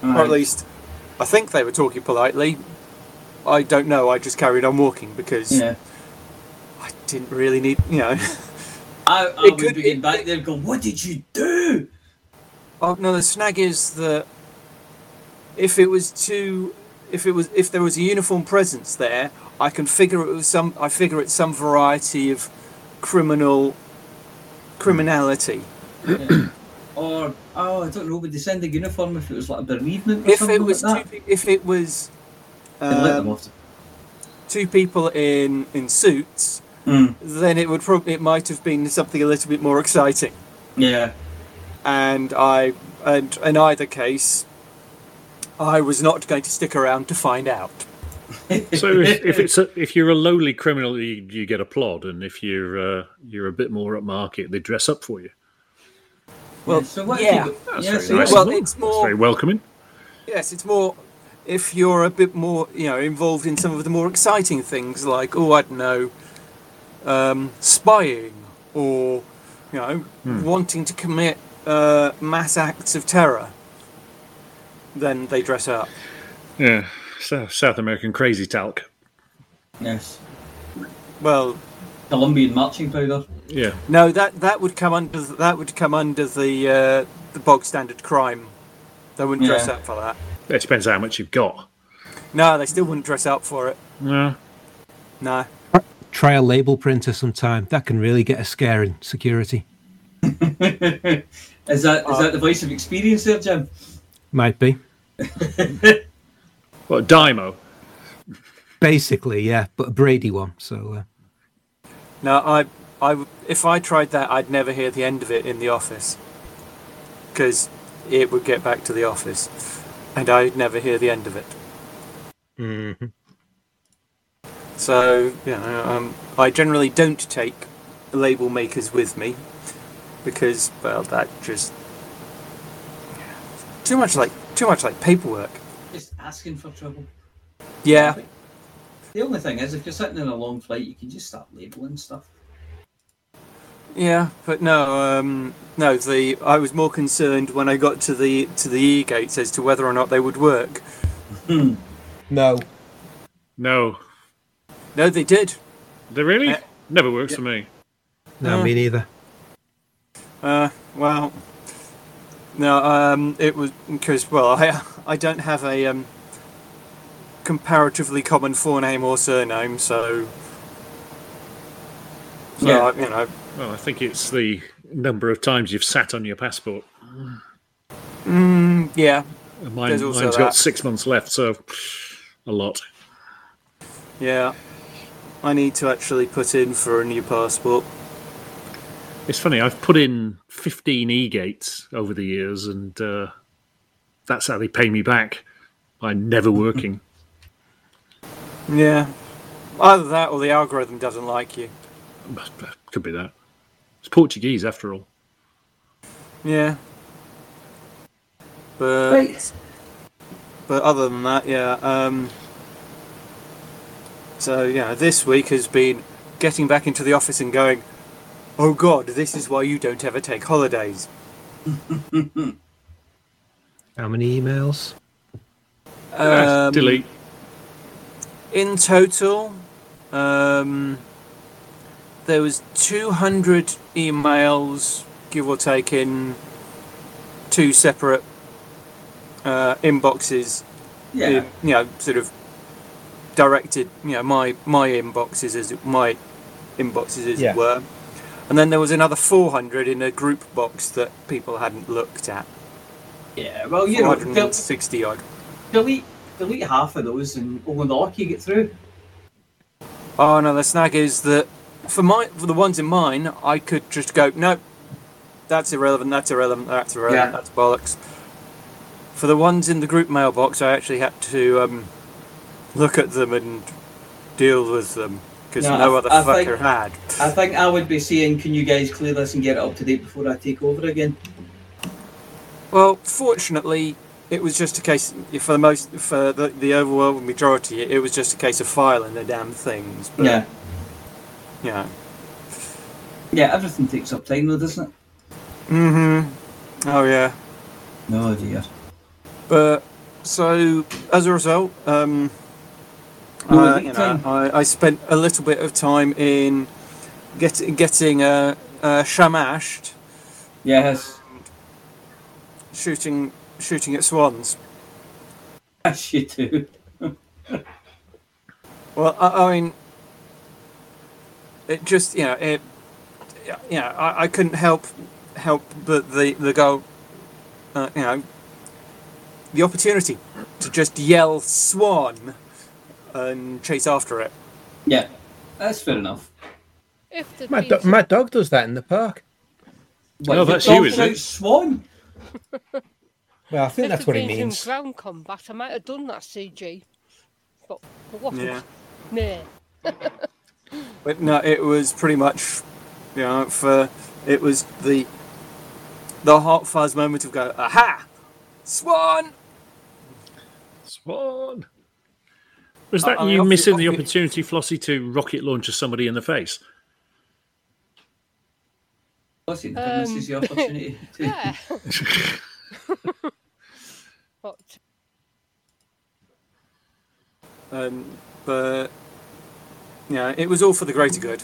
or at least I think they were talking politely. I don't know. I just carried on walking because Yeah. I didn't really need, you know. *laughs* I, I It would could- be getting back there and go, what did you do? Oh no, the snag is that if it was too, if it was, if there was a uniform presence there, I can figure it was some. I figure it's some variety of criminal criminality. *clears throat* Or, oh, I don't know, would they send a uniform if it was like a bereavement or If something it was like two, that? pe- if it was They'd let um, two people in in suits, Mm. then it would probably it might have been something a little bit more exciting. Yeah. And I and in either case, I was not going to stick around to find out. *laughs* So if, if it's a, if you're a lowly criminal, you, you get a plod, and if you're uh, you're a bit more upmarket, they dress up for you. Well, so what yeah. if That's yeah, very so nice well, of them. it's That's more- very welcoming. Yes, it's more if you're a bit more, you know, involved in some of the more exciting things like, oh, I don't know, um, spying or, you know, Hmm. wanting to commit uh, mass acts of terror. Then they dress up. Yeah, so, South American crazy talc. Yes. Well, Colombian marching powder. Yeah, no, that that would come under that would come under the uh, the bog standard crime. They wouldn't dress Yeah. up for that. it depends how much you've got. No, they still wouldn't dress up for it. No, No. Try a label printer sometime. That can really get a scare in security. *laughs* Is that is that the voice of experience there, Jim? Might be. *laughs* what Dymo? Basically, yeah, but a Brady one. So uh, No, I, I, w- if I tried that, I'd never hear the end of it in the office, because it would get back to the office, and I'd never hear the end of it. Mm-hmm. So, you know, um, I generally don't take label makers with me, because well, that just too much like too much like paperwork. Just asking for trouble. Yeah, The only thing is, if you're sitting in a long flight, you can just start labelling stuff. Yeah, but no, um, no. The I was more concerned when I got to the to the e gates as to whether or not they would work. no, No, No, they did. they really Uh, never works for me. no, Uh, me neither. Uh, well, no. Um, it was because well, I *laughs* I don't have a um comparatively common forename or surname, so. So Yeah. I- you know, Well, I think it's the number of times you've sat on your passport. mm, yeah, And Mine, There's also mine's that. got six months left, so a lot. yeah. I need to actually put in for a new passport. It's funny. I've put in fifteen e gates over the years, and uh, that's how they pay me back. I'm never working. *laughs* Yeah. Either that or the algorithm doesn't like you. Could be that. It's Portuguese after all. Yeah. But Right. but other than that, yeah. Um, so yeah, this week has been getting back into the office and going, "Oh God, this is why you don't ever take holidays." *laughs* How many emails? Um, delete. In total, um, there was 200 emails, give or take, in two separate uh, inboxes. Yeah. in, you know, sort of directed. You know, my my inboxes as it, my inboxes as Yeah. it were. And then there was another 400 in a group box that people hadn't looked at. Yeah, well, you know, del- 460 odd. delete delete half of those and only the lucky get through. Oh no, the snag is that for my for the ones in mine, I could just go, no, that's irrelevant, that's irrelevant, that's irrelevant, Yeah. that's bollocks. For the ones in the group mailbox, I actually had to um, look at them and deal with them because No, no I- other I fucker think- had. I think I would be saying, can you guys clear this and get it up to date before I take over again? Well, fortunately, it was just a case for the most for the, the overwhelming majority. It was just a case of filing the damn things. But, Yeah. Yeah. Yeah, everything takes up time though, doesn't it? Mm-hmm. Oh yeah. Oh dear. But so as a result, um, What uh, you know. I, I spent a little bit of time in get, getting uh, uh, shamashed, Yes. shooting shooting at swans. Yes, you do. *laughs* Well, I, I mean, it just you know it. You know, I, I couldn't help help but the the go. Uh, you know, the opportunity to just yell "swan" and chase after it. Yeah, that's fair enough. If the My, do- my dog does that in the park. What, Oh, your that's you, dog is it? Swan. *laughs* Well, I think if that's there'd what he been means. In ground combat, I might have done that CG. But there wasn't. Yeah. *laughs* Nah. But no, it was pretty much, you know, for it was the the hot fuzz moment of go, aha, swan. Swan. Was I- that I mean, you missing the opportunity, Flossie, to rocket launch somebody in the face? Listen, Um, this is the *laughs* opportunity. Yeah. *laughs* *laughs* But Um, but yeah, it was all for the greater good.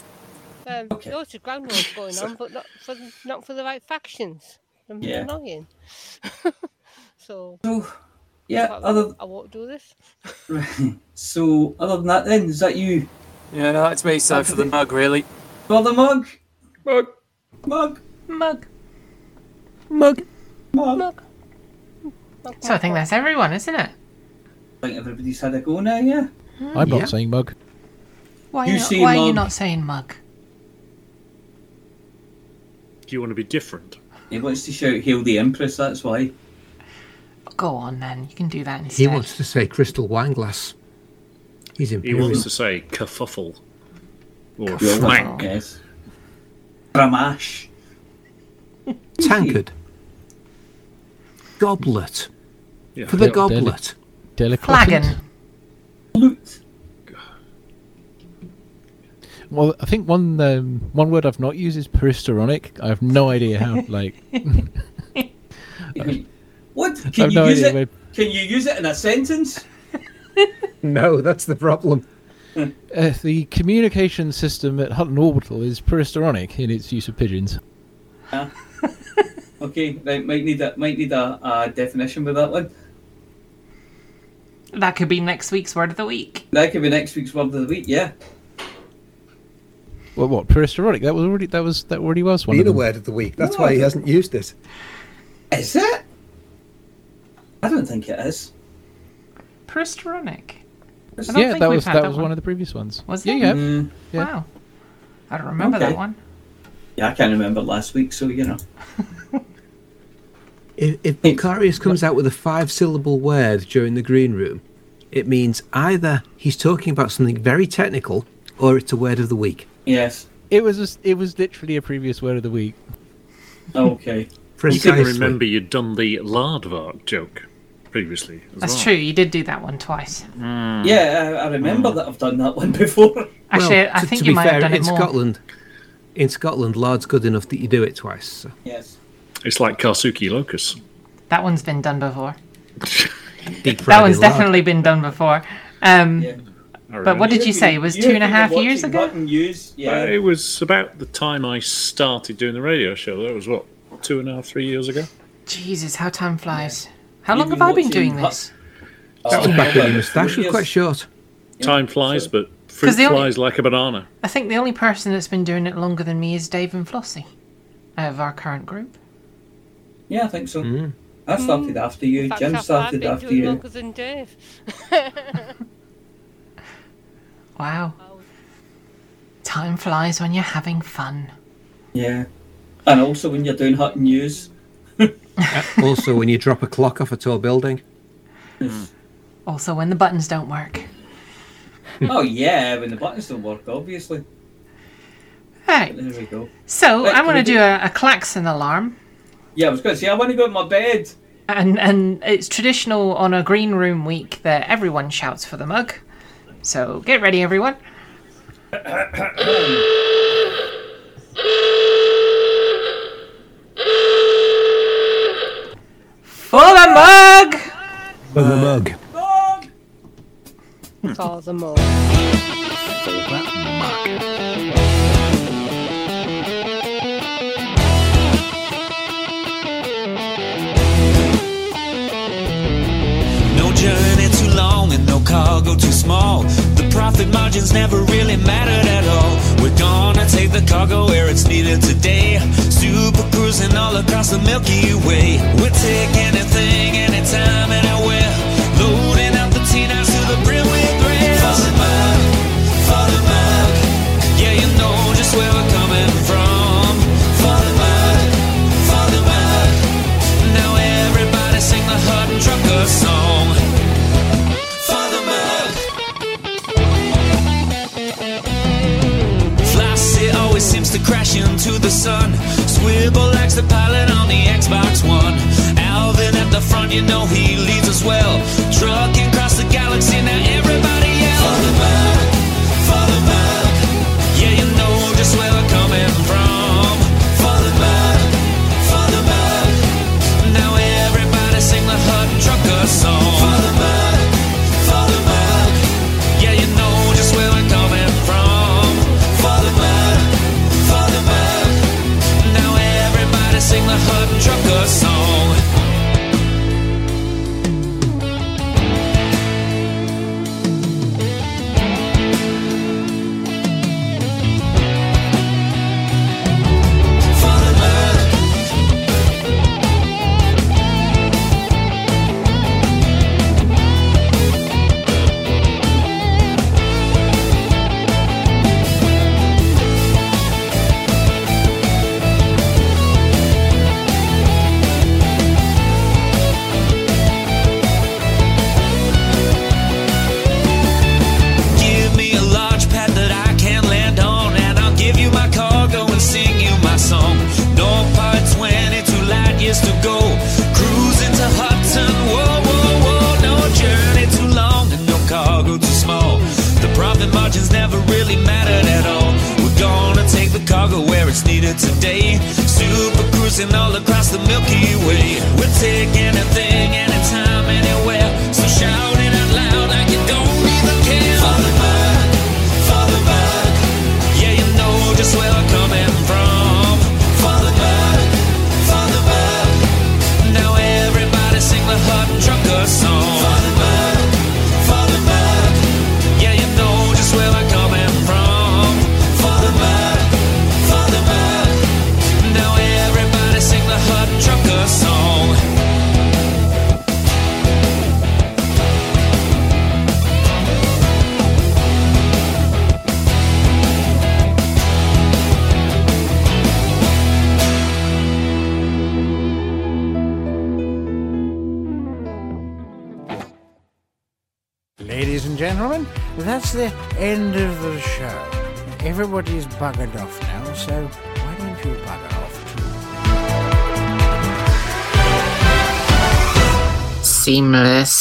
um, Okay. loads of ground wars *laughs* going on, but not for the, not for the right factions. I'm Yeah. annoying. *laughs* so So, yeah, I, other I won't do this. Right. So other than that, then is that you? Yeah, no, that's me. So for the mug, really. Well, the mug, Mug. mug, Mug. Mug. mug. So I think that's everyone, isn't it? I think everybody's had a go now, yeah. I'm Yeah. not saying mug. Why, You you not, say why are you not saying mug? Do you want to be different? He wants to shout "Hail the Empress." That's why. Go on then, you can do that instead. He wants to say crystal wine glass. He's He wants to say kerfuffle. Or Kerfuffle. flank. Yes. Bramash. Tankard. Goblet. Yeah. For the Del- deli- goblet. Delicate. Flagon. Loot. Well, I think one um, one word I've not used is peristeronic. I have no idea how. *laughs* Like, *laughs* What? *laughs* Can you no use it? where- Can you use it in a sentence? No, that's the problem. uh, the communication system at Hutton Orbital is peristeronic in its use of pigeons. Okay, right, might need a might need a, a definition with that one. That could be next week's word of the week. That could be next week's word of the week. Yeah. Well, what peristeronic? That was already that was that already was one Been of a word of the week. That's No, why he hasn't used it. Is it? I don't think it is. Peristeronic. Yeah, that was that that was one. one of the previous ones. Was yeah, it? yeah. Mm, Yeah. Wow. I don't remember Okay. that one. yeah, I can't remember last week, so you know. *laughs* If, if Macarius comes out with a five syllable word during the green room, it means either he's talking about something very technical or it's a word of the week. Yes. It was a, it was literally a previous word of the week. Okay. *laughs* You didn't remember you'd done the Lardvark joke previously. as That's well. true. You did do that one twice. Yeah, I, I remember that I've done that one *laughs* before. Actually, Well, I to- think to you might fair, have done in it more. Scotland. In Scotland, lard's good enough that you do it twice. So. Yes. It's like Karsuki Locus. That one's been done before. *laughs* That one's lard. definitely been done before. Um, But what did you say? It was You two and a have half been years ago? News, yeah. Uh, it was about the time I started doing the radio show. That was what two and a half, three years ago. Jesus, how time flies. How You've long have I been doing Hut- this? That was back when about your moustache three was quite years. short. Time flies, but fruit the only- flies like a banana. I think the only person that's been doing it longer than me is Dave and Flossie out of our current group. Yeah, I think so. Mm. I started after you. In Jim I've- I've started after you. longer than Dave. *laughs* Wow. Time flies when you're having fun. Yeah. And also when you're doing hot News. *laughs* Uh, also, when you drop a clock off a tall building. Mm. Also, when the buttons don't work. *laughs* oh, yeah, when the buttons don't work, obviously. Right. There we go. So, Right, I'm going to we do a, a klaxon alarm. Yeah, I was going to say, I want to go to my bed. And, and it's traditional on a green room week that everyone shouts for the mug. So, get ready, everyone. For the mug! For the mug. For the more. Long and no cargo too small. The profit margins never really mattered at all. We're gonna take the cargo where it's needed today. Super cruising all across the Milky Way. We'll take anything, anytime, anywhere. Loading up the T-9s to the brim seems to the sun. Swivel likes the pilot on the Xbox One. Alvin at the front, you know he leads us well. Trucking across the galaxy, now everybody yell. Trucker Super all across the Milky end of the show. Everybody's buggered off now, so why don't you bugger off too? Seamless.